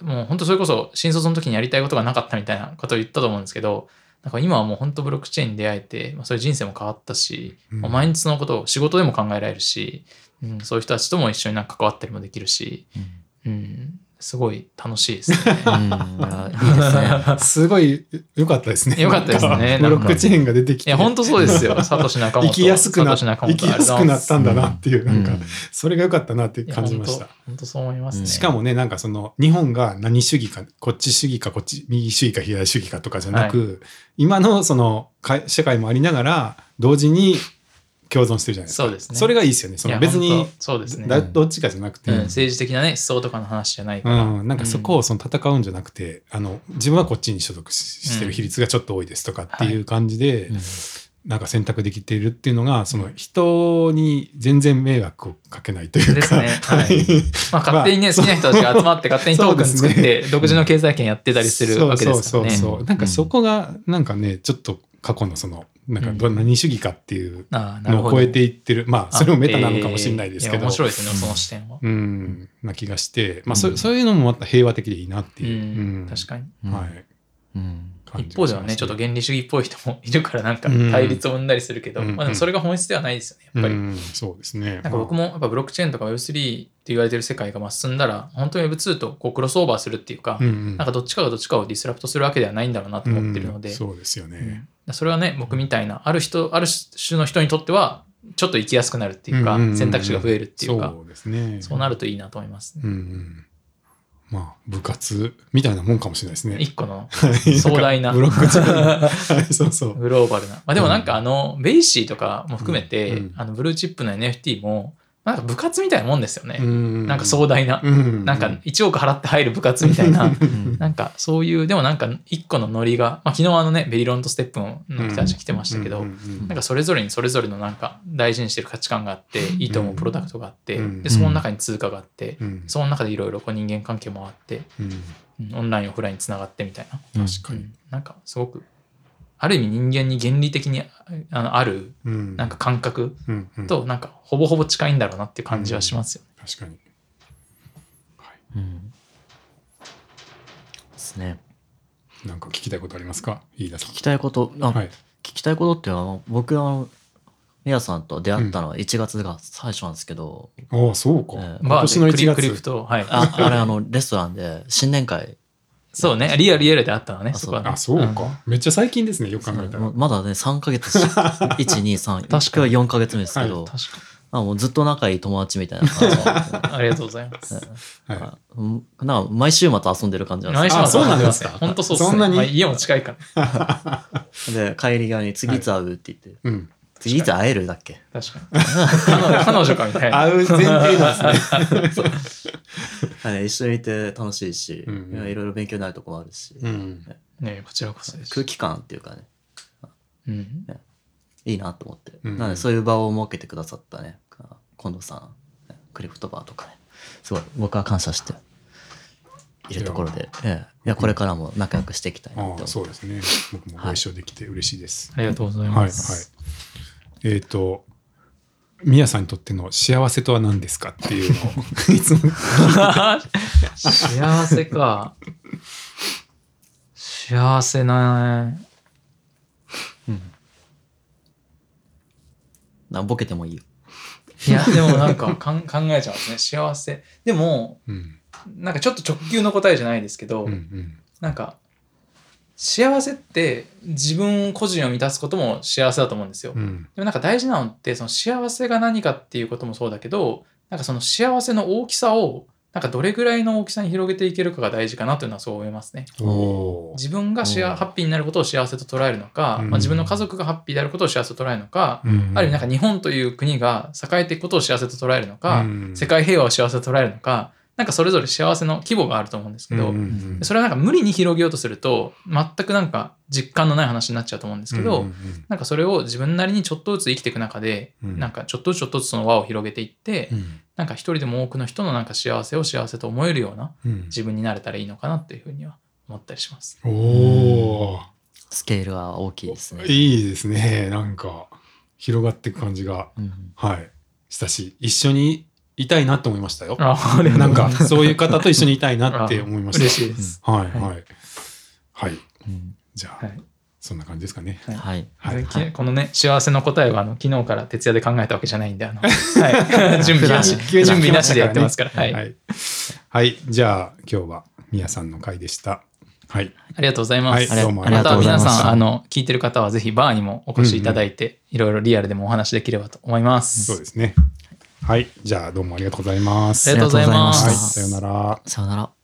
う、もう本当それこそ新卒の時にやりたいことがなかったみたいなことを言ったと思うんですけど、なんか今はもう本当ブロックチェーンに出会えて、まあ、それ人生も変わったし、うん。もう毎日そのことを仕事でも考えられるし、うん、そういう人たちとも一緒になんか関わったりもできるし、うん、すごい楽しいですね。すごい良かったですね。良かったですねブロックチェーンが出てきて。いや、本当そうですよ。サトシ仲本。生きやすくなサトシ仲本生きやすくなったんだなっていう、なんか、うんそれが良かったなって感じました。本当そう思いますね。しかもね、なんかその、日本が何主義か、こっち主義か、こっち、右主義か、左主義かとかじゃなく、今のその、か社会もありながら、同時に共存してるじゃないですか。そうですねそれがいいですよね。そいやの別にそうですね。だどっちかじゃなくて、うん、政治的なね、思想とかの話じゃないから。うん、なんかそこをその戦うんじゃなくて、あの自分はこっちに所属ししてる比率がちょっと多いですとかっていう感じで、なんか選択できているっていうのがその人に全然迷惑をかけないというか、ですねはい まあ、勝手にね、好きな人たちが集まって勝手にトークン作って、独自の経済圏やってたりするわけですからね。そうそうそうそうなんかそこがなんかねちょっと過去のそのなんかどうん。何主義かっていうのを超えていってる。まあそれもメタなのかもしれないですけど、面白いですね、その視点は。うん。な気がして、まあそうん。そういうのもまた平和的でいいなってう。いう、ん、確かに。うん。はいうん一方ではね、ちょっと原理主義っぽい人もいるから、なんか対立を生んだりするけど、うんまあでもそれが本質ではないですよね、やっぱり。うん、そうですね。なんか僕もやっぱブロックチェーンとか Web3 って言われてる世界がまあ進んだら、本当に Web2 とこうクロスオーバーするっていうか、うんうんなんかどっちかがどっちかをディスラプトするわけではないんだろうなと思ってるので、うんそうですよね。うんそれはね、僕みたいな、ある人、ある種の人にとっては、ちょっと生きやすくなるっていうか、んんん選択肢が増えるっていうか、そうですね。そうなるといいなと思いますね。うんうん。まあ、部活みたいなもんかもしれないですね。一個の はい壮大なブロックチェーン。はい、そうそう。グローバルな。まあでもなんかあの、 BAYC とかも含めて、あの、ブルーチップの NFT も、なんか部活みたいなもんですよね。うん。なんか壮大な。うん。なんか1億払って入る部活みたいな。うん。なんかそういう、でもなんか一個のノリが、まあ、昨日あのね、ベリロンとステップの人たち来てましたけど、なんかそれぞれにそれぞれのなんか大事にしてる価値観があって、いいと思うプロダクトがあって、うん。で、その中に通貨があって、うん。その中でいろいろこう人間関係もあって、オンライン、オフラインつながってみたいな。確かに。うん。なんかすごく、ある意味人間に原理的にあのあるうん。なんか感覚うんうん。となんかほぼほぼ近いんだろうなっていう感じはしますよね。確かに。うん。ですね。なんか聞きたいことありますか？飯田さん。聞きたいこと、あはい。聞きたいことっていうのは、僕あの、ミヤさんと出会ったのは1月が最初なんですけど、ああそうか。ええ。今年の1クリクリプ月と、はい。ああれあの、レストランで新年会、そうね、リアルリアルであったのね、あそこはね。あそううん。かめっちゃ最近ですねよく考えたら。まだね、3ヶ月し、1、2、3、確かに。今日4ヶ月目ですけど、確かあもうずっと仲いい友達みたいな感じ。ありがとうございます。なんか毎週末遊んでる感じなんです毎週末あそうなんですか。本当そうっすね。そんなに？まあ家も近いから。で、帰り際に次いつ会うって言って、うん次いつ会えるだっけ？確かに。彼女かみたいな。会う前提なんですね。はいね一緒にいて楽しいし、うん。うんいろいろ勉強になるとこもあるし、うん。ね。こちらこそです。空気感っていうかね、うん。いいなと思って。うん。なので、そういう場を設けてくださったね、近藤さん、クリプトバーとかね、すごい僕は感謝しているところで、ええ。いやこれからも仲良くしていきたいなって思ああって。そうですね。僕もご一緒できて嬉しいです。ありがとうございはいはい。ます。えっとみやさんにとっての幸せとは何ですかっていうのを いつも幸せか。幸せな、なボケてもいいよ。いや、でもなんか かん考えちゃうんですね。幸せ。でも、うんなんかちょっと直球の答えじゃないですけど、うんうんなんか、幸せって自分個人を満たすことも幸せだと思うんですよ。うん。でもなんか大事なのって、その幸せが何かっていうこともそうだけど、なんかその幸せの大きさを、なんかどれぐらいの大きさに広げていけるかが大事かなというのはそう思いますね。自分がシェうんアハッピーになることを幸せと捉えるのか、うん。まあ、自分の家族がハッピーであることを幸せと捉えるのか、うん。ある意味なんか日本という国が栄えていくことを幸せと捉えるのか、うん。世界平和を幸せと捉えるのか、なんかそれぞれ幸せの規模があると思うんですけど、うんうんうん。それはなんか無理に広げようとすると、全くなんか実感のない話になっちゃうと思うんですけど、うんうんなんかそれを自分なりにちょっとずつ生きていく中で、うん。なんかちょっとずつちょっとずつその輪を広げていって、うん。なんか一人でも多くの人のなんか幸せを幸せと思えるようなうん。自分になれたらいいのかなっていうふうには思ったりします。おおスケールは大きいですね。いいですね。なんか広がっていく感じが。うんはい。したし。一緒にいたいなと思いましたよ。あなんございます。そういう方と一緒にいたいなって思いました。嬉しいです。はい。ははい。はい。うん。じゃあはい。そんな感じですかね。はい。このね、幸せの答えはあの昨日から徹夜で考えたわけじゃないんで、あの、はい、準備なし、準備なしでやってますから。はい。はい、はい、じゃあ今日はみやさんの回でした。はい。ありがとうございます。はい。どうもありまたがとうございました皆さん、あの、聞いてる方はぜひバーにもお越しいただいて、いろいろリアルでもお話できればと思います。そうですねはいじゃあどうもありがとうございますありがとうございまはい。さようならさよなら。